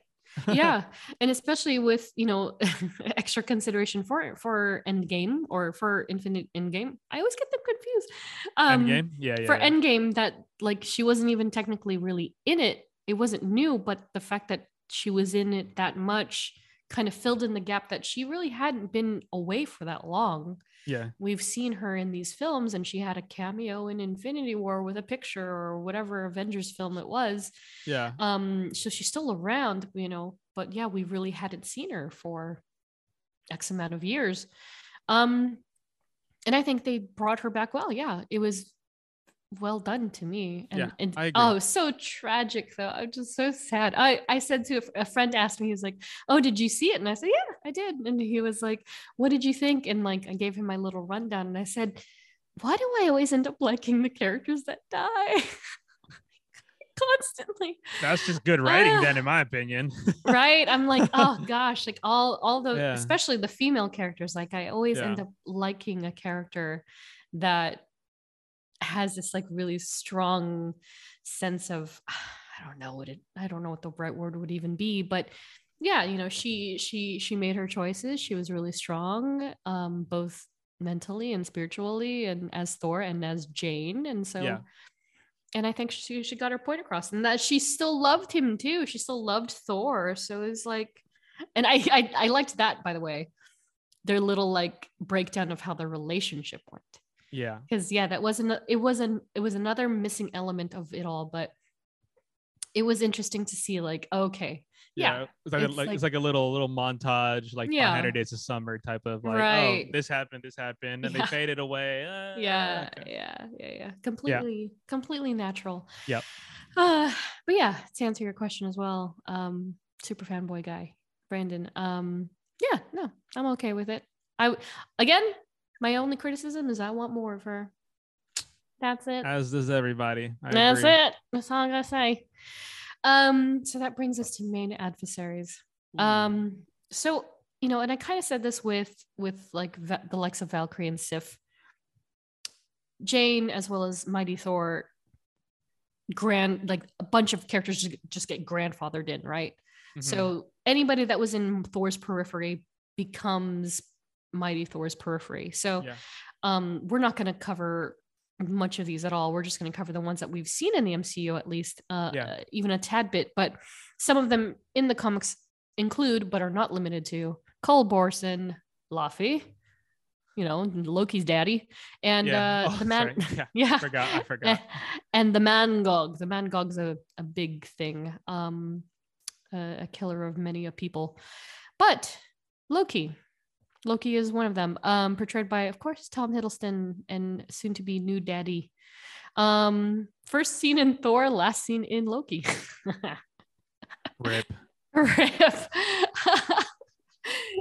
Speaker 4: Yeah and especially with you know [LAUGHS] extra consideration for for endgame or for infinite endgame i always get them confused um
Speaker 3: Endgame, yeah, yeah,
Speaker 4: for
Speaker 3: yeah.
Speaker 4: endgame that like she wasn't even technically really in it it wasn't new but the fact that she was in it that much kind of filled in the gap that she really hadn't been away for that long.
Speaker 3: Yeah,
Speaker 4: we've seen her in these films and she had a cameo in infinity war with a picture or whatever avengers film it was.
Speaker 3: Yeah,
Speaker 4: um so she's still around you know but yeah we really hadn't seen her for x amount of years. Um and i think they brought her back well. Yeah it was well done to me and,
Speaker 3: Yeah,
Speaker 4: and
Speaker 3: I agree.
Speaker 4: oh so tragic though. I'm just so sad. I i said to a friend asked me he was like oh did you see it? And i said yeah i did. And he was like what did you think? And like i gave him my little rundown and i said why do i always end up liking the characters that die? [LAUGHS] Constantly.
Speaker 3: That's just good writing,
Speaker 4: Ah.
Speaker 3: then, in my opinion. [LAUGHS]
Speaker 4: right? I'm like oh gosh. Like all all the
Speaker 3: Yeah.
Speaker 4: especially the female characters like i always end up liking a character that has this like really strong sense of [SIGHS] i don't know what it i don't know what the right word would even be but yeah you know she she she made her choices she was really strong um both mentally and spiritually and as thor and as jane and so
Speaker 3: Yeah.
Speaker 4: and I think she she got her point across, and that she still loved him too. She still loved Thor, so it's like, and I I, I liked that by the way, their little like breakdown of how their relationship went.
Speaker 3: Yeah,
Speaker 4: Because yeah, that wasn't it wasn't it was another missing element of it all, but it was interesting to see like okay, yeah,
Speaker 3: It's like,
Speaker 4: it's
Speaker 3: a, like,
Speaker 4: like-
Speaker 3: it's like a little little montage, like
Speaker 4: Yeah.
Speaker 3: 100 Days of Summer type of like,
Speaker 4: Right.
Speaker 3: oh, this happened, this happened, and
Speaker 4: Yeah.
Speaker 3: they faded away. Ah,
Speaker 4: yeah,
Speaker 3: okay.
Speaker 4: yeah, yeah, yeah, completely completely natural.
Speaker 3: Yep.
Speaker 4: Uh, [SIGHS] but yeah, to answer your question as well, um, super fanboy guy, Brandon. Um, yeah, no, I'm okay with it. I again, my only criticism is I want more of her. That's it.
Speaker 3: As does everybody. I
Speaker 4: That's
Speaker 3: agree.
Speaker 4: it. That's all I gotta say. Um, so that brings us to main adversaries. Um, so you know, and I kind of said this with with like the likes of Valkyrie and Sif, Jane as well as Mighty Thor. Grand, like a bunch of characters just, get grandfathered in, right?
Speaker 3: Mhm.
Speaker 4: So anybody that was in Thor's periphery becomes Mighty Thor's periphery. So
Speaker 3: yeah,
Speaker 4: um, we're not going to cover much of these at all. We're just going to cover the ones that we've seen in the MCU at least, uh,
Speaker 3: Yeah.
Speaker 4: uh, even a tad bit. But some of them in the comics include, but are not limited to, Cul Borson, Laufey, you know, Loki's daddy, and
Speaker 3: yeah.
Speaker 4: uh,
Speaker 3: Oh,
Speaker 4: the man.
Speaker 3: sorry. [LAUGHS] Yeah, [LAUGHS]
Speaker 4: yeah.
Speaker 3: I forgot. I forgot. [LAUGHS]
Speaker 4: and the Mangog. The Mangog's a, a big thing, um, a, a killer of many a people. But Loki, Loki is one of them, um, portrayed by, of course, Tom Hiddleston and soon to be new daddy. Um, first seen in Thor, last seen in Loki. [LAUGHS]
Speaker 3: Rip.
Speaker 4: Rip. [LAUGHS]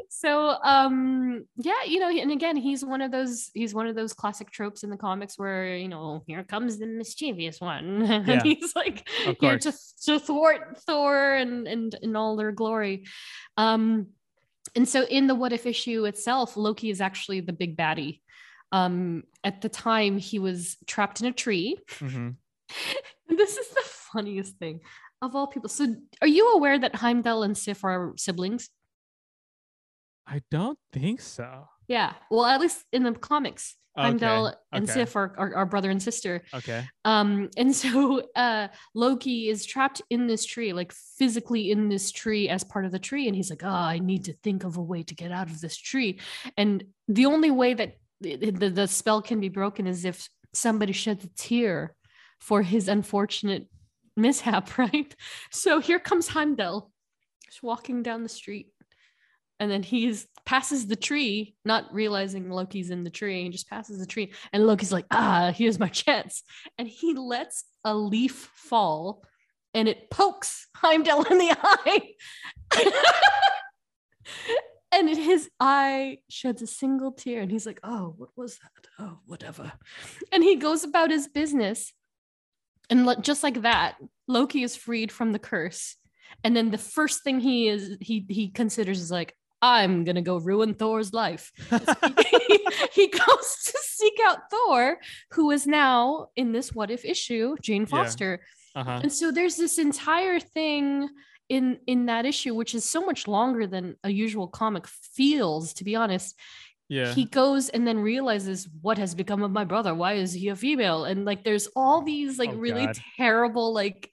Speaker 4: so um yeah you know and again he's one of those he's one of those classic tropes in the comics where you know here comes the mischievous one [LAUGHS]
Speaker 3: Yeah.
Speaker 4: and he's like here to, to thwart thor and and in all their glory um and so in the what if issue itself loki is actually the big baddie um at the time he was trapped in a tree
Speaker 3: hmm [LAUGHS]
Speaker 4: this is the funniest thing of all people. So, are you aware that Heimdall and Sif are siblings?
Speaker 3: I don't think so.
Speaker 4: Yeah. Well, at least in the comics, Heimdall
Speaker 3: Okay,
Speaker 4: and
Speaker 3: okay.
Speaker 4: Sif are, are, are brother and sister.
Speaker 3: Okay.
Speaker 4: Um, and so uh, Loki is trapped in this tree, like physically in this tree as part of the tree. And he's like, oh, I need to think of a way to get out of this tree. And the only way that the, the, the spell can be broken is if somebody sheds a tear for his unfortunate [LAUGHS] mishap, right? So here comes Heimdall, just walking down the street. And then he's passes the tree, not realizing Loki's in the tree. He just passes the tree, and Loki's like, "Ah, here's my [LAUGHS] chance," and he lets a leaf fall, and it pokes [LAUGHS] Heimdall in the eye. [LAUGHS] and his eye sheds a single tear, and he's like, "Oh, what was that? Oh, whatever." And he goes about his business, and just like that, Loki is freed from the curse. And then the first thing he is he he considers is like, I'm gonna go ruin Thor's life. [LAUGHS] he, [LAUGHS] he goes [LAUGHS] to seek out Thor, who is now in this what if issue, Jane
Speaker 3: Yeah.
Speaker 4: Foster.
Speaker 3: Uh-huh.
Speaker 4: And so there's this entire thing in in that issue, which is so much longer than a usual comic feels, to be honest.
Speaker 3: Yeah.
Speaker 4: He goes and then realizes what has become of my brother. Why is he a female? And like there's all these like
Speaker 3: Oh,
Speaker 4: really
Speaker 3: God.
Speaker 4: terrible, like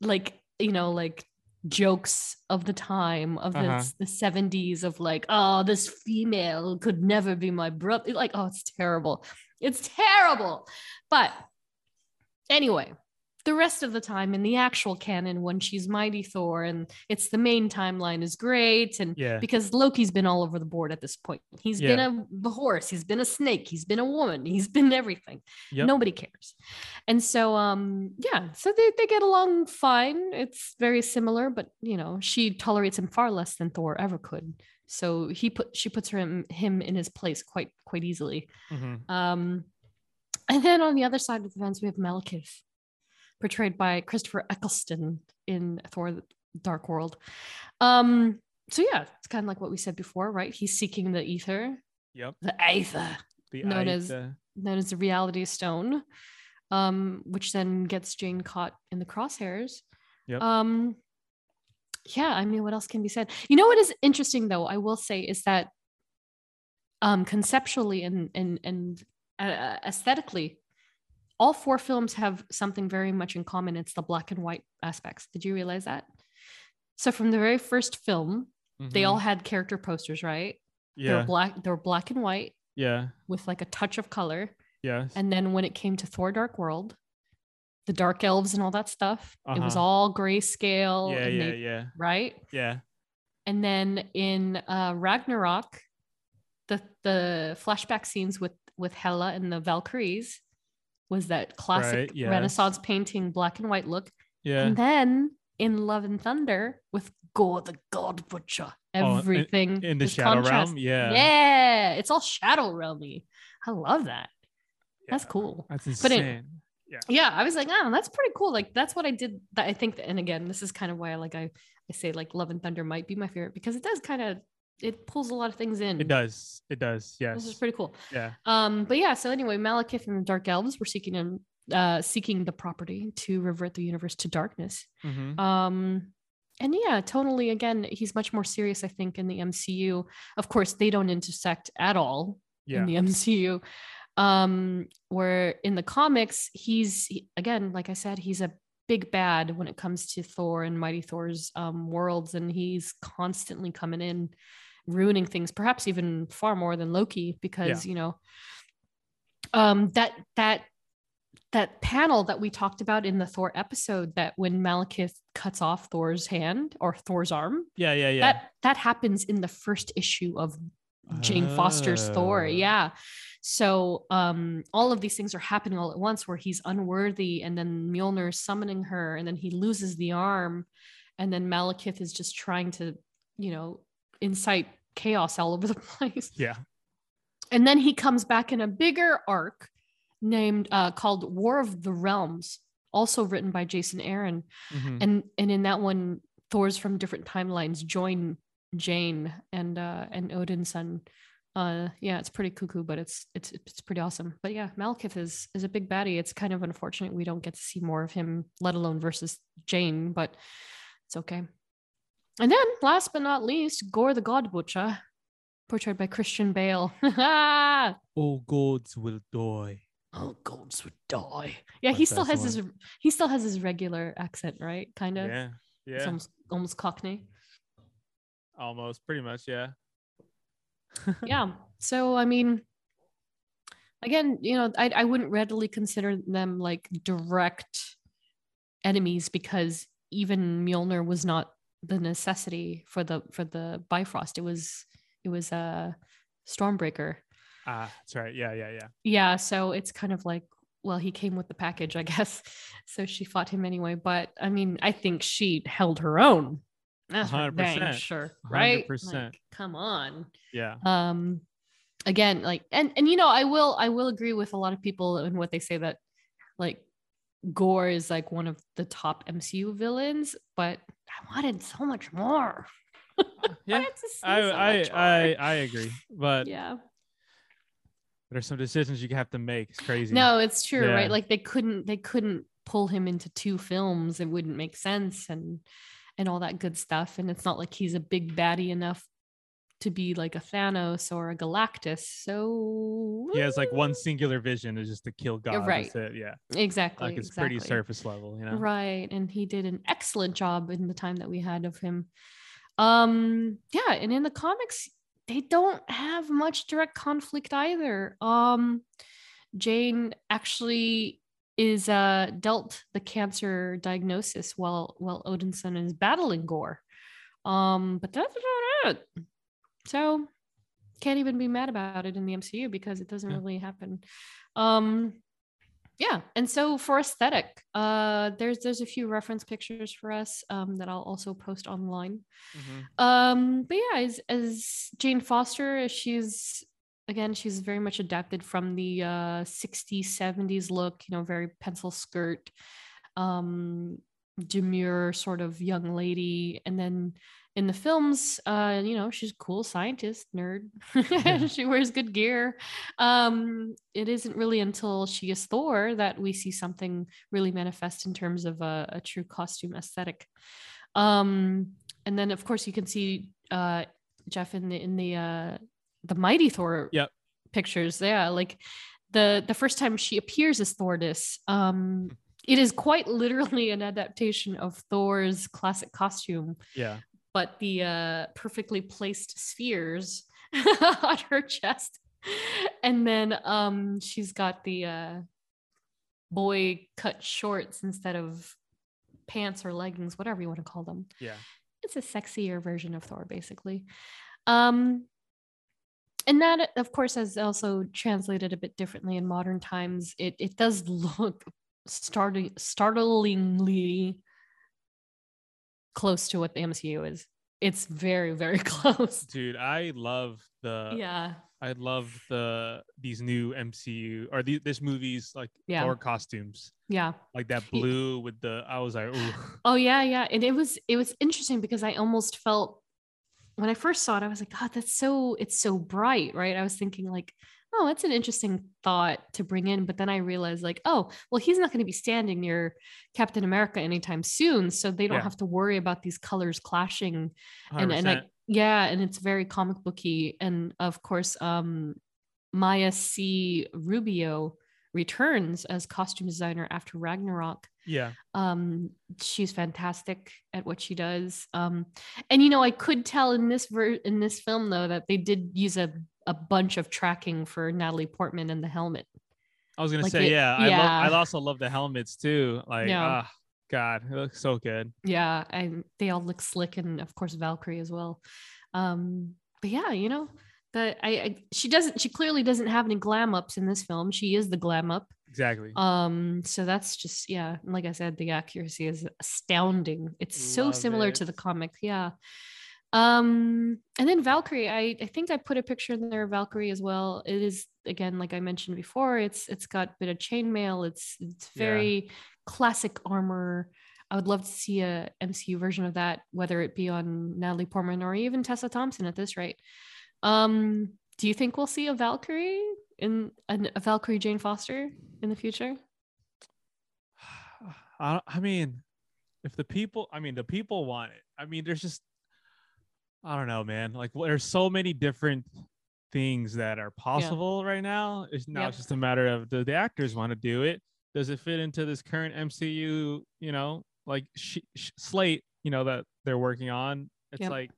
Speaker 4: like you know, like jokes of the time of
Speaker 3: Uh-huh.
Speaker 4: this, the 70s of like, oh, this female could never be my brother. Like, oh, it's terrible. It's terrible. But anyway, the rest of the time in the actual canon, when she's Mighty Thor and it's the main timeline is great. And
Speaker 3: yeah.
Speaker 4: because Loki's been all over the board at this point. He's
Speaker 3: Yeah.
Speaker 4: been a horse, he's been a snake, he's been a woman, he's been everything.
Speaker 3: Yep.
Speaker 4: Nobody cares. And so um yeah, so they, they get along fine. It's very similar, but you know, she tolerates him far less than Thor ever could. So he put she puts him him in his place quite quite easily.
Speaker 3: Mhm.
Speaker 4: Um and then on the other side of the fence we have Malekith, portrayed by Christopher Eccleston in Thor the Dark World. Um so yeah, it's kind of like what we said before, right? He's seeking the ether,
Speaker 3: Yep.
Speaker 4: the aether
Speaker 3: The
Speaker 4: known as-
Speaker 3: the-
Speaker 4: known as the reality stone um which then gets jane caught in the crosshairs
Speaker 3: Yep.
Speaker 4: um yeah i mean what else can be said you know what is interesting though i will say is that um conceptually and and and uh, aesthetically all four films have something very much in common it's the black and white aspects did you realize that so from the very first film they
Speaker 3: Mhm.
Speaker 4: all had character posters right
Speaker 3: Yeah.
Speaker 4: They're black They're black and white
Speaker 3: Yeah.
Speaker 4: with like a touch of color
Speaker 3: Yes.
Speaker 4: and then when it came to Thor Dark World, the dark elves and all that stuff, it was
Speaker 3: Uh-huh.
Speaker 4: all grayscale.
Speaker 3: yeah. Yeah.
Speaker 4: they-
Speaker 3: Yeah.
Speaker 4: Right.
Speaker 3: Yeah.
Speaker 4: And then in uh, Ragnarok, the the flashback scenes with with Hela and the Valkyries was that classic
Speaker 3: Right, yes.
Speaker 4: Renaissance painting black and white look.
Speaker 3: Yeah.
Speaker 4: And then in Love and Thunder with Gorr the God Butcher,
Speaker 3: Oh, in-
Speaker 4: everything
Speaker 3: In the shadow
Speaker 4: contrast.
Speaker 3: realm. Yeah.
Speaker 4: Yeah, it's all shadow realmy. I love that. That's cool.
Speaker 3: That's
Speaker 4: But it-
Speaker 3: insane.
Speaker 4: yeah i was like oh that's pretty cool like that's what i did that i think and again this is kind of why I like i i say like love and thunder might be my favorite because it does kind of it pulls a lot of things in
Speaker 3: It does. It does. Yes.
Speaker 4: this is pretty cool
Speaker 3: yeah.
Speaker 4: um but yeah so anyway malekith and the dark elves were seeking him uh seeking the property to revert the universe to darkness
Speaker 3: Mhm.
Speaker 4: um and yeah tonally again he's much more serious i think in the mcu of course they don't intersect at all
Speaker 3: Yeah.
Speaker 4: in the MCU. Um, where in the comics, he's he- again, like I said, he's a big bad when it comes to Thor and Mighty Thor's um, worlds, and he's constantly coming in, ruining things, perhaps even far more than Loki, because you know, um, that that that panel that we talked about in the Thor episode, that when Malekith cuts off Thor's hand or Thor's arm,
Speaker 3: yeah. Yeah. Yeah.
Speaker 4: that that happens in the first issue of Jane Foster's Thor.
Speaker 3: Oh.
Speaker 4: Yeah. So um all of these things are happening all at once where he's unworthy and then Mjolnir's summoning her and then he loses the arm and then Malekith is just trying to, you know, incite chaos all over the [LAUGHS] place.
Speaker 3: Yeah.
Speaker 4: And then he comes back in a bigger arc named uh called War of the Realms, also written by Jason Aaron
Speaker 3: Mhm.
Speaker 4: and and in that one thors from different timelines join jane and uh and Odinson uh yeah it's pretty cuckoo but it's it's it's pretty awesome but yeah malekith is is a big baddie it's kind of unfortunate we don't get to see more of him let alone versus jane but it's okay and then last but not least Gorr the god butcher portrayed by christian bale [LAUGHS]
Speaker 3: All gods will die.
Speaker 4: All gods would die yeah
Speaker 3: Like
Speaker 4: he still has
Speaker 3: the
Speaker 4: his he still has his regular accent right kind of
Speaker 3: Yeah.
Speaker 4: it's
Speaker 3: Yeah.
Speaker 4: almost almost cockney
Speaker 3: Almost. Pretty much. Yeah. [LAUGHS] [LAUGHS]
Speaker 4: yeah so i mean again you know I, I wouldn't readily consider them like direct enemies because even mjolnir was not the necessity for the for the Bifrost. It was it was a Stormbreaker.
Speaker 3: Ah, that's right. Yeah, yeah, yeah.
Speaker 4: Yeah, so it's kind of like well, he came with the package, I [LAUGHS] guess. So she fought him anyway. But I mean, I think she held her own. That's for
Speaker 3: 100%.
Speaker 4: sure, right?
Speaker 3: 100%.
Speaker 4: Like, come on.
Speaker 3: Yeah.
Speaker 4: Um, again, like, and and you know, I will I will agree with a lot of people and what they say that, like, Gorr is like one of the top MCU villains, but I wanted so much more. [LAUGHS]
Speaker 3: Yeah.
Speaker 4: wanted to see
Speaker 3: I
Speaker 4: so
Speaker 3: I
Speaker 4: much
Speaker 3: I
Speaker 4: more.
Speaker 3: I agree. But
Speaker 4: yeah.
Speaker 3: there's some decisions you have to make. It's crazy.
Speaker 4: No, it's true,
Speaker 3: Yeah.
Speaker 4: right? Like they couldn't they couldn't pull him into two films. It wouldn't make sense and and all that good stuff. And it's not like he's a big baddie enough to be like a Thanos or a Galactus. So
Speaker 3: He has like one singular vision is just to kill God.
Speaker 4: right.
Speaker 3: Yeah.
Speaker 4: exactly.
Speaker 3: Like it's
Speaker 4: exactly.
Speaker 3: pretty surface level, you know?
Speaker 4: Right. And he did an excellent job in the time that we had of him. Um, yeah, and in the comics, they don't have much direct conflict either. Um, Jane actually is uh dealt the cancer diagnosis while while Odinson is battling Gorr. Um, but that's about it. So can't even be mad about it in the MCU because it doesn't
Speaker 3: Yeah.
Speaker 4: really happen. Um yeah, and so for aesthetic, uh there's there's a few reference pictures for us um that I'll also post online.
Speaker 3: Mhm.
Speaker 4: Um, but yeah, as as Jane Foster, she's again, she's very much adapted from the uh 60s, 70s look, you know, very pencil skirt, um, demure sort of young lady. And then in the films, uh, you know, she's a cool scientist, nerd. [LAUGHS] she wears good gear. Um, it isn't really until she is Thor that we see something really manifest in terms of a, a true costume aesthetic. Um, and then of course you can see uh Jeff in the in the uh the Mighty Thor
Speaker 3: Yep.
Speaker 4: pictures. Yeah, like the the first time she appears as Thordis, um, it is quite literally an adaptation of Thor's classic costume,
Speaker 3: Yeah.
Speaker 4: But the uh perfectly placed spheres [LAUGHS] on her chest. And then um she's got the uh boy cut shorts instead of pants or leggings, whatever you want to call them
Speaker 3: Yeah.
Speaker 4: it's a sexier version of Thor, basically. Um, and that, of course, has also translated a bit differently in modern times. It it does look starting startlingly close to what the MCU is. It's very very [LAUGHS] close.
Speaker 3: Dude, I love the
Speaker 4: yeah,
Speaker 3: I love the these new MCU or the, this movie's like
Speaker 4: Yeah.
Speaker 3: Thor costumes.
Speaker 4: yeah.
Speaker 3: Like that blue with the I was like, ooh. [LAUGHS]
Speaker 4: Oh yeah, yeah. And it was it was interesting because I almost felt when I first saw it, I was like, God, that's so it's so bright, right? I was thinking like, oh, that's an interesting thought to bring in. But then I realized like, oh, well, he's not going to be standing near Captain America anytime soon, so they don't
Speaker 3: Yeah.
Speaker 4: have to worry about these colors clashing. And and I, yeah, and it's very comic booky. And of course, um, Mayes C. Rubeo returns as costume designer after Ragnarok
Speaker 3: yeah.
Speaker 4: um she's fantastic at what she does um and you know i could tell in this ver- in this film though that they did use a a bunch of tracking for natalie portman and the helmet
Speaker 3: I was gonna
Speaker 4: Like
Speaker 3: say,
Speaker 4: it-
Speaker 3: yeah, I love. I also love the helmets too. Like
Speaker 4: Yeah.
Speaker 3: ah God, it looks so good.
Speaker 4: yeah and they all look slick and of course valkyrie as well um but yeah you know the I, I she doesn't she clearly doesn't have any glam ups in this film she is the glam up
Speaker 3: Exactly.
Speaker 4: um so that's just yeah like i said the accuracy is astounding it's so
Speaker 3: Love
Speaker 4: similar to the comic yeah um and then valkyrie i i think i put a picture in there of valkyrie as well. It is again like i mentioned before it's it's got a bit of chainmail. It's it's
Speaker 3: Yeah.
Speaker 4: very classic armor. I would love to see a mcu version of that whether it be on natalie portman or even tessa thompson at this rate. Um do you think we'll see a valkyrie in a valkyrie jane foster in the future? [SIGHS]
Speaker 3: I, I mean, if the people, I mean, the people want it. I mean, there's just, I don't know, man. Like, well, there's so many different things that are possible right now. It's now
Speaker 4: Yep.
Speaker 3: it's just a matter of do the actors want to do it? Does it fit into this current MCU? You know, like sh- sh- slate, you know, that they're working on. It's
Speaker 4: Yep.
Speaker 3: like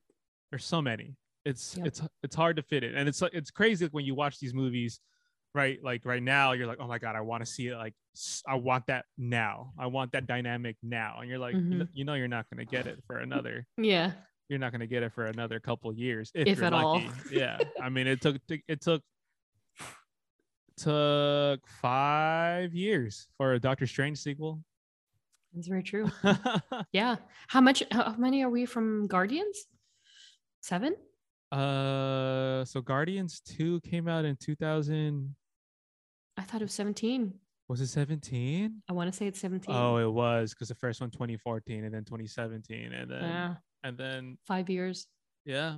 Speaker 3: there's so many. It's
Speaker 4: Yep.
Speaker 3: it's it's hard to fit it, and it's like it's crazy like, when you watch these movies right like right now you're like oh my god i want to see it like i want that now i want that dynamic now and you're like you,
Speaker 4: Mhm.
Speaker 3: you know you're not going to get it for another [LAUGHS]
Speaker 4: Yeah.
Speaker 3: You're not going to get it for another couple years if,
Speaker 4: If
Speaker 3: you're
Speaker 4: at all.
Speaker 3: lucky yeah [LAUGHS] i mean it took it took took five years for a doctor strange sequel
Speaker 4: That's very true. [LAUGHS] Yeah. How much how many are we from Guardians? Seven?
Speaker 3: uh so guardians 2 came out in 2000
Speaker 4: I thought it was 17.
Speaker 3: was it 17
Speaker 4: I want to say it's 17.
Speaker 3: oh it was because the first one 2014 and then 2017 and then
Speaker 4: yeah.
Speaker 3: And then
Speaker 4: Five years.
Speaker 3: Yeah.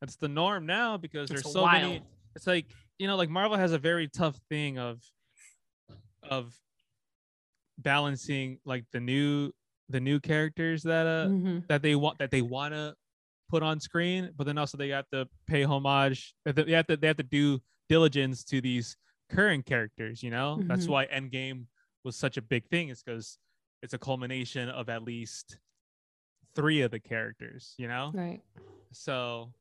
Speaker 3: That's the norm now because
Speaker 4: It's
Speaker 3: there's so many it's like, you know, like Marvel has a very tough thing of of balancing like the new the new characters that uh
Speaker 4: Mhm.
Speaker 3: that they want that they want to put on screen, but then also they have to pay homage. They have to they have to do diligence to these current characters. You know, that's
Speaker 4: Mhm.
Speaker 3: why Endgame was such a big thing. Is because it's a culmination of at least three of the characters. You know,
Speaker 4: Right.
Speaker 3: so.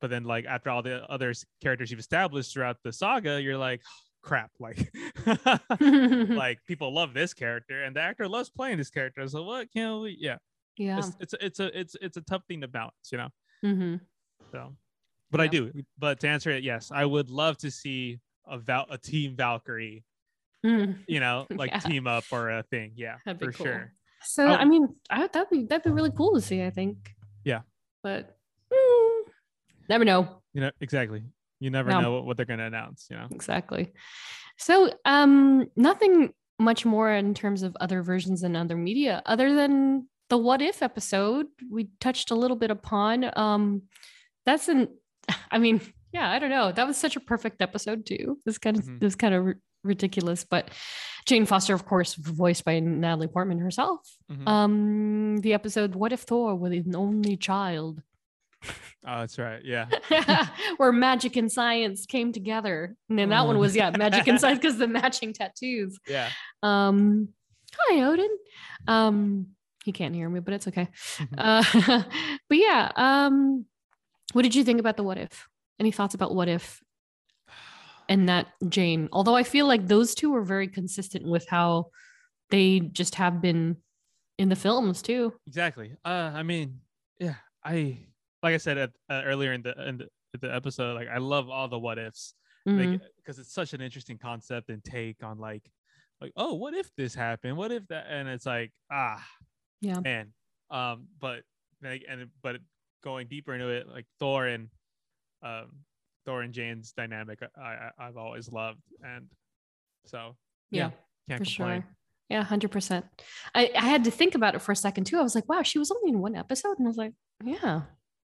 Speaker 3: But then, like after all the other characters you've established throughout the saga, you're like, [SIGHS] crap, like, [LAUGHS] [LAUGHS] like people love this character, and the actor loves playing this character. So what can we? Yeah,
Speaker 4: yeah.
Speaker 3: it's it's a- it's a it's it's a tough thing to balance, you know.
Speaker 4: hmm
Speaker 3: So, but I do. But to answer it, yes, I would love to see a Val a team Valkyrie,
Speaker 4: Mm.
Speaker 3: you know, [LAUGHS] like
Speaker 4: Yeah.
Speaker 3: team up or a thing. Yeah, for
Speaker 4: cool.
Speaker 3: sure.
Speaker 4: So
Speaker 3: Oh.
Speaker 4: I mean, I, that'd be that'd be really cool to see. I think.
Speaker 3: Yeah.
Speaker 4: But mm, never know.
Speaker 3: You know, exactly. You never
Speaker 4: No.
Speaker 3: know what, they're gonna announce. You know.
Speaker 4: Exactly. So um, nothing much more in terms of other versions and other media, other than the what if episode we touched a little bit upon. Um, that's an. [LAUGHS] I mean, yeah, I don't know. That was such a perfect episode too. This kind of
Speaker 3: Mhm.
Speaker 4: this kind of ridiculous, but Jane Foster, of course, voiced by Natalie Portman herself.
Speaker 3: Mhm.
Speaker 4: Um, the episode "What if Thor was an only child," [LAUGHS]
Speaker 3: oh, that's right. Yeah. [LAUGHS]
Speaker 4: where magic and science came together, and then that one was yeah, magic and [LAUGHS] science because the matching tattoos.
Speaker 3: Yeah.
Speaker 4: Um, hi Odin. Um, he can't hear me, but it's okay.
Speaker 3: Mhm.
Speaker 4: Uh, but yeah. Um, what did you think about the "What if"? Any thoughts about "What if"? And that Jane. Although I feel like those two are very consistent with how they just have been in the films too.
Speaker 3: Exactly. Uh, I mean, yeah. I like I said at, uh, earlier in the in the, the episode, like I love all the what ifs.
Speaker 4: Mhm.
Speaker 3: like because it's such an interesting concept and take on like like oh what if this happened what if that and it's like ah
Speaker 4: yeah.
Speaker 3: man um but like and but going deeper into it like thor and um thor and jane's dynamic i, I i've always loved and so
Speaker 4: Yeah,
Speaker 3: can't
Speaker 4: for
Speaker 3: complain
Speaker 4: sure. Yeah, hundred percent. I, I had to think about it for a second too. I was like, wow, she was only in one episode, and I was like, yeah,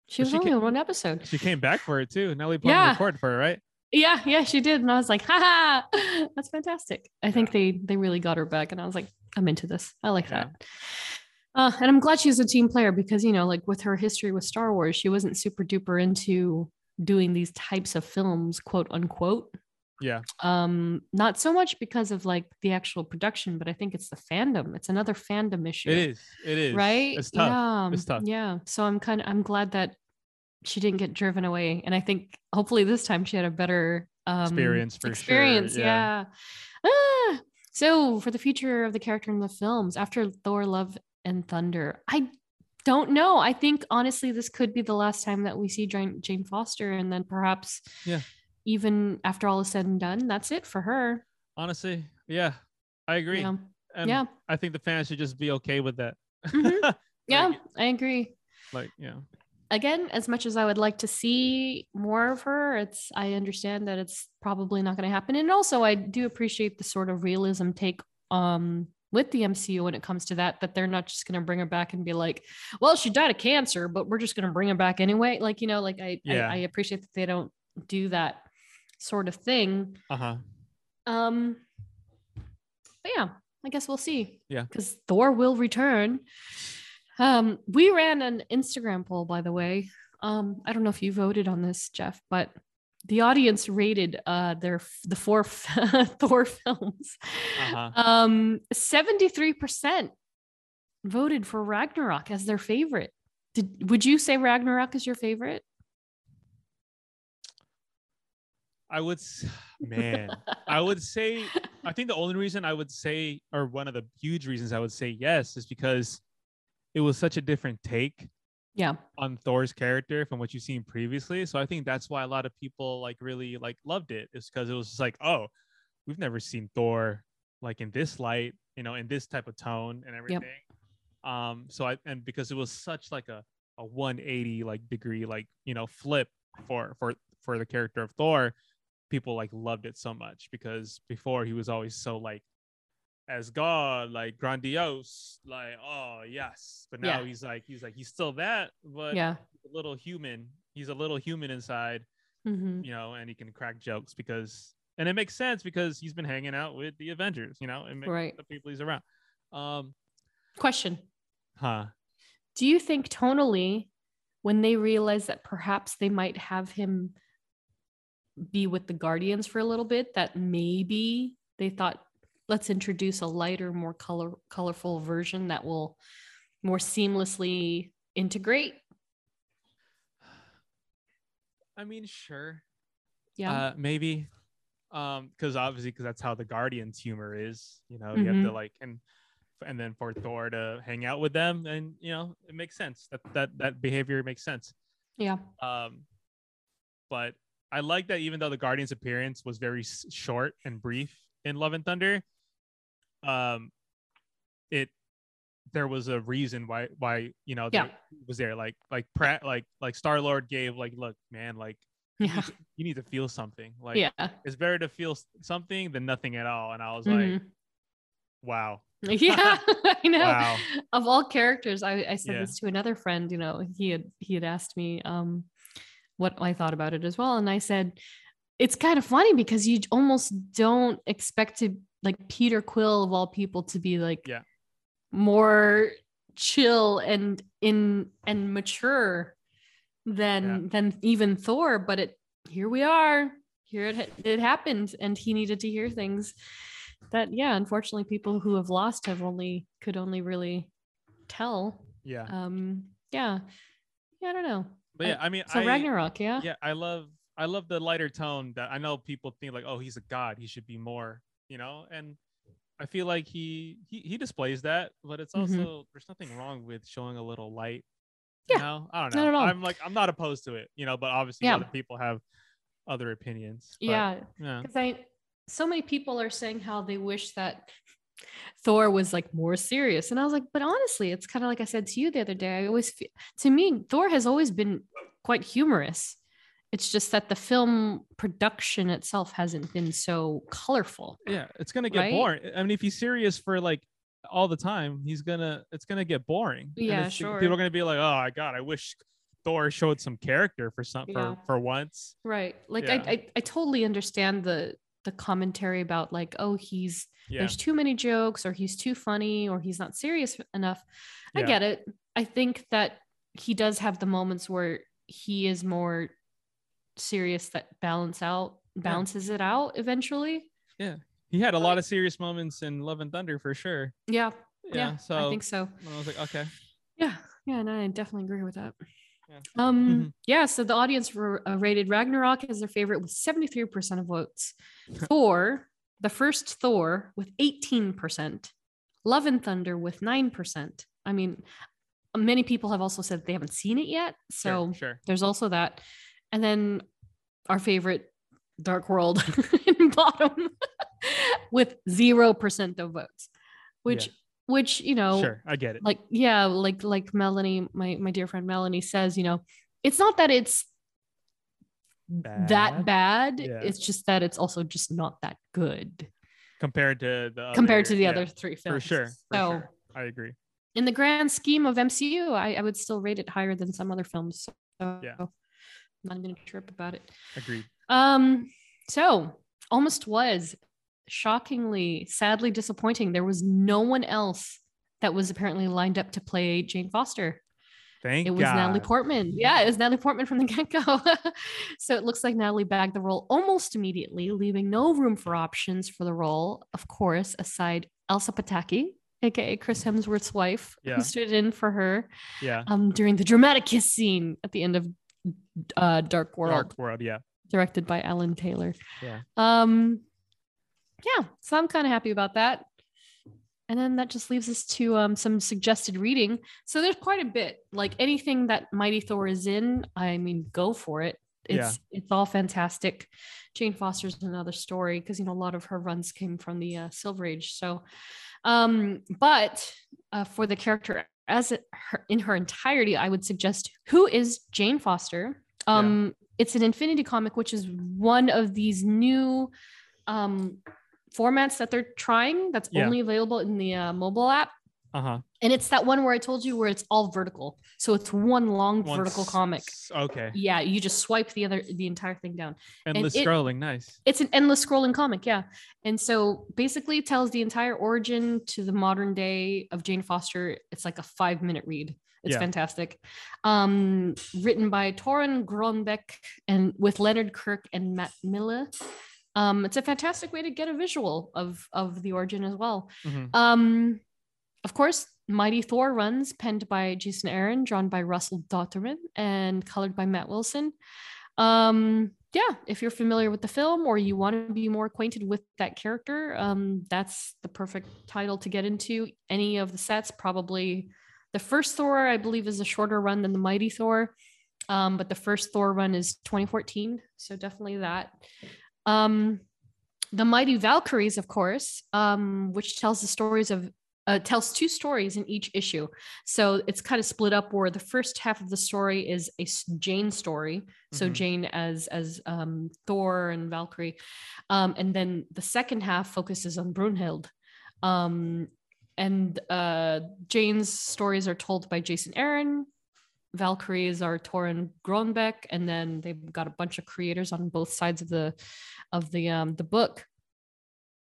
Speaker 4: she was
Speaker 3: she
Speaker 4: only
Speaker 3: ca-
Speaker 4: in one episode.
Speaker 3: she came back for it too nelly Portman
Speaker 4: Yeah.
Speaker 3: recorded for her right
Speaker 4: Yeah, yeah, she did, and I was like, ha, [LAUGHS] that's fantastic. I think they they really got her back, and I was like, I'm into this. I like
Speaker 3: Yeah.
Speaker 4: that. Uh, and I'm glad she's a team player because you know, like with her history with Star Wars, she wasn't super duper into doing these types of films, quote unquote.
Speaker 3: yeah
Speaker 4: Um, not so much because of like the actual production, but I think it's the fandom. It's another fandom issue.
Speaker 3: it is it is
Speaker 4: right?
Speaker 3: it's tough
Speaker 4: Yeah,
Speaker 3: It's tough.
Speaker 4: Yeah. So I'm kind of I'm glad that she didn't get driven away, and I think hopefully this time she had a better um,
Speaker 3: Experience for sure,
Speaker 4: experience.
Speaker 3: yeah.
Speaker 4: Yeah. Ah, so for the future of the character in the films after Thor: Love and Thunder, I don't know. I think honestly, this could be the last time that we see Jane, Foster, and then perhaps
Speaker 3: Yeah.
Speaker 4: even after all is said and done, that's it for her.
Speaker 3: honestly yeah i agree
Speaker 4: Yeah.
Speaker 3: and
Speaker 4: yeah.
Speaker 3: i think the fans should just be okay with that [LAUGHS]
Speaker 4: Mhm. Yeah,
Speaker 3: Like-
Speaker 4: I agree.
Speaker 3: like yeah
Speaker 4: again, as much as I would like to see more of her, it's I understand that it's probably not going to happen. And also, I do appreciate the sort of realism take um with the MCU when it comes to that. That they're not just going to bring her back and be like, "Well, she died of cancer, but we're just going to bring her back anyway." Like you know, like I,
Speaker 3: Yeah.
Speaker 4: I I appreciate that they don't do that sort of thing.
Speaker 3: uh-huh
Speaker 4: Um, but yeah, I guess we'll see.
Speaker 3: Yeah.
Speaker 4: because Thor will return. Um, we ran an Instagram poll, by the way. Um, I don't know if you voted on this, Jeff, but the audience rated uh their the four [LAUGHS] Thor films.
Speaker 3: Uh-huh.
Speaker 4: Um, seventy three percent voted for Ragnarok as their favorite. Did would you say Ragnarok is your favorite?
Speaker 3: I would, man, I would say, I think the only reason I would say, or one of the huge reasons I would say yes, is because it was such a different take
Speaker 4: Yeah.
Speaker 3: on Thor's character from what you've seen previously. So I think that's why a lot of people like really like loved it. Is because it was just like, oh, we've never seen Thor like in this light, you know, in this type of tone and everything. Um, so I and because it was such like a a 180 like degree like you know flip for for for the character of Thor, people like loved it so much because before he was always so like as God, like grandiose, like oh yes, but now
Speaker 4: Yeah.
Speaker 3: he's like he's like he's still that, but
Speaker 4: Yeah.
Speaker 3: a little human. He's a little human inside,
Speaker 4: hmm
Speaker 3: you know, and he can crack jokes because, and it makes sense because he's been hanging out with the Avengers, you know, and
Speaker 4: Right.
Speaker 3: the people he's around. Um,
Speaker 4: Question.
Speaker 3: huh?
Speaker 4: Do you think tonally, when they realized that perhaps they might have him be with the Guardians for a little bit, that maybe they thought, let's introduce a lighter, more color colorful version that will more seamlessly integrate?
Speaker 3: I mean, sure,
Speaker 4: Yeah.
Speaker 3: uh, maybe, um, because obviously, because that's how the Guardians' humor is, you know, you have to
Speaker 4: Mhm.
Speaker 3: like and and then for Thor to hang out with them, and you know, it makes sense. That that that behavior makes sense.
Speaker 4: yeah.
Speaker 3: Um, but I like that even though the Guardians' appearance was very short and brief in Love and Thunder, um, it there was a reason why why you know
Speaker 4: Yeah.
Speaker 3: was there like like Pratt like like Star Lord gave like look man like you
Speaker 4: Yeah.
Speaker 3: need, to, you need to feel something like
Speaker 4: Yeah.
Speaker 3: it's better to feel something than nothing at all and I was like
Speaker 4: Mhm.
Speaker 3: wow [LAUGHS]
Speaker 4: yeah, I know.
Speaker 3: Wow.
Speaker 4: Of all characters, I, I said
Speaker 3: Yeah.
Speaker 4: this to another friend. You know, he had he had asked me um, what I thought about it as well, and I said it's kind of funny because you almost don't expect to like Peter Quill of all people to be like
Speaker 3: Yeah.
Speaker 4: more chill and in and mature than than even Thor, but it here we are. Here it it happened, and he needed to hear things that yeah unfortunately people who have lost have only could only really tell.
Speaker 3: Yeah.
Speaker 4: Um yeah. Yeah i don't know.
Speaker 3: But
Speaker 4: I-
Speaker 3: yeah I mean
Speaker 4: so
Speaker 3: I,
Speaker 4: ragnarok yeah?
Speaker 3: Yeah i love i love the lighter tone that i know people think like oh he's a god he should be more you know and i feel like he he, he displays that but it's
Speaker 4: Mhm.
Speaker 3: also there's nothing wrong with showing a little light
Speaker 4: Yeah,
Speaker 3: you know i don't
Speaker 4: not
Speaker 3: know
Speaker 4: at all.
Speaker 3: i'm like i'm not opposed to it you know but obviously
Speaker 4: Yeah.
Speaker 3: other people have other opinions but,
Speaker 4: yeah
Speaker 3: yeah
Speaker 4: because i so many people are saying how they wish that thor was like more serious and i was like but honestly it's kind of like i said to you the other day i always feel to me thor has always been quite humorous it's just that the film production itself hasn't been so colorful
Speaker 3: yeah it's gonna get
Speaker 4: Right?
Speaker 3: boring i mean if he's serious for like all the time he's gonna it's gonna get boring
Speaker 4: Yeah, sure.
Speaker 3: people are gonna be like oh my god i wish thor showed some character for some
Speaker 4: Yeah.
Speaker 3: for for once
Speaker 4: Right. Like
Speaker 3: Yeah.
Speaker 4: I, I I totally understand the the commentary about like, oh, he's
Speaker 3: yeah
Speaker 4: there's too many jokes or he's too funny or he's not serious enough. I get it. I think that he does have the moments where he is more serious that balance out balances it out eventually. Yeah.
Speaker 3: He had a lot of serious moments in love and thunder for sure
Speaker 4: Yeah.
Speaker 3: yeah,
Speaker 4: Yeah.
Speaker 3: so
Speaker 4: I think so.
Speaker 3: i was like okay
Speaker 4: Yeah. Yeah, and I definitely agree with that.
Speaker 3: Yeah. [LAUGHS]
Speaker 4: Um
Speaker 3: Mhm.
Speaker 4: yeah, so the audience r- uh, rated Ragnarok as their favorite with 73% of votes. Thor, the first Thor with 18%. Love and Thunder with 9%. I mean, many people have also said they haven't seen it yet, so
Speaker 3: sure, sure.
Speaker 4: there's also that. And then our favorite Dark World [LAUGHS] in bottom [LAUGHS] with 0% of votes. Which
Speaker 3: Yeah.
Speaker 4: which, you know,
Speaker 3: sure i get it
Speaker 4: like yeah like like melanie my my dear friend melanie says you know it's not that it's that bad
Speaker 3: Yeah.
Speaker 4: it's just that it's also just not that good
Speaker 3: compared to the
Speaker 4: compared
Speaker 3: other-
Speaker 4: to the
Speaker 3: yeah,
Speaker 4: other three
Speaker 3: for
Speaker 4: films
Speaker 3: sure for
Speaker 4: so
Speaker 3: sure. i agree
Speaker 4: in the grand scheme of mcu I, I would still rate it higher than some other films so
Speaker 3: Yeah.
Speaker 4: I'm not gonna trip about it
Speaker 3: agreed
Speaker 4: um so almost was shockingly sadly disappointing there was no one else that was apparently lined up to play jane foster
Speaker 3: thank
Speaker 4: it was Natalie Portman. Yeah, it was Natalie Portman from the get go. [LAUGHS] so it looks like Natalie bagged the role almost immediately, leaving no room for options for the role. Of course, aside Elsa Pataky, aka Chris Hemsworth's wife,
Speaker 3: Yeah.
Speaker 4: who stood in for her
Speaker 3: yeah
Speaker 4: um, during the dramatic kiss scene at the end of uh, Dark World.
Speaker 3: dark world yeah
Speaker 4: directed by Alan Taylor.
Speaker 3: Yeah.
Speaker 4: Um, yeah, so I'm kind of happy about that. And then that just leaves us to um, some suggested reading. So there's quite a bit. Like anything that Mighty Thor is in, I mean, go for it. It's it's all fantastic. Jane Foster's another story because you know a lot of her runs came from the uh, Silver Age. So, um, but uh, for the character as it, her, in her entirety, I would suggest who is Jane Foster. Um, It's an Infinity comic, which is one of these new um, formats that they're trying. That's
Speaker 3: Yeah.
Speaker 4: only available in the uh, mobile app.
Speaker 3: Uh huh.
Speaker 4: And it's that one where I told you where it's all vertical. So it's one long vertical comic.
Speaker 3: Okay.
Speaker 4: Yeah, you just swipe the other the entire thing down.
Speaker 3: Endless
Speaker 4: it-
Speaker 3: scrolling. Nice.
Speaker 4: It's an endless scrolling comic, yeah. And so basically tells the entire origin to the modern day of Jane Foster. It's like a 5-minute read. It's
Speaker 3: Yeah.
Speaker 4: fantastic. Um written by Torunn Grønbekk and with Leonard Kirk and Matt Miller. Um it's a fantastic way to get a visual of of the origin as well.
Speaker 3: Mhm.
Speaker 4: Um, of course, Mighty Thor runs, penned by Jason Aaron, drawn by Russell Dauterman, and colored by Matt Wilson. Um, yeah, if you're familiar with the film or you want to be more acquainted with that character, um, that's the perfect title to get into. Any of the sets, probably the first Thor, I believe, is a shorter run than the Mighty Thor. Um, but the first Thor run is 2014, so definitely that. Um, the Mighty Valkyries, of course, um, which tells the stories of uh, tells two stories in each issue. So it's kind of split up where the first half of the story is a Jane story. So
Speaker 3: Mhm.
Speaker 4: Jane as as um, Thor and Valkyrie, um, and then the second half focuses on Brunhild. Um, and uh, Jane's stories are told by Jason Aaron. Valkyries are Torunn Grønbekk, and then they've got a bunch of creators on both sides of the of the um, the book.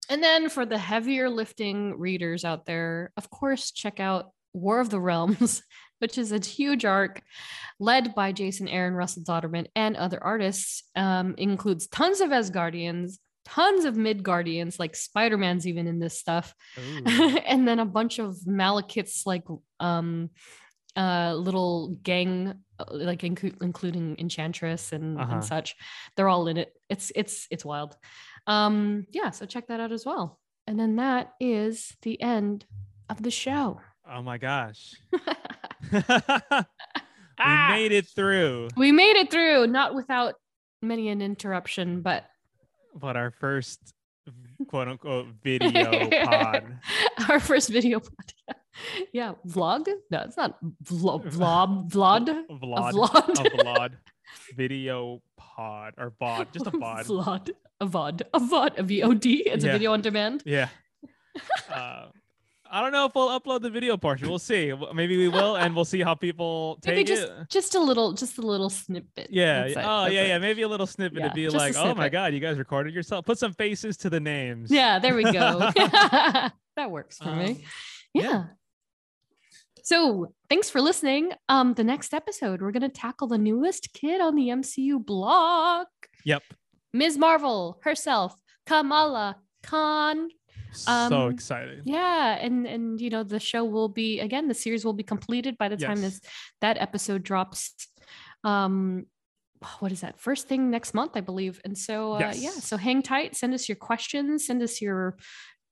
Speaker 4: And then for the heavier lifting readers out there, of course, check out War of the Realms, [LAUGHS] which is a huge arc led by Jason Aaron, Russell Dauterman, and other artists. Um, includes tons of Asgardians, tons of Midgardians, like Spider Man's even in this stuff, [LAUGHS] and then a bunch of Malekiths, like um, uh, little gang, uh, like inclu- including Enchantress and,
Speaker 3: Uh-huh.
Speaker 4: and such. They're all in it. It's it's it's wild. Um, yeah, so check that out as well. And then that is the end of the show.
Speaker 3: Oh my gosh. [LAUGHS] [LAUGHS] we
Speaker 4: Ah!
Speaker 3: made it through.
Speaker 4: We made it through, not without many an interruption, but
Speaker 3: But our first quote unquote video pod. [LAUGHS]
Speaker 4: our first video pod. Yeah, vlog? No, it's not vlog. Vlog. Vlog. A
Speaker 3: Vlog.
Speaker 4: Vlog.
Speaker 3: A vlog. Video pod or bod. Just a [LAUGHS] bod.
Speaker 4: Vlog. A VOD. A VOD. A VOD. It's
Speaker 3: Yeah.
Speaker 4: a video on demand.
Speaker 3: Yeah. [LAUGHS] Uh, I don't know if we'll upload the video portion. We'll see. Maybe we will, and we'll see how people [LAUGHS]
Speaker 4: Maybe
Speaker 3: take
Speaker 4: just
Speaker 3: it.
Speaker 4: just a little, just a little snippet.
Speaker 3: Yeah.
Speaker 4: That's
Speaker 3: yeah.
Speaker 4: it,
Speaker 3: Oh,
Speaker 4: that's
Speaker 3: yeah,
Speaker 4: it.
Speaker 3: yeah. Maybe a little snippet
Speaker 4: Yeah,
Speaker 3: to be like, oh my god, you guys recorded yourself. Put some faces to the names.
Speaker 4: Yeah, there we go. that works for
Speaker 3: Um,
Speaker 4: me.
Speaker 3: yeah.
Speaker 4: Yeah. So thanks for listening. Um, the next episode, we're gonna tackle the newest kid on the MCU block,
Speaker 3: Yep.
Speaker 4: Ms. Marvel herself, Kamala Khan.
Speaker 3: so
Speaker 4: Um,
Speaker 3: excited.
Speaker 4: Yeah, and and you know the show will be again the series will be completed by the time
Speaker 3: Yes.
Speaker 4: this that episode drops. Um, what is that? First thing next month, I believe. And so uh, yeah, so hang tight. Send us your questions. Send us your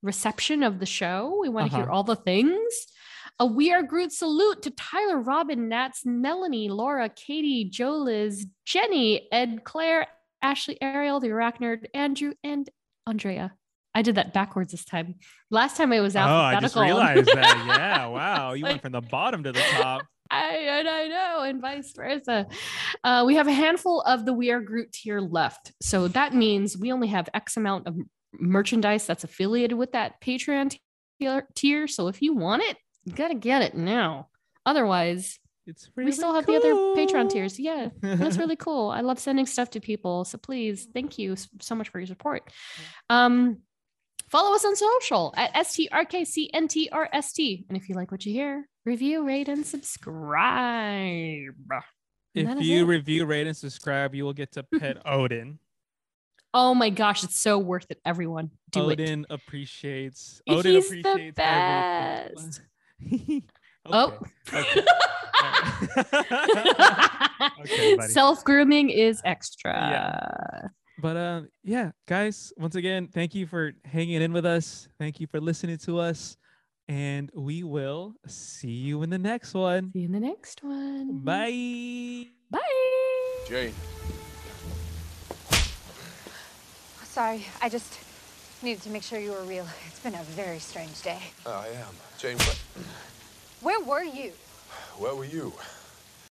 Speaker 4: reception of the show. We want to hear
Speaker 3: Uh-huh.
Speaker 4: all the things. A We Are Groot salute to Tyler, Robin, Nats, Melanie, Laura, Katie, Joe Liz, Jenny, Ed, Claire, Ashley, Ariel, the Arachnerd, Andrew, and Andrea. I did that backwards this time. Last time I was
Speaker 3: Oh, I just realized that. [LAUGHS] Yeah. Wow. You went from the bottom to the top. [LAUGHS]
Speaker 4: I, and I know, and vice versa. Uh, we have a handful of the We Are Groot tier left. So that means we only have X amount of merchandise that's affiliated with that Patreon tier. So if you want it, you got to get it now. Otherwise,
Speaker 3: It's really
Speaker 4: we still have the other Patreon tiers. Yeah, [LAUGHS] that's really cool. I love sending stuff to people. So please, thank you so much for your support. Um, follow us on social at STRKCNTRST. And if you like what you hear, review, rate, and subscribe. And
Speaker 3: If you
Speaker 4: it.
Speaker 3: review, rate, and subscribe, you will get to [LAUGHS] pet Odin.
Speaker 4: Oh my gosh, it's so worth it. Everyone, do it.
Speaker 3: Odin appreciates. Odin
Speaker 4: He's the
Speaker 3: appreciates everything.
Speaker 4: Best. Oh.
Speaker 3: Okay, okay. [LAUGHS] All right. Okay, buddy.
Speaker 4: Self grooming is extra.
Speaker 3: But uh, yeah, guys, once again, thank you for hanging in with us. Thank you for listening to us. And we will see you in the next one.
Speaker 4: See you in the next one.
Speaker 3: Bye.
Speaker 4: Bye.
Speaker 1: Jane,
Speaker 5: Sorry, I just needed to make sure you were real. [LAUGHS] It's been a very strange day.
Speaker 1: oh, I am. Jane, what,
Speaker 5: Where were you?
Speaker 1: where were you?